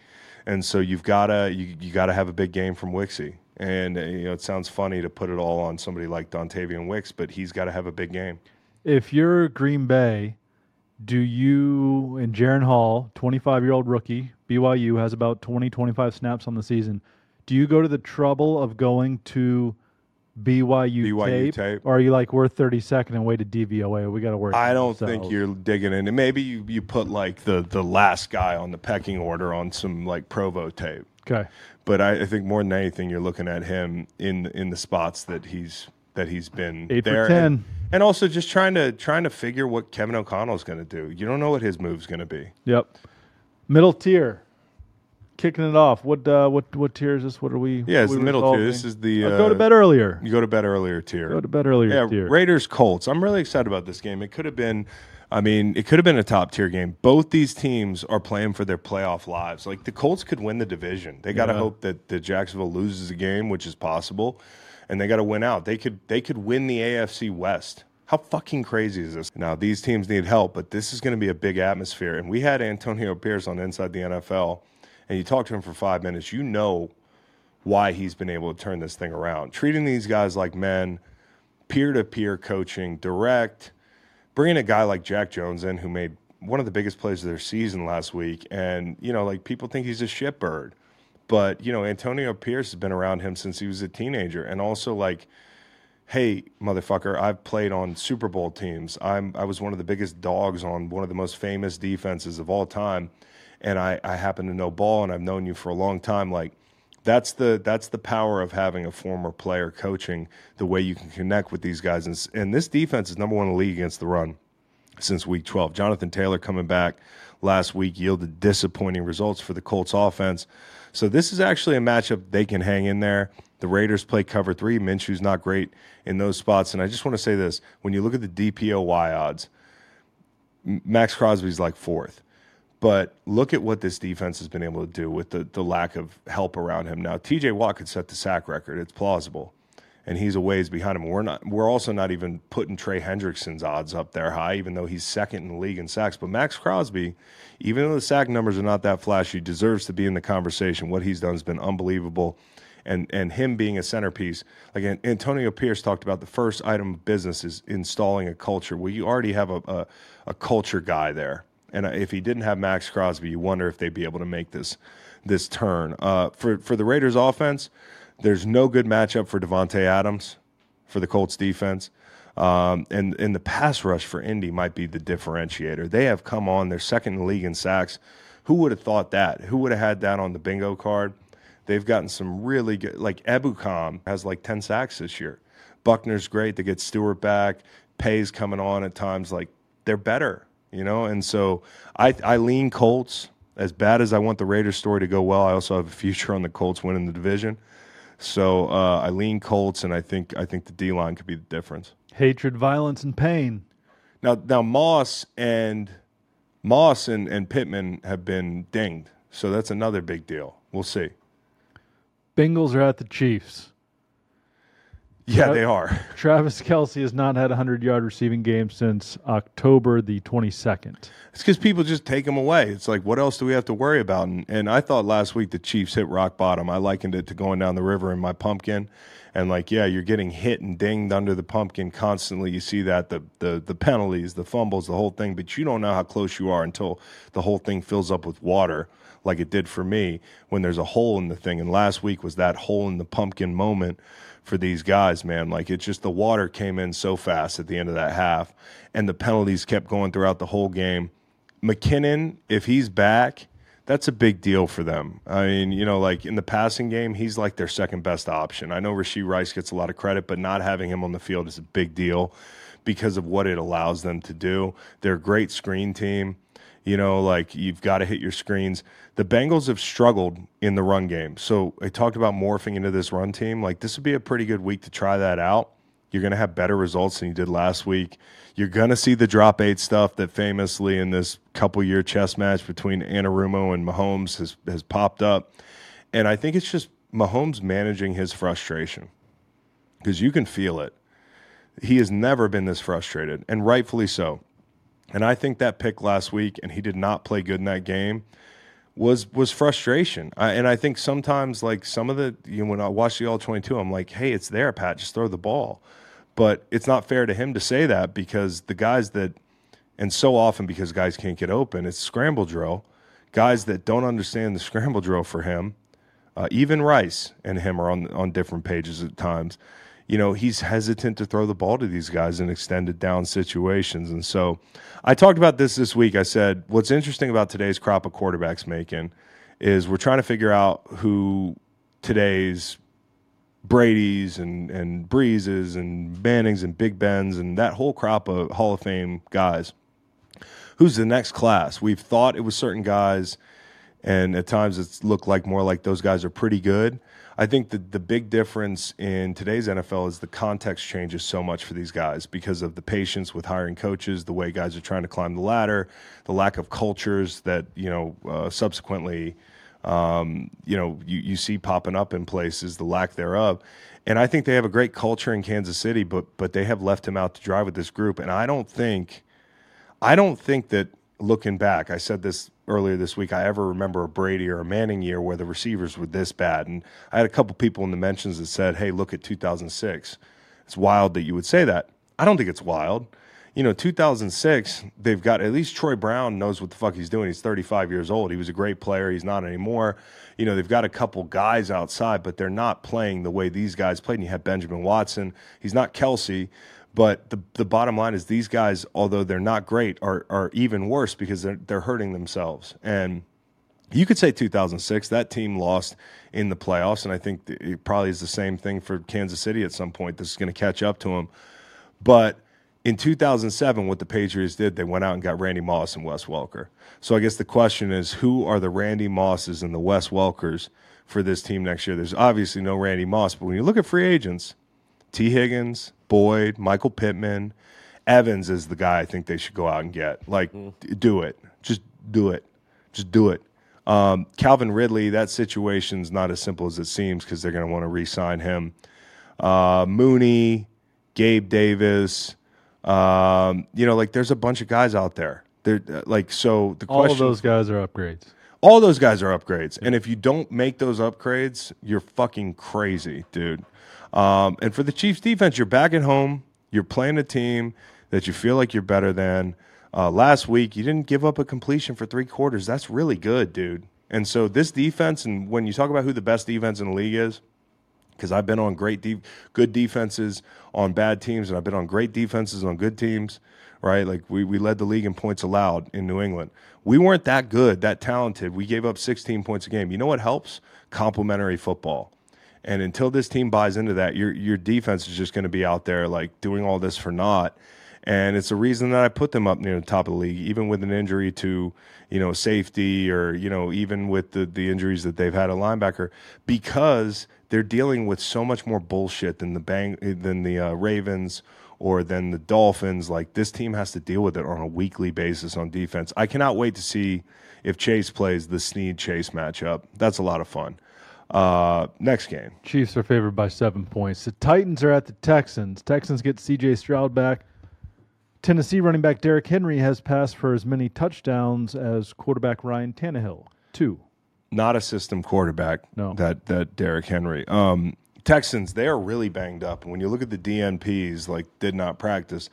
And so you've got to you, you got to have a big game from Wixie. And uh, you know it sounds funny to put it all on somebody like Dontayvion Wicks, but he's got to have a big game. If you're Green Bay, do you and Jaren Hall, 25 year old rookie, BYU has about 20, 25 snaps on the season. Do you go to the trouble of going to BYU, BYU tape, tape. or are you like we're 32nd and weighted DVOA? We got to work. I don't ourselves." think you're digging in. And maybe you, you put like the the last guy on the pecking order on some like Provo tape. Okay. But I, I think more than anything, you're looking at him in in the spots that he's that he's been Eight there, 10. And, and also just trying to trying to figure what Kevin O'Connell's going to do. You don't know what his move's going to be. Yep. Middle tier, kicking it off. What uh, what what tier is this? What are we? Yeah, it's what the we middle tier. This is the Uh, uh, go to bed earlier. You go to bed earlier tier. Go to bed earlier Yeah, tier. Raiders Colts. I'm really excited about this game. It could have been, I mean, it could have been a top tier game. Both these teams are playing for their playoff lives. Like the Colts could win the division. They got to Yeah. hope that, the Jacksonville loses a game, which is possible, and they got to win out. They could they could win the AFC West. How fucking crazy is this? Now these teams need help, but this is going to be a big atmosphere. And we had Antonio Pierce on Inside the NFL, and you talk to him for five minutes. You know why he's been able to turn this thing around. Treating these guys like men, peer to peer coaching, direct, bringing a guy like Jack Jones in who made one of the biggest plays of their season last week. And, you know, like people think he's a shitbird. But, you know, Antonio Pierce has been around him since he was a teenager. And also, like, hey, motherfucker, I've played on Super Bowl teams. I'm I was one of the biggest dogs on one of the most famous defenses of all time. And I, I happen to know ball and I've known you for a long time. Like that's the that's the power of having a former player coaching the way you can connect with these guys. And, and this defense is number one in the league against the run since week 12. Jonathan Taylor coming back last week yielded disappointing results for the Colts offense. So this is actually a matchup they can hang in there. The Raiders play cover three. Minshew's not great in those spots. And I just want to say this when you look at the DPOY odds, Maxx Crosby's like fourth. But look at what this defense has been able to do with the, the lack of help around him. Now, TJ Watt could set the sack record. It's plausible. And he's a ways behind him. We're not we're also not even putting Trey Hendrickson's odds up there high, even though he's second in the league in sacks. But Maxx Crosby, even though the sack numbers are not that flashy, deserves to be in the conversation. What he's done has been unbelievable. And and him being a centerpiece, like Antonio Pierce talked about, the first item of business is installing a culture. Well, you already have a, a, a culture guy there. And if he didn't have Maxx Crosby, you wonder if they'd be able to make this this turn. Uh, for for the Raiders offense, there's no good matchup for Davante Adams for the Colts defense. Um, and and the pass rush for Indy might be the differentiator. They have come on; they're second in the league in sacks. Who would have thought that? Who would have had that on the bingo card? They've gotten some really good. Like Ebukam has like ten sacks this year. Buckner's great. They get Stewart back. Paye's coming on at times. Like they're better. You know. And so I I lean Colts. As bad as I want the Raiders story to go well, I also have a future on the Colts winning the division. So uh, I lean Colts, and I think I think the D line could be the difference. Hatred, violence, and pain. Now now Moss and Moss and, and Pittman have been dinged, so that's another big deal. We'll see. Bengals are at the Chiefs. Yeah, Tra- they are. Travis Kelce has not had a 100 yard receiving game since October the 22nd. It's because people just take them away. It's like, what else do we have to worry about? And, and I thought last week the Chiefs hit rock bottom. I likened it to going down the river in my pumpkin. And like, yeah, you're getting hit and dinged under the pumpkin constantly. You see that the the the penalties, the fumbles, the whole thing, but you don't know how close you are until the whole thing fills up with water, like it did for me when there's a hole in the thing. And last week was that hole in the pumpkin moment for these guys, man. Like it's just the water came in so fast at the end of that half, and the penalties kept going throughout the whole game. McKinnon, if he's back, that's a big deal for them. I mean, you know, like in the passing game, he's like their second best option. I know Rashee Rice gets a lot of credit, but not having him on the field is a big deal because of what it allows them to do. They're a great screen team. You know, like you've got to hit your screens. The Bengals have struggled in the run game. So I talked about morphing into this run team. Like this would be a pretty good week to try that out. You're going to have better results than you did last week. You're going to see the drop eight stuff that famously in this couple year chess match between Anarumo and Mahomes has, has popped up. And I think it's just Mahomes managing his frustration because you can feel it. He has never been this frustrated, and rightfully so. And I think that pick last week, and he did not play good in that game, was was frustration. I, and I think sometimes, like some of the, you know, when I watch the All 22, I'm like, hey, it's there, Pat, just throw the ball. But it's not fair to him to say that because the guys that, and so often because guys can't get open, it's scramble drill. Guys that don't understand the scramble drill for him, uh, even Rice and him are on on different pages at times you know, he's hesitant to throw the ball to these guys in extended down situations. And so I talked about this this week. I said, what's interesting about today's crop of quarterbacks making is we're trying to figure out who today's Brady's and, and Breeses and Mannings and Big Bens and that whole crop of Hall of Fame guys. Who's the next class? We've thought it was certain guys, and at times it's looked like more like those guys are pretty good. I think the the big difference in today's NFL is the context changes so much for these guys because of the patience with hiring coaches, the way guys are trying to climb the ladder, the lack of cultures that you know uh, subsequently. Um, you know, you, you see popping up in places, the lack thereof. And I think they have a great culture in Kansas City, but but they have left him out to dry with this group. And I don't think, I don't think that looking back, I said this earlier this week, I ever remember a Brady or a Manning year where the receivers were this bad. And I had a couple people in the mentions that said, hey, look at 2006. It's wild that you would say that. I don't think it's wild. You know, 2006, they've got at least Troy Brown knows what the fuck he's doing. He's 35 years old. He was a great player. He's not anymore. You know, they've got a couple guys outside, but they're not playing the way these guys played. And you have Benjamin Watson. He's not Kelce, but the the bottom line is these guys, although they're not great, are are even worse because they're they're hurting themselves. And you could say 2006 that team lost in the playoffs, and I think it probably is the same thing for Kansas City at some point. This is going to catch up to them, but. In 2007, what the Patriots did, they went out and got Randy Moss and Wes Welker. So I guess the question is, who are the Randy Mosses and the Wes Welkers for this team next year? There's obviously no Randy Moss, but when you look at free agents, Tee Higgins, Boyd, Michael Pittman, Evans is the guy I think they should go out and get. Like, d- do it. Just do it. Just do it. Um, Calvin Ridley, that situation's not as simple as it seems because they're going to want to re-sign him. Uh, Mooney, Gabe Davis, um, you know, like there's a bunch of guys out there. They're uh, like so. The All question, of those guys are upgrades. all those guys are upgrades. And if you don't make those upgrades, you're fucking crazy, dude. Um, and for the Chiefs defense, you're back at home. You're playing a team that you feel like you're better than. Uh, last week, you didn't give up a completion for three quarters. That's really good, dude. And so this defense, and when you talk about who the best defense in the league is, because I've been on great, de- good defenses on bad teams, and I've been on great defenses on good teams. Right, like we we led the league in points allowed in New England. We weren't that good, that talented. We gave up 16 points a game. You know what helps? Complementary football. And until this team buys into that, your your defense is just going to be out there like doing all this for naught. and it's the reason that I put them up near the top of the league, even with an injury to you know safety or you know even with the the injuries that they've had a linebacker because they're dealing with so much more bullshit than the bang than the uh, Ravens or than the Dolphins. Like this team has to deal with it on a weekly basis on defense. I cannot wait to see if Chase plays the Sneed Chase matchup. That's a lot of fun. Uh, next game. Chiefs are favored by seven points. The Titans are at the Texans. Texans get C.J. Stroud back. Tennessee running back Derrick Henry has passed for as many touchdowns as quarterback Ryan Tannehill. Two. Not a system quarterback. No. That that Derrick Henry. Um, Texans, they are really banged up. And when you look at the DNPs, like did not practice.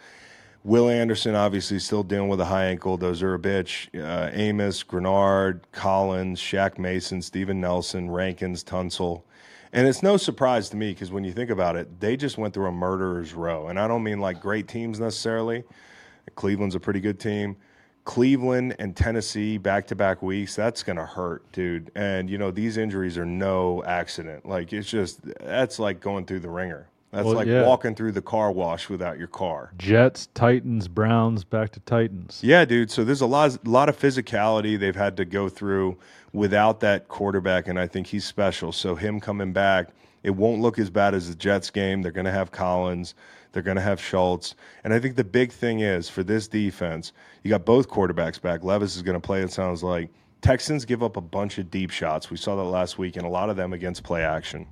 Will Anderson obviously still dealing with a high ankle. Those are a bitch. Uh, Amos, Greenard, Collins, Shaq Mason, Steven Nelson, Rankins, Tunsil. And it's no surprise to me because when you think about it, they just went through a murderer's row. And I don't mean like great teams necessarily. Cleveland's a pretty good team. Cleveland and Tennessee back to back weeks, that's going to hurt, dude. And, you know, these injuries are no accident. Like, it's just, that's like going through the ringer. That's Well, like yeah. walking through the car wash without your car. Jets, Titans, Browns, back to Titans. Yeah, dude. So there's a lot, lot of physicality they've had to go through without that quarterback, and I think he's special. So him coming back, it won't look as bad as the Jets game. They're going to have Collins, they're going to have Schultz, and I think the big thing is for this defense, you got both quarterbacks back. Levis is going to play. It sounds like Texans give up a bunch of deep shots. We saw that last week, and a lot of them against play action.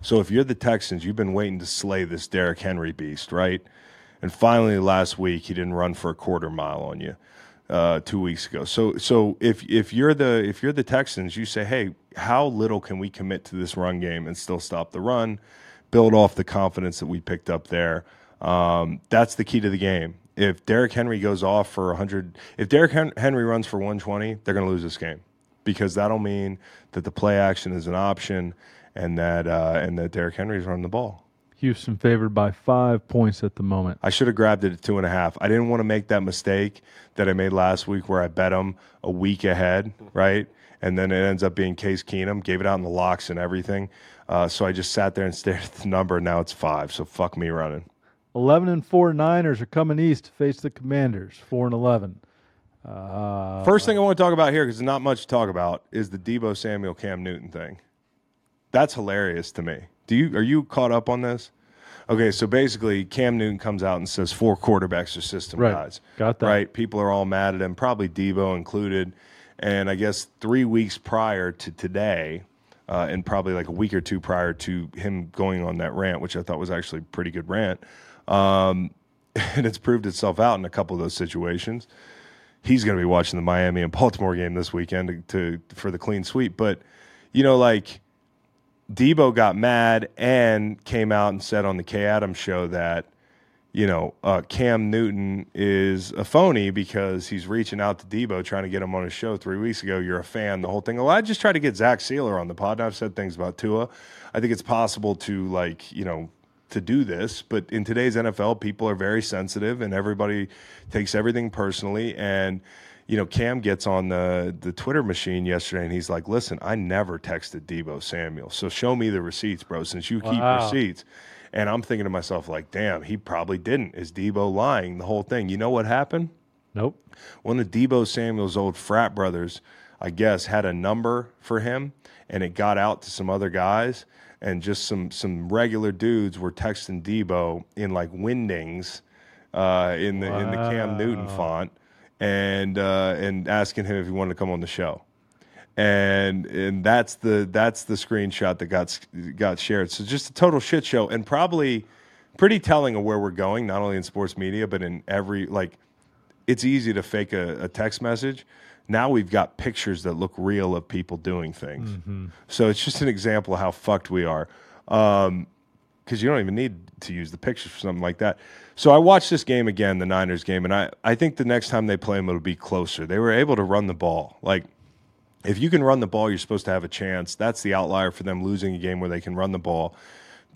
So if you're the Texans, you've been waiting to slay this Derrick Henry beast, right? And finally, last week he didn't run for a quarter mile on you uh, two weeks ago. So so if if you're the if you're the Texans, you say, hey, how little can we commit to this run game and still stop the run, build off the confidence that we picked up there. Um, that's the key to the game. If Derrick Henry goes off for 100, if Derrick Hen- Henry runs for 120, they're going to lose this game because that'll mean that the play action is an option and that uh, and that Derrick Henry's running the ball. Houston favored by five points at the moment. I should have grabbed it at two and a half. I didn't want to make that mistake that I made last week where I bet them a week ahead, right? And then it ends up being Case Keenum, gave it out in the locks and everything. Uh, so I just sat there and stared at the number. and Now it's five. So fuck me running. 11 and 4 Niners are coming east to face the Commanders, 4 and 11. Uh, First thing I want to talk about here, because there's not much to talk about, is the Deebo Samuel Cam Newton thing. That's hilarious to me. Do you are you caught up on this? Okay, so basically Cam Newton comes out and says four quarterbacks are system Right. guys. Got that. Right. People are all mad at him, probably Deebo included. And I guess three weeks prior to today, uh, and probably like a week or two prior to him going on that rant, which I thought was actually a pretty good rant. Um, and it's proved itself out in a couple of those situations he's going to be watching the Miami and Baltimore game this weekend to, to for the clean sweep. But you know, like Deebo got mad and came out and said on the Kay Adams show that you know uh, Cam Newton is a phony because he's reaching out to Deebo trying to get him on his show three weeks ago. You're a fan, the whole thing. Well, I just tried to get Zach Sieler on the pod, and I've said things about Tua. I think it's possible to like you know to do this, but in today's NFL, people are very sensitive and everybody takes everything personally. And you know, Cam gets on the the Twitter machine yesterday and he's like, "Listen, I never texted Deebo Samuel, so show me the receipts, bro. Since you keep receipts." And I'm thinking to myself, like, "Damn, he probably didn't. Is Deebo lying? The whole thing. You know what happened? nope. one of Deebo Samuel's old frat brothers, I guess, had a number for him, and it got out to some other guys, and just some some regular dudes were texting Deebo in like Wingdings, uh, in the in the Cam Newton font, and uh, and asking him if he wanted to come on the show. And and that's the that's the screenshot that got got shared. So just a total shit show, and probably pretty telling of where we're going, not only in sports media but in every like it's easy to fake a, a text message. Now we've got pictures that look real of people doing things. So it's just an example of how fucked we are. Um, because you don't even need to use the pictures for something like that. So I watched this game again, the Niners game, and I, I think the next time they play them, it'll be closer. They were able to run the ball. Like, if you can run the ball, you're supposed to have a chance. That's the outlier for them losing a game where they can run the ball.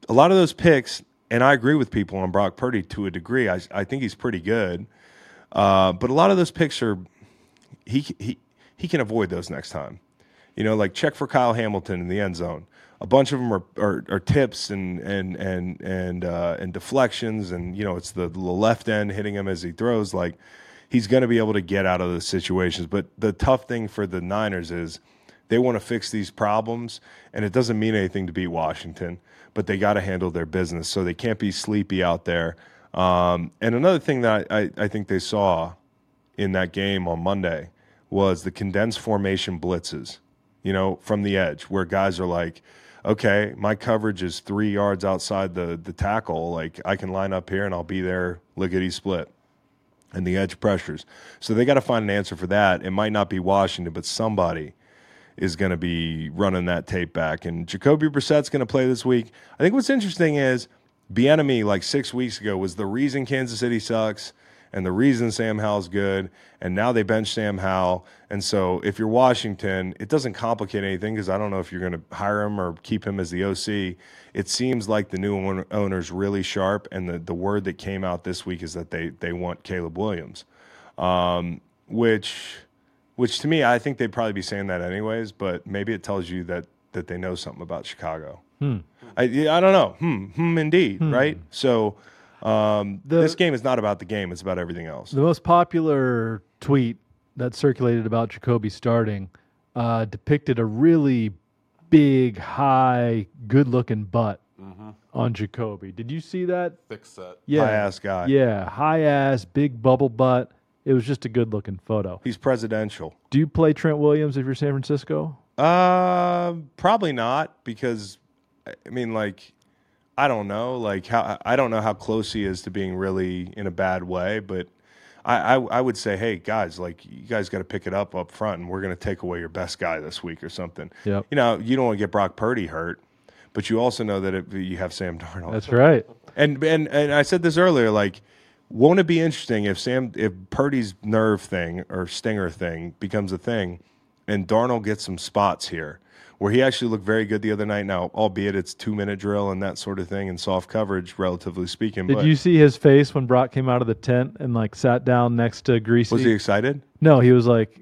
A lot of those picks, and I agree with people on Brock Purdy to a degree. I, I think he's pretty good. Uh, but a lot of those picks are he he he can avoid those next time. You know, like check for Kyle Hamilton in the end zone. A bunch of them are, are, are tips and and and and uh, and deflections, and you know it's the, the left end hitting him as he throws. Like he's going to be able to get out of the situations. But the tough thing for the Niners is they want to fix these problems, and it doesn't mean anything to beat Washington, but they got to handle their business. So they can't be sleepy out there. Um, and another thing that I, I, I think they saw in that game on Monday was the condensed formation blitzes, you know, from the edge, where guys are like, okay, my coverage is three yards outside the, the tackle. Like, I can line up here and I'll be there lickety split and the edge pressures. So they got to find an answer for that. It might not be Washington, but somebody is going to be running that tape back. And Jacoby Brissett's going to play this week. I think what's interesting is Bieniemy like six weeks ago was the reason Kansas City sucks and the reason Sam Howell's good. And now they bench Sam Howell. And so if you're Washington, it doesn't complicate anything because I don't know if you're going to hire him or keep him as the OC. It seems like the new owner's really sharp. And the, the word that came out this week is that they, they want Caleb Williams, um, which which to me, I think they'd probably be saying that anyways, but maybe it tells you that that they know something about Chicago. Hmm. I I don't know. Hmm. Hmm. Indeed. Right. So um, The- this game is not about the game; it's about everything else. The most popular tweet that circulated about Jacoby starting uh, depicted a really big, high, good-looking butt on Jacoby. Did you see that? Thick set. Yeah, High ass guy. Yeah, high ass, big bubble butt. It was just a good-looking photo. He's presidential. Do you play Trent Williams if you're San Francisco? Uh, probably not because, I mean, like, I don't know, like how I don't know how close he is to being really in a bad way, but I I, I would say, hey guys, like you guys got to pick it up up front, and we're going to take away your best guy this week or something. Yep. You know, you don't want to get Brock Purdy hurt, but you also know that it, you have Sam Darnold. That's right. And and and I said this earlier, like, won't it be interesting if Sam if Purdy's nerve thing or stinger thing becomes a thing, and Darnold gets some spots here where he actually looked very good the other night. Now, albeit it's two minute drill and that sort of thing and soft coverage, relatively speaking. Did but you see his face when Brock came out of the tent and like sat down next to Greasy? was he excited? No, he was like,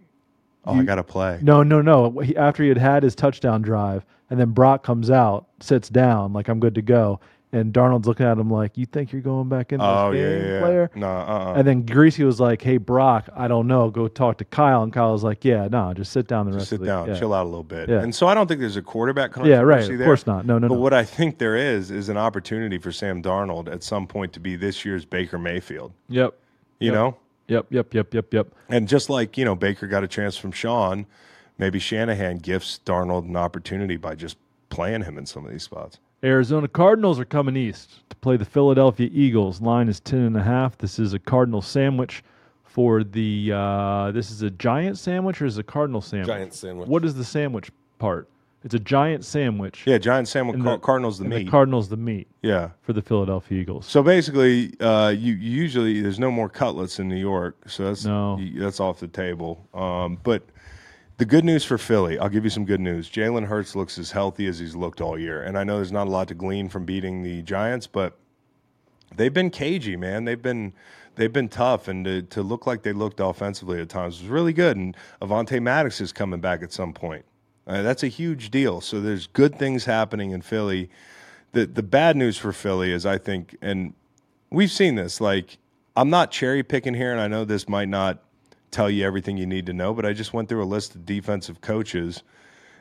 Oh, I got to play. no, no, no. He, after he had had his touchdown drive, and then Brock comes out, sits down, like I'm good to go, and Darnold's looking at him like, "You think you're going back in this Oh game, yeah, yeah, player?" No, uh, uh And then Greasy was like, "Hey Brock, I don't know. Go talk to Kyle." And Kyle was like, "Yeah, no, just sit down the rest sit of the down, yeah. chill out a little bit. Yeah. And so I don't think there's a quarterback controversy Yeah, right. controversy Of there. course not. No, no, no. But no. what I think there is is an opportunity for Sam Darnold at some point to be this year's Baker Mayfield. Yep, You Yep. know, yep, yep, yep, yep, yep. And just like, you know, Baker got a chance from Sean, maybe Shanahan gifts Darnold an opportunity by just playing him in some of these spots. Arizona Cardinals are coming east to play the Philadelphia Eagles. Line is ten and a half. This is a Cardinal sandwich for the. Uh, this is a giant sandwich or is it a Cardinal sandwich? Giant sandwich. What is the sandwich part? It's a giant sandwich. Yeah, Giant sandwich. Car- the- Cardinals the meat. The Cardinals the meat yeah. for the Philadelphia Eagles. So basically, uh, you, you usually there's no more cutlets in New York, so that's No. that's off the table. Um, but the good news for Philly, I'll give you some good news. Jalen Hurts looks as healthy as he's looked all year, and I know there's not a lot to glean from beating the Giants, but they've been cagey, man. They've been they've been tough, and to, to look like they looked offensively at times was really good. And Avonte Maddox is coming back at some point. Uh, that's a huge deal. So there's good things happening in Philly. The the bad news for Philly is I think, and we've seen this. Like I'm not cherry picking here, and I know this might not tell you everything you need to know, but I just went through a list of defensive coaches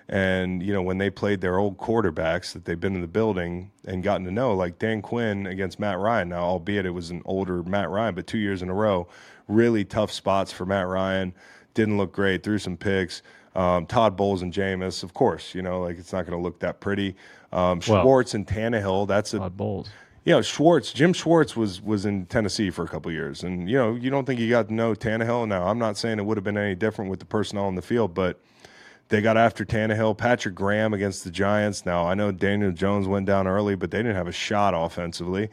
and you know when they played their old quarterbacks that they've been in the building and gotten to know, like Dan Quinn against Matt Ryan. Now, albeit it was an older Matt Ryan, but two years in a row, really tough spots for Matt Ryan. Didn't look great. Threw some picks. Um, Todd Bowles and Jameis, of course, you know, like it's not going to look that pretty. Um, Well- Schwartz and Tannehill, that's a Todd Bowles. You know, Schwartz, Jim Schwartz was was in Tennessee for a couple years, and you know, you don't think you got to know Tannehill. Now, I'm not saying it would have been any different with the personnel on the field, but they got after Tannehill. Patrick Graham against the Giants. Now, I know Daniel Jones went down early, but they didn't have a shot offensively.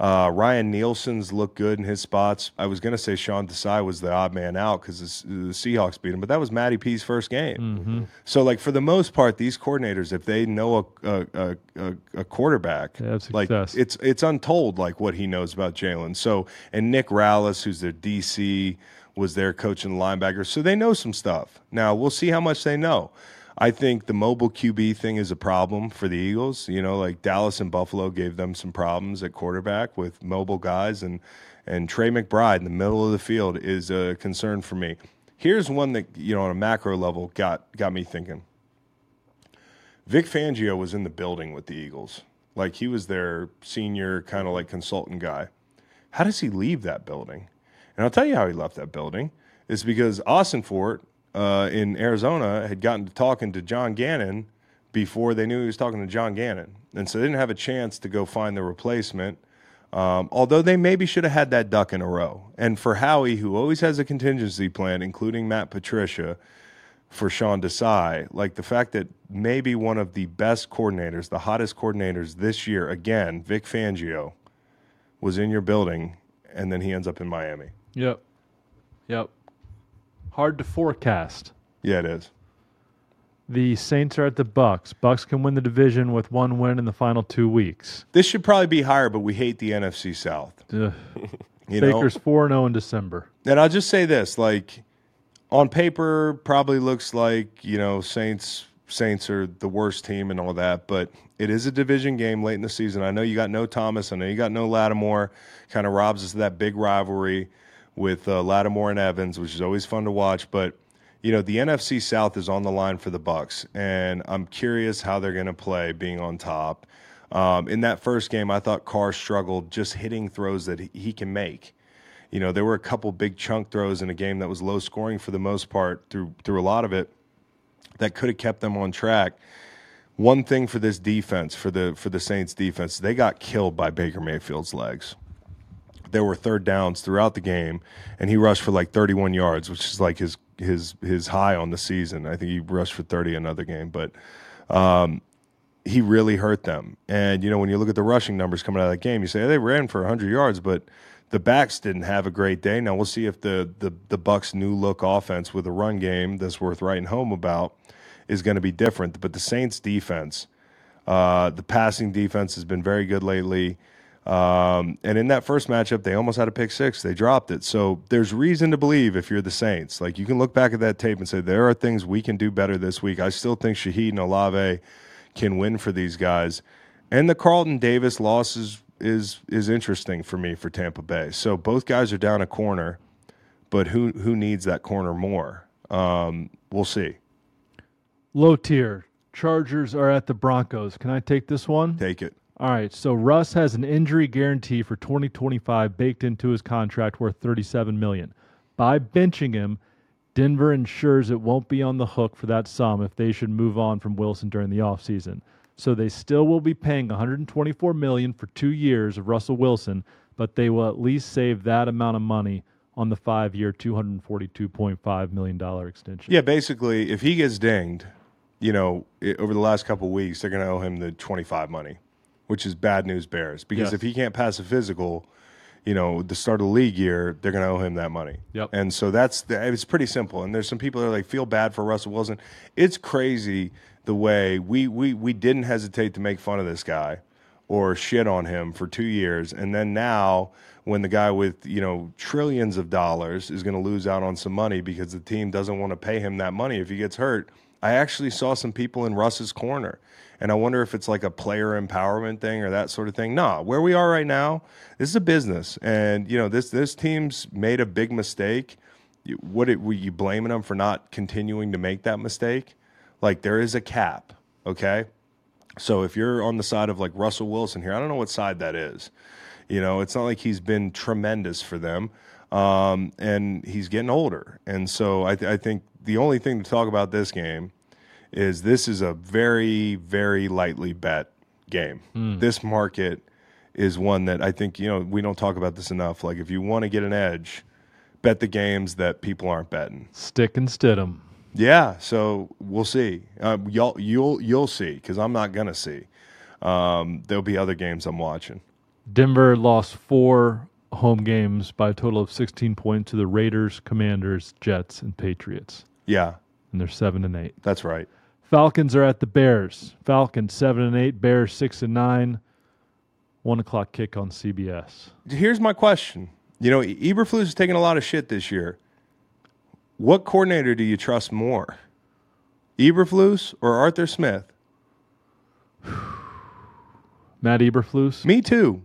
Uh, Ryan Nielsen's looked good in his spots. I was going to say Sean Desai was the odd man out because the, the Seahawks beat him, but that was Matty P's first game. So, like for the most part, these coordinators, if they know a a, a, a, quarterback, like it's it's untold like what he knows about Jalen. So, and Nick Rallis, who's their DC, was their coaching and linebacker, so they know some stuff. Now we'll see how much they know. I think the mobile QB thing is a problem for the Eagles. You know, like Dallas and Buffalo gave them some problems at quarterback with mobile guys, and and Trey McBride in the middle of the field is a concern for me. Here's one that you know on a macro level got got me thinking. Vic Fangio was in the building with the Eagles, like he was their senior kind of like consultant guy. How does he leave that building? And I'll tell you how he left that building. Is because Ossenfort uh, in Arizona had gotten to talking to John Gannon before they knew he was talking to John Gannon, and so they didn't have a chance to go find the replacement. Um, although they maybe should have had that duck in a row. And for Howie, who always has a contingency plan, including Matt Patricia, for Sean Desai, like the fact that maybe one of the best coordinators, the hottest coordinators this year, again, Vic Fangio, was in your building, and then he ends up in Miami. Yep. Yep. Hard to forecast. Yeah, it is. The Saints are at the Bucks. Bucks can win the division with one win in the final two weeks. This should probably be higher, but we hate the NFC South. Ugh. You know? Baker's four zero oh in December. And I'll just say this: like on paper, probably looks like you know Saints. Saints are the worst team and all that, but it is a division game late in the season. I know you got no Thomas. I know you got no Lattimore. Kind of robs us of that big rivalry with uh, Lattimore and Evans, which is always fun to watch. But you know the NFC South is on the line for the Bucks, and I'm curious how they're going to play being on top. Um, in that first game, I thought Carr struggled just hitting throws that he, can make. You know, there were a couple big chunk throws in a game that was low scoring for the most part through through a lot of it that could have kept them on track. One thing for this defense, for the for the Saints defense, they got killed by Baker Mayfield's legs. There were third downs throughout the game, and he rushed for like 31 yards, which is like his his his high on the season. I think he rushed for 30 another game, but um, he really hurt them. And you know, when you look at the rushing numbers coming out of that game, you say they ran for 100 yards, but the backs didn't have a great day. Now we'll see if the the the Bucks' new look offense with a run game that's worth writing home about is going to be different. But the Saints' defense, uh, the passing defense has been very good lately. Um, and in that first matchup, they almost had a pick six. They dropped it. So there's reason to believe if you're the Saints, like you can look back at that tape and say there are things we can do better this week. I still think Shaheed and Olave can win for these guys. And the Carlton Davis loss is is is interesting for me for Tampa Bay. So both guys are down a corner, but who who needs that corner more? Um, we'll see. Low tier. Chargers are at the Broncos. Can I take this one? Take it. All right. So Russ has an injury guarantee for 2025 baked into his contract worth 37 million. By benching him, Denver ensures it won't be on the hook for that sum if they should move on from Wilson during the offseason. So they still will be paying 124 million for 2 years of Russell Wilson, but they will at least save that amount of money on the 5-year 242.5 million dollar extension. Yeah, basically, if he gets dinged, you know, over the last couple weeks, they're going to owe him the 25 money, which is bad news bears. Because Yes. if he can't pass a physical, you know, the start of the league year, they're going to owe him that money. Yep. And so that's the, it's pretty simple. And there's some people that are like feel bad for Russell Wilson. It's crazy the way we we we didn't hesitate to make fun of this guy or shit on him for two years, and then now when the guy with you know trillions of dollars is going to lose out on some money because the team doesn't want to pay him that money if he gets hurt. I actually saw some people in Russ's corner. And I wonder if it's like a player empowerment thing or that sort of thing. Nah, where we are right now, this is a business, and you know this this team's made a big mistake. What it, were you blaming them for not continuing to make that mistake? Like there is a cap, okay? So if you're on the side of like Russell Wilson here, I don't know what side that is. You know, it's not like he's been tremendous for them, um, and he's getting older. And so I, th- I think the only thing to talk about this game is this is a very, very lightly bet game. This market is one that I think, you know, we don't talk about this enough. Like, if you want to get an edge, bet the games that people aren't betting. Stick and Stidham. Yeah, so we'll see. Uh, y'all, you'll you'll see because I'm not gonna see. Um, there'll be other games I'm watching. Denver lost four home games by a total of 16 points to the Raiders, Commanders, Jets, and Patriots. Yeah, And they're 7 and 8. that's right. Falcons are at the Bears. Falcons 7 and 8, Bears 6 and 9. 1 o'clock kick on CBS. Here's my question. You know, Eberflus is taking a lot of shit this year. What coordinator do you trust more? Eberflus or Arthur Smith? Matt Eberflus. Me too.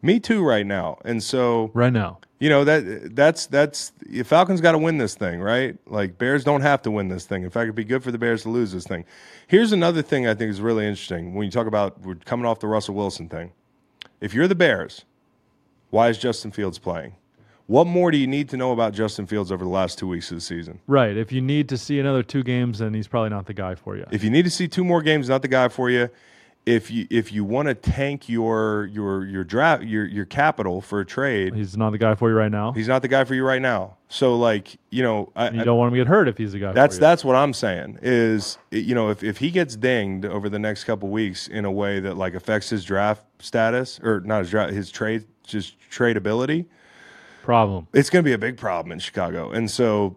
Me too right now. And so right now. You know that that's that's Falcons got to win this thing, right? Like Bears don't have to win this thing. In fact, it'd be good for the Bears to lose this thing. Here's another thing I think is really interesting when you talk about we're coming off the Russell Wilson thing. If you're the Bears, why is Justin Fields playing? What more do you need to know about Justin Fields over the last two weeks of the season? Right. If you need to see another two games, then he's probably not the guy for you. If you need to see two more games, not the guy for you if you if you want to tank your your your draft your your capital for a trade, he's not the guy for you right now. He's not the guy for you right now. So like you know, I, you don't want him to get hurt if he's the guy. That's that's what I'm saying. Is you know if if he gets dinged over the next couple weeks in a way that like affects his draft status or not his draft his trade just tradability problem, it's going to be a big problem in Chicago. And so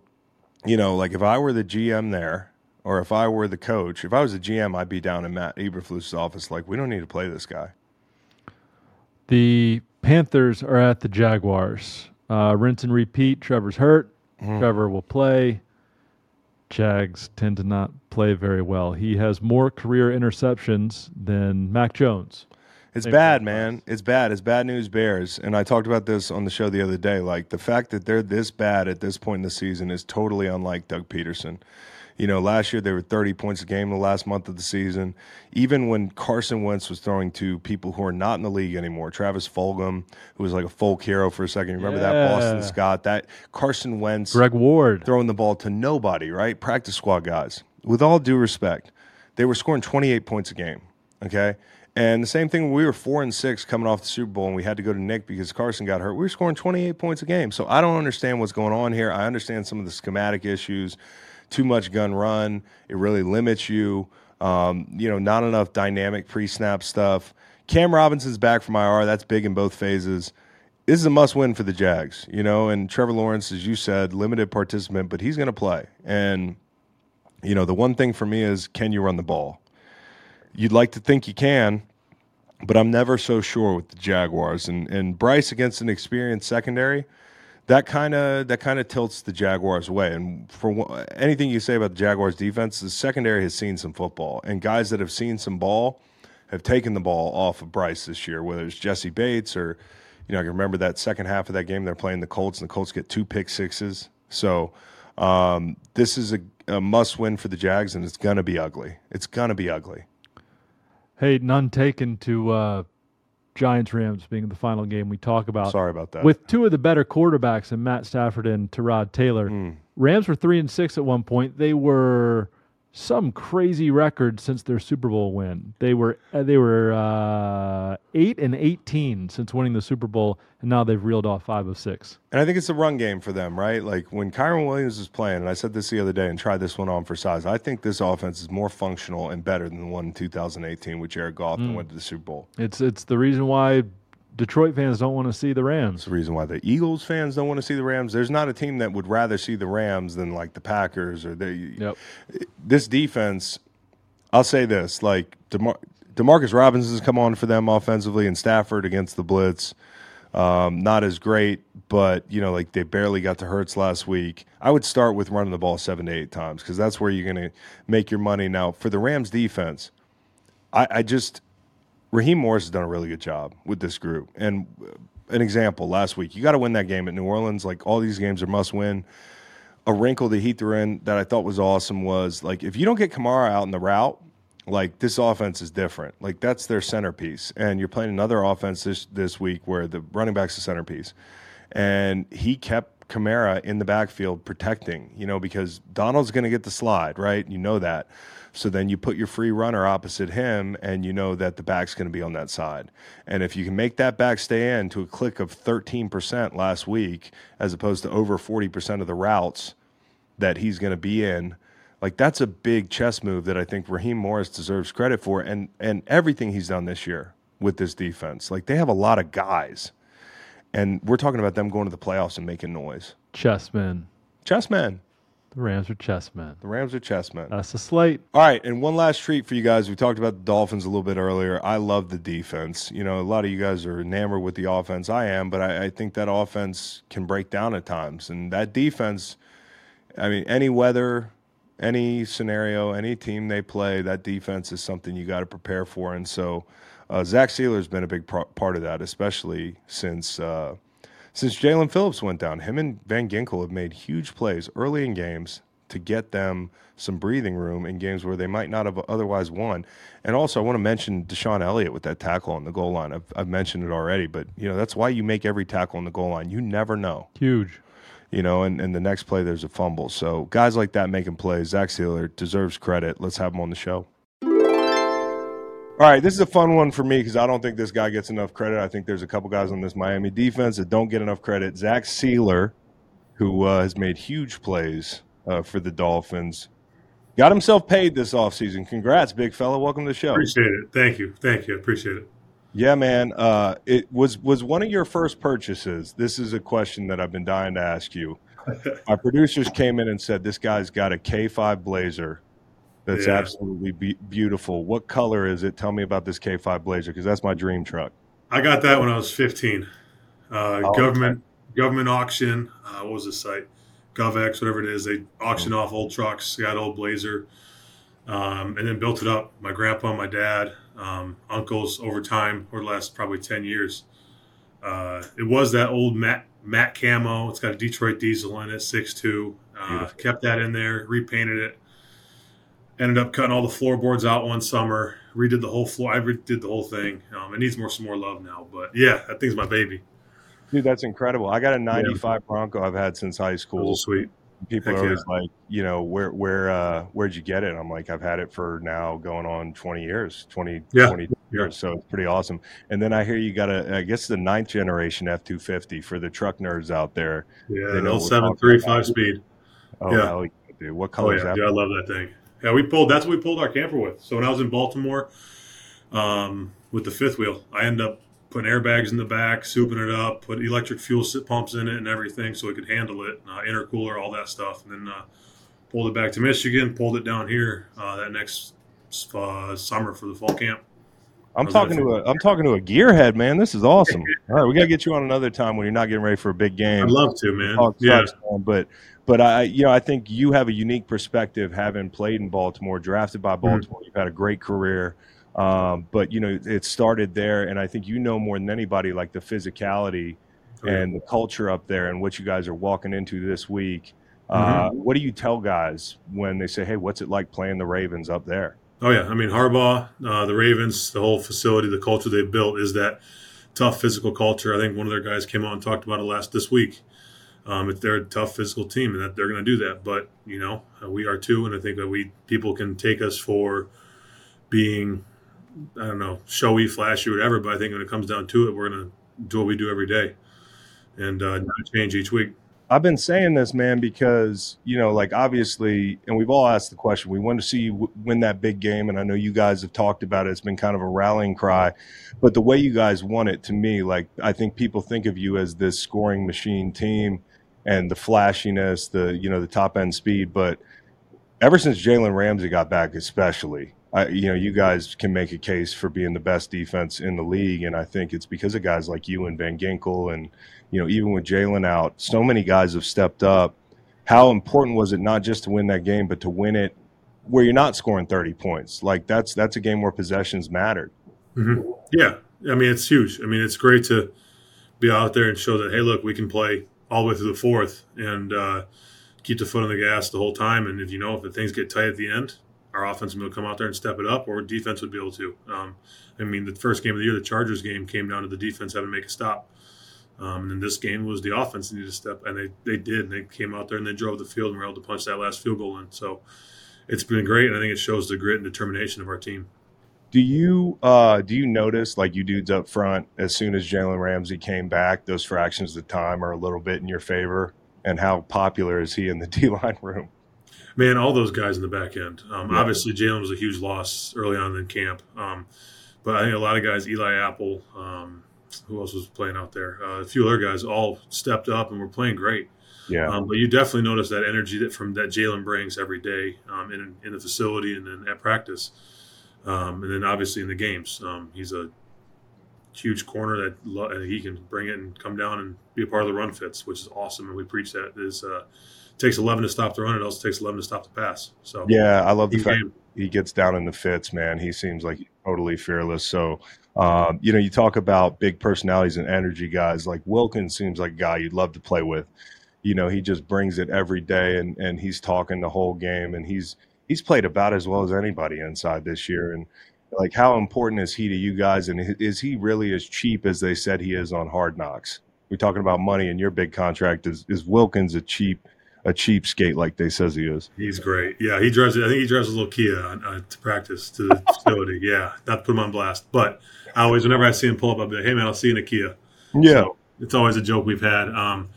you know like if I were the GM there or if I were the coach, if I was a GM, I'd be down in Matt Eberflus's office like, we don't need to play this guy. The Panthers are at the Jaguars. Uh, rinse and repeat. Trevor's hurt. Mm. Trevor will play. Jags tend to not play very well. He has more career interceptions than Mac Jones. It's bad, man. It's bad. It's bad news bears. And I talked about this on the show the other day. Like the fact that they're this bad at this point in the season is totally unlike Doug Pederson. You know, last year they were 30 points a game in the last month of the season. Even when Carson Wentz was throwing to people who are not in the league anymore, Travis Fulgham, who was like a folk hero for a second. Remember yeah. that Boston Scott, that Carson Wentz, Greg Ward throwing the ball to nobody, right? Practice squad guys. With all due respect, they were scoring 28 points a game. Okay. And the same thing, we were four and six coming off the Super Bowl, and we had to go to Nick because Carson got hurt. We were scoring 28 points a game. So I don't understand what's going on here. I understand some of the schematic issues too much gun run. It really limits you. Um, you know, not enough dynamic pre snap stuff. Cam Robinson's back from IR. That's big in both phases. This is a must win for the Jags, you know. And Trevor Lawrence, as you said, limited participant, but he's going to play. And, you know, the one thing for me is can you run the ball? You'd like to think you can, but I'm never so sure with the Jaguars. And, and Bryce against an experienced secondary that kind of that kind of tilts the Jaguars' way. And for anything you say about the Jaguars' defense, the secondary has seen some football, and guys that have seen some ball have taken the ball off of Bryce this year. Whether it's Jessie Bates or, you know, I can remember that second half of that game they're playing the Colts, and the Colts get two pick sixes. So um, this is a, a must win for the Jags, and it's gonna be ugly. It's gonna be ugly. Hey, none taken to. Uh Giants Rams being the final game we talk about. Sorry about that. With two of the better quarterbacks in Matt Stafford and Tyrod Taylor. Mm. Rams were three and six at one point. They were some crazy record since their Super Bowl win. They were uh, they were uh, eight and eighteen since winning the Super Bowl, and now they've reeled off five of six. And I think it's a run game for them, right? Like when Kyren Williams is playing, and I said this the other day and tried this one on for size. I think this offense is more functional and better than the one in 2018 with Jared Goff mm. and went to the Super Bowl. It's it's the reason why Detroit fans don't want to see the Rams. It's the reason why the Eagles fans don't want to see the Rams. There's not a team that would rather see the Rams than like the Packers or the. Yep. This defense, I'll say this: like DeMar- Demarcus Robinson has come on for them offensively, and Stafford against the blitz, um, not as great, but you know, like they barely got to Hurts last week. I would start with running the ball seven to eight times because that's where you're going to make your money. Now for the Rams defense, I, I just Raheem Morris has done a really good job with this group. And uh, an example last week, you got to win that game at New Orleans. Like all these games are must win. A wrinkle that he threw in that I thought was awesome was like if you don't get Kamara out in the route, like this offense is different. Like that's their centerpiece. And you're playing another offense this this week where the running back's the centerpiece. And he kept Kamara in the backfield protecting, you know, because Donald's going to get the slide, right? You know that. So then you put your free runner opposite him, and you know that the back's going to be on that side. And if you can make that back stay in to a click of 13% last week, as opposed to over 40% of the routes that he's going to be in, like that's a big chess move that I think Raheem Morris deserves credit for, and and everything he's done this year with this defense. Like they have a lot of guys, and we're talking about them going to the playoffs and making noise. Chessmen. Chessmen. The Rams are chessmen. The Rams are chessmen. That's the slate. All right, and one last treat for you guys. We talked about the Dolphins a little bit earlier. I love the defense. You know, a lot of you guys are enamored with the offense. I am, but I, I think that offense can break down at times, and that defense. I mean, any weather, any scenario, any team they play, that defense is something you got to prepare for. And so, uh, Zach Sieler has been a big pro- part of that, especially since uh, since Jaelan Phillips went down. Him and Van Ginkel have made huge plays early in games to get them some breathing room in games where they might not have otherwise won. And also, I want to mention DeShon Elliott with that tackle on the goal line. I've, I've mentioned it already, but you know that's why you make every tackle on the goal line. You never know. Huge. You know, and, and the next play there's a fumble. So guys like that making plays. Zach Sieler deserves credit. Let's have him on the show. All right, this is a fun one for me because I don't think this guy gets enough credit. I think there's a couple guys on this Miami defense that don't get enough credit. Zach Sieler, who uh, has made huge plays uh, for the Dolphins, got himself paid this offseason. Congrats, big fella. Welcome to the show. Appreciate it. Thank you. Thank you. Appreciate it. Yeah, man. Uh, it was was one of your first purchases. This is a question that I've been dying to ask you. My producers came in and said this guy's got a K5 Blazer that's yeah. absolutely be- beautiful. What color is it? Tell me about this K5 Blazer because that's my dream truck. I got that when I was 15. Uh, oh, government okay. government auction. Uh, what was the site? GovX, whatever it is. They auction mm-hmm. off old trucks. Got old Blazer, um, and then built it up. My grandpa, my dad, um, uncles over time over the last probably 10 years. Uh, it was that old matte matte camo. It's got a Detroit diesel in it, six two. Uh, kept that in there, repainted it ended up cutting all the floorboards out one summer. Redid the whole floor. I redid the whole thing. Um, it needs more some more love now, but yeah, that thing's my baby. Dude, that's incredible. I got a '95 yeah. Bronco I've had since high school. sweet. People Heck are always yeah. like, you know, where where uh, where'd you get it? I'm like, I've had it for now going on 20 years, 20, yeah. 20 years. So it's pretty awesome. And then I hear you got a, I guess the ninth generation F250 for the truck nerds out there. Yeah, the 735 speed. Oh, yeah. Hell, dude. What color oh, yeah. is that? Yeah, I love that thing. Yeah, we pulled. That's what we pulled our camper with. So when I was in Baltimore, um, with the fifth wheel, I ended up putting airbags in the back, souping it up, put electric fuel pumps in it and everything, so it could handle it, uh, intercooler, all that stuff, and then uh, pulled it back to Michigan, pulled it down here uh, that next uh, summer for the fall camp. I'm talking to a I'm talking to a gearhead, man. This is awesome. All right, we gotta get you on another time when you're not getting ready for a big game. I'd love to, man. yeah, but but I, you know, I think you have a unique perspective having played in Baltimore, drafted by mm-hmm. Baltimore. Mm-hmm. You've had a great career, um, but you know, it started there, and I think you know more than anybody, like the physicality oh, and the culture up there, and what you guys are walking into this week. Uh, mm-hmm. What do you tell guys when they say, "Hey, what's it like playing the Ravens up there?" Oh yeah, I mean Harbaugh, uh, the Ravens, the whole facility, the culture they've built is that tough physical culture. I think one of their guys came out and talked about it last this week. Um, if they're a tough physical team, and that they're going to do that. But you know, uh, we are too, and I think that we people can take us for being, I don't know, showy, flashy, whatever. But I think when it comes down to it, we're going to do what we do every day, and uh, change each week. I've been saying this, man, because you know, like obviously, and we've all asked the question. We want to see you win that big game, and I know you guys have talked about it. It's been kind of a rallying cry, but the way you guys won it, to me, like I think people think of you as this scoring machine team and the flashiness, the you know the top end speed. But ever since Jalen Ramsey got back, especially, I, you know, you guys can make a case for being the best defense in the league, and I think it's because of guys like you and Van Ginkel, and you know, even with Jalen out, so many guys have stepped up. How important was it not just to win that game, but to win it where you're not scoring 30 points? Like that's that's a game where possessions mattered. Mm-hmm. Yeah, I mean it's huge. I mean it's great to be out there and show that hey, look, we can play all the way through the fourth and uh, keep the foot on the gas the whole time. And if you know if things get tight at the end, our offense will come out there and step it up, or defense would be able to. Um, I mean, the first game of the year, the Chargers game, came down to the defense having to make a stop. Um, and then this game was the offense needed to step, and they, they did. And they came out there and they drove the field and were able to punch that last field goal in. So it's been great, and I think it shows the grit and determination of our team. Do you uh, do you notice like you dudes up front as soon as Jalen Ramsey came back, those fractions of time are a little bit in your favor? And how popular is he in the D line room? Man, all those guys in the back end. Um, yeah. Obviously, Jalen was a huge loss early on in camp, um, but I think a lot of guys, Eli Apple, um, who else was playing out there? Uh, a few other guys all stepped up and were playing great. Yeah. Um, but you definitely notice that energy that from that Jalen brings every day um, in in the facility and then at practice. Um, and then obviously in the games, um, he's a huge corner that lo- he can bring it and come down and be a part of the run fits, which is awesome. And we preach that is uh, takes 11 to stop the run. It also takes 11 to stop the pass. So yeah, I love the fact game. he gets down in the fits, man. He seems like totally fearless. So, um, you know, you talk about big personalities and energy guys. Like Wilkins seems like a guy you'd love to play with. You know, he just brings it every day, and and he's talking the whole game, and he's he's played about as well as anybody inside this year. And like, how important is he to you guys? And is he really as cheap as they said he is on Hard Knocks? We're talking about money, and your big contract is is Wilkins a cheap a cheap skate like they says he is? He's great. Yeah, he drives. I think he drives a little Kia uh, to practice to the facility. Yeah, not to put him on blast, but I always, whenever I see him pull up, I'll be like, "Hey, man, I'll see you in a Kia." Yeah. So it's always a joke we've had. Um,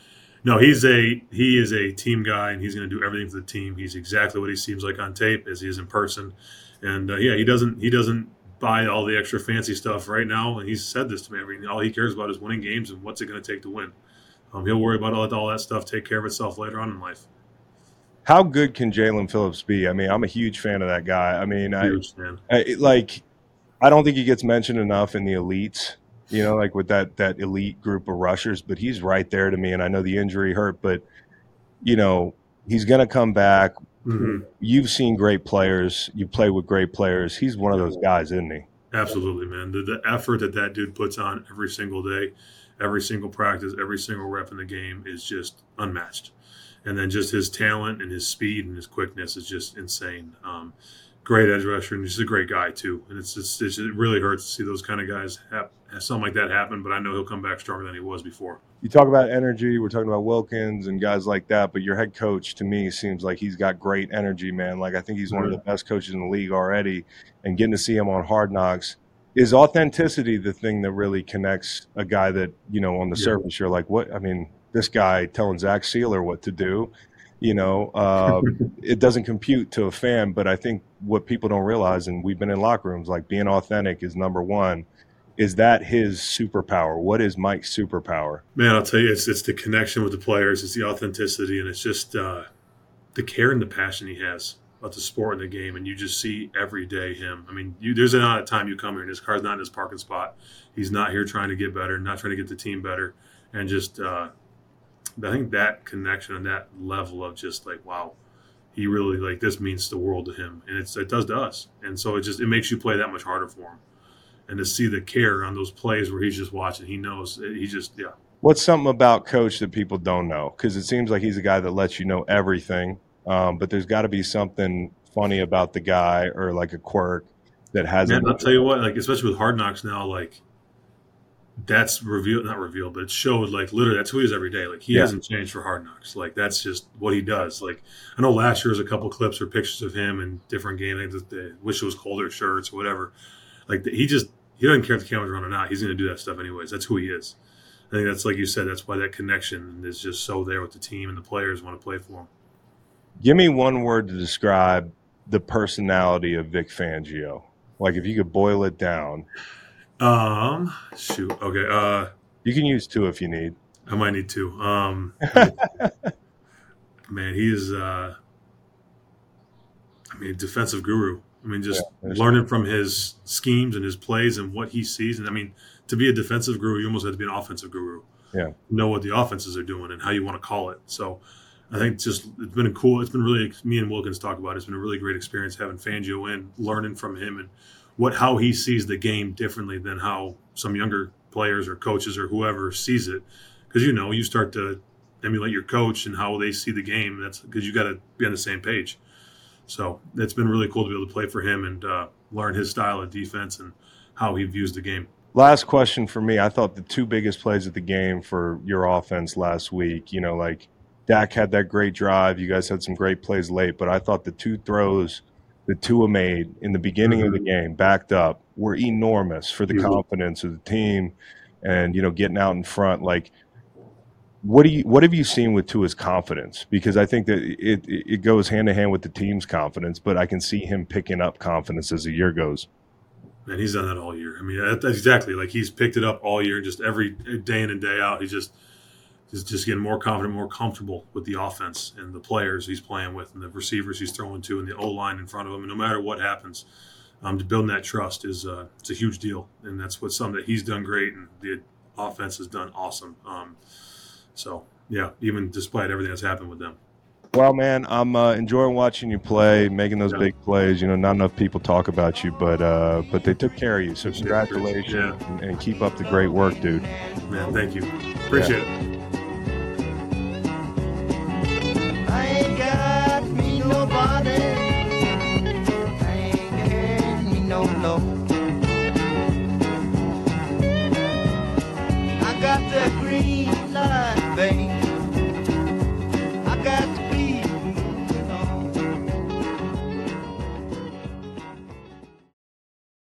no, he's a he is a team guy, and he's going to do everything for the team. He's exactly what he seems like on tape as he is in person, and uh, yeah, he doesn't he doesn't buy all the extra fancy stuff right now. And he's said this to me. I mean, all he cares about is winning games and what's it going to take to win. Um, he'll worry about all that, all that stuff, take care of itself later on in life. How good can Jaelan Phillips be? I mean, I'm a huge fan of that guy. I mean, I. I like I don't think he gets mentioned enough in the elites, you know, like with that that elite group of rushers, but he's right there to me and I know the injury hurt, but you know, he's going to come back. Mhm. You've seen great players, you play with great players. He's one of those guys, isn't he? Absolutely, man. The, the effort that that dude puts on every single day, every single practice, every single rep in the game is just unmatched. And then just his talent and his speed and his quickness is just insane. Um, great edge rusher and he's a great guy too. And it's just, it's, it really hurts to see those kind of guys have, have something like that happen. But I know he'll come back stronger than he was before. You talk about energy, we're talking about Wilkins and guys like that, but your head coach to me seems like he's got great energy, man. Like I think he's one of the best coaches in the league already and getting to see him on Hard Knocks is authenticity the thing that really connects a guy that, you know, on the Yeah. surface you're like, what I mean, this guy telling Zach Sieler what to do, you know, uh, it doesn't compute to a fan, but I think what people don't realize, and we've been in locker rooms, like being authentic is number one. Is that his superpower? What is Mike's superpower? Man, I'll tell you, it's it's the connection with the players, it's the authenticity, and it's just uh, the care and the passion he has about the sport and the game. And you just see every day him. I mean, you, there's not a time you come here and his car's not in his parking spot. He's not here trying to get better, not trying to get the team better, and just uh, I think that connection and that level of just like wow, he really like this means the world to him, and it's it does to us. And so it just it makes you play that much harder for him. And to see the care on those plays where he's just watching, he knows he just yeah. What's something about Coach that people don't know? Because it seems like he's a guy that lets you know everything, um, but there's got to be something funny about the guy or like a quirk that hasn't. Man, I'll tell you what, like especially with Hard Knocks now, like that's revealed, not revealed, but it showed like literally that's who he is every day. Like he Yeah. hasn't changed for Hard Knocks. Like that's just what he does. Like I know last year was a couple clips or pictures of him in different games. Like, the, wish it was colder shirts or whatever. Like he just he doesn't care if the camera's on or not. He's going to do that stuff anyways. That's who he is. I think that's like you said. That's why that connection is just so there with the team and the players want to play for him. Give me one word to describe the personality of Vic Fangio. Like if you could boil it down, Um, shoot. Okay. Uh, you can use two if you need. I might need two. Um, man, he is. Uh, I mean, defensive guru. I mean, just Yeah, learning from his schemes and his plays and what he sees. And I mean, to be a defensive guru, you almost have to be an offensive guru. Yeah. Know what the offenses are doing and how you want to call it. So, I think it's just it's been a cool. It's been really me and Wilkins talk about. It. It's been a really great experience having Fangio in, learning from him and what how he sees the game differently than how some younger players or coaches or whoever sees it. Because you know, you start to emulate your coach and how they see the game. That's because you got to be on the same page. So it's been really cool to be able to play for him and uh, learn his style of defense and how he views the game. Last question for me. I thought the two biggest plays of the game for your offense last week, you know, like Dak had that great drive. You guys had some great plays late, but I thought the two throws that Tua made in the beginning of the game, backed up, were enormous for the Mhm. confidence of the team and, you know, getting out in front. Like, what do you what have you seen with Tua's confidence? Because I think that it it goes hand in hand with the team's confidence, but I can see him picking up confidence as the year goes. And he's done that all year. I mean, that's exactly like he's picked it up all year, just every day in and day out. He's just just just getting more confident, more comfortable with the offense and the players he's playing with, and the receivers he's throwing to, and the O line in front of him. And no matter what happens, um, to building that trust is uh, it's a huge deal, and that's what something that he's done great, and the offense has done awesome. Um, so yeah, even despite everything that's happened with them. Well, man, I'm uh, enjoying watching you play, making those Yeah. big plays. You know, not enough people talk about you, but uh, but they took care of you. So congratulations Yeah. and, and keep up the great work, dude. Man, thank you. Appreciate it.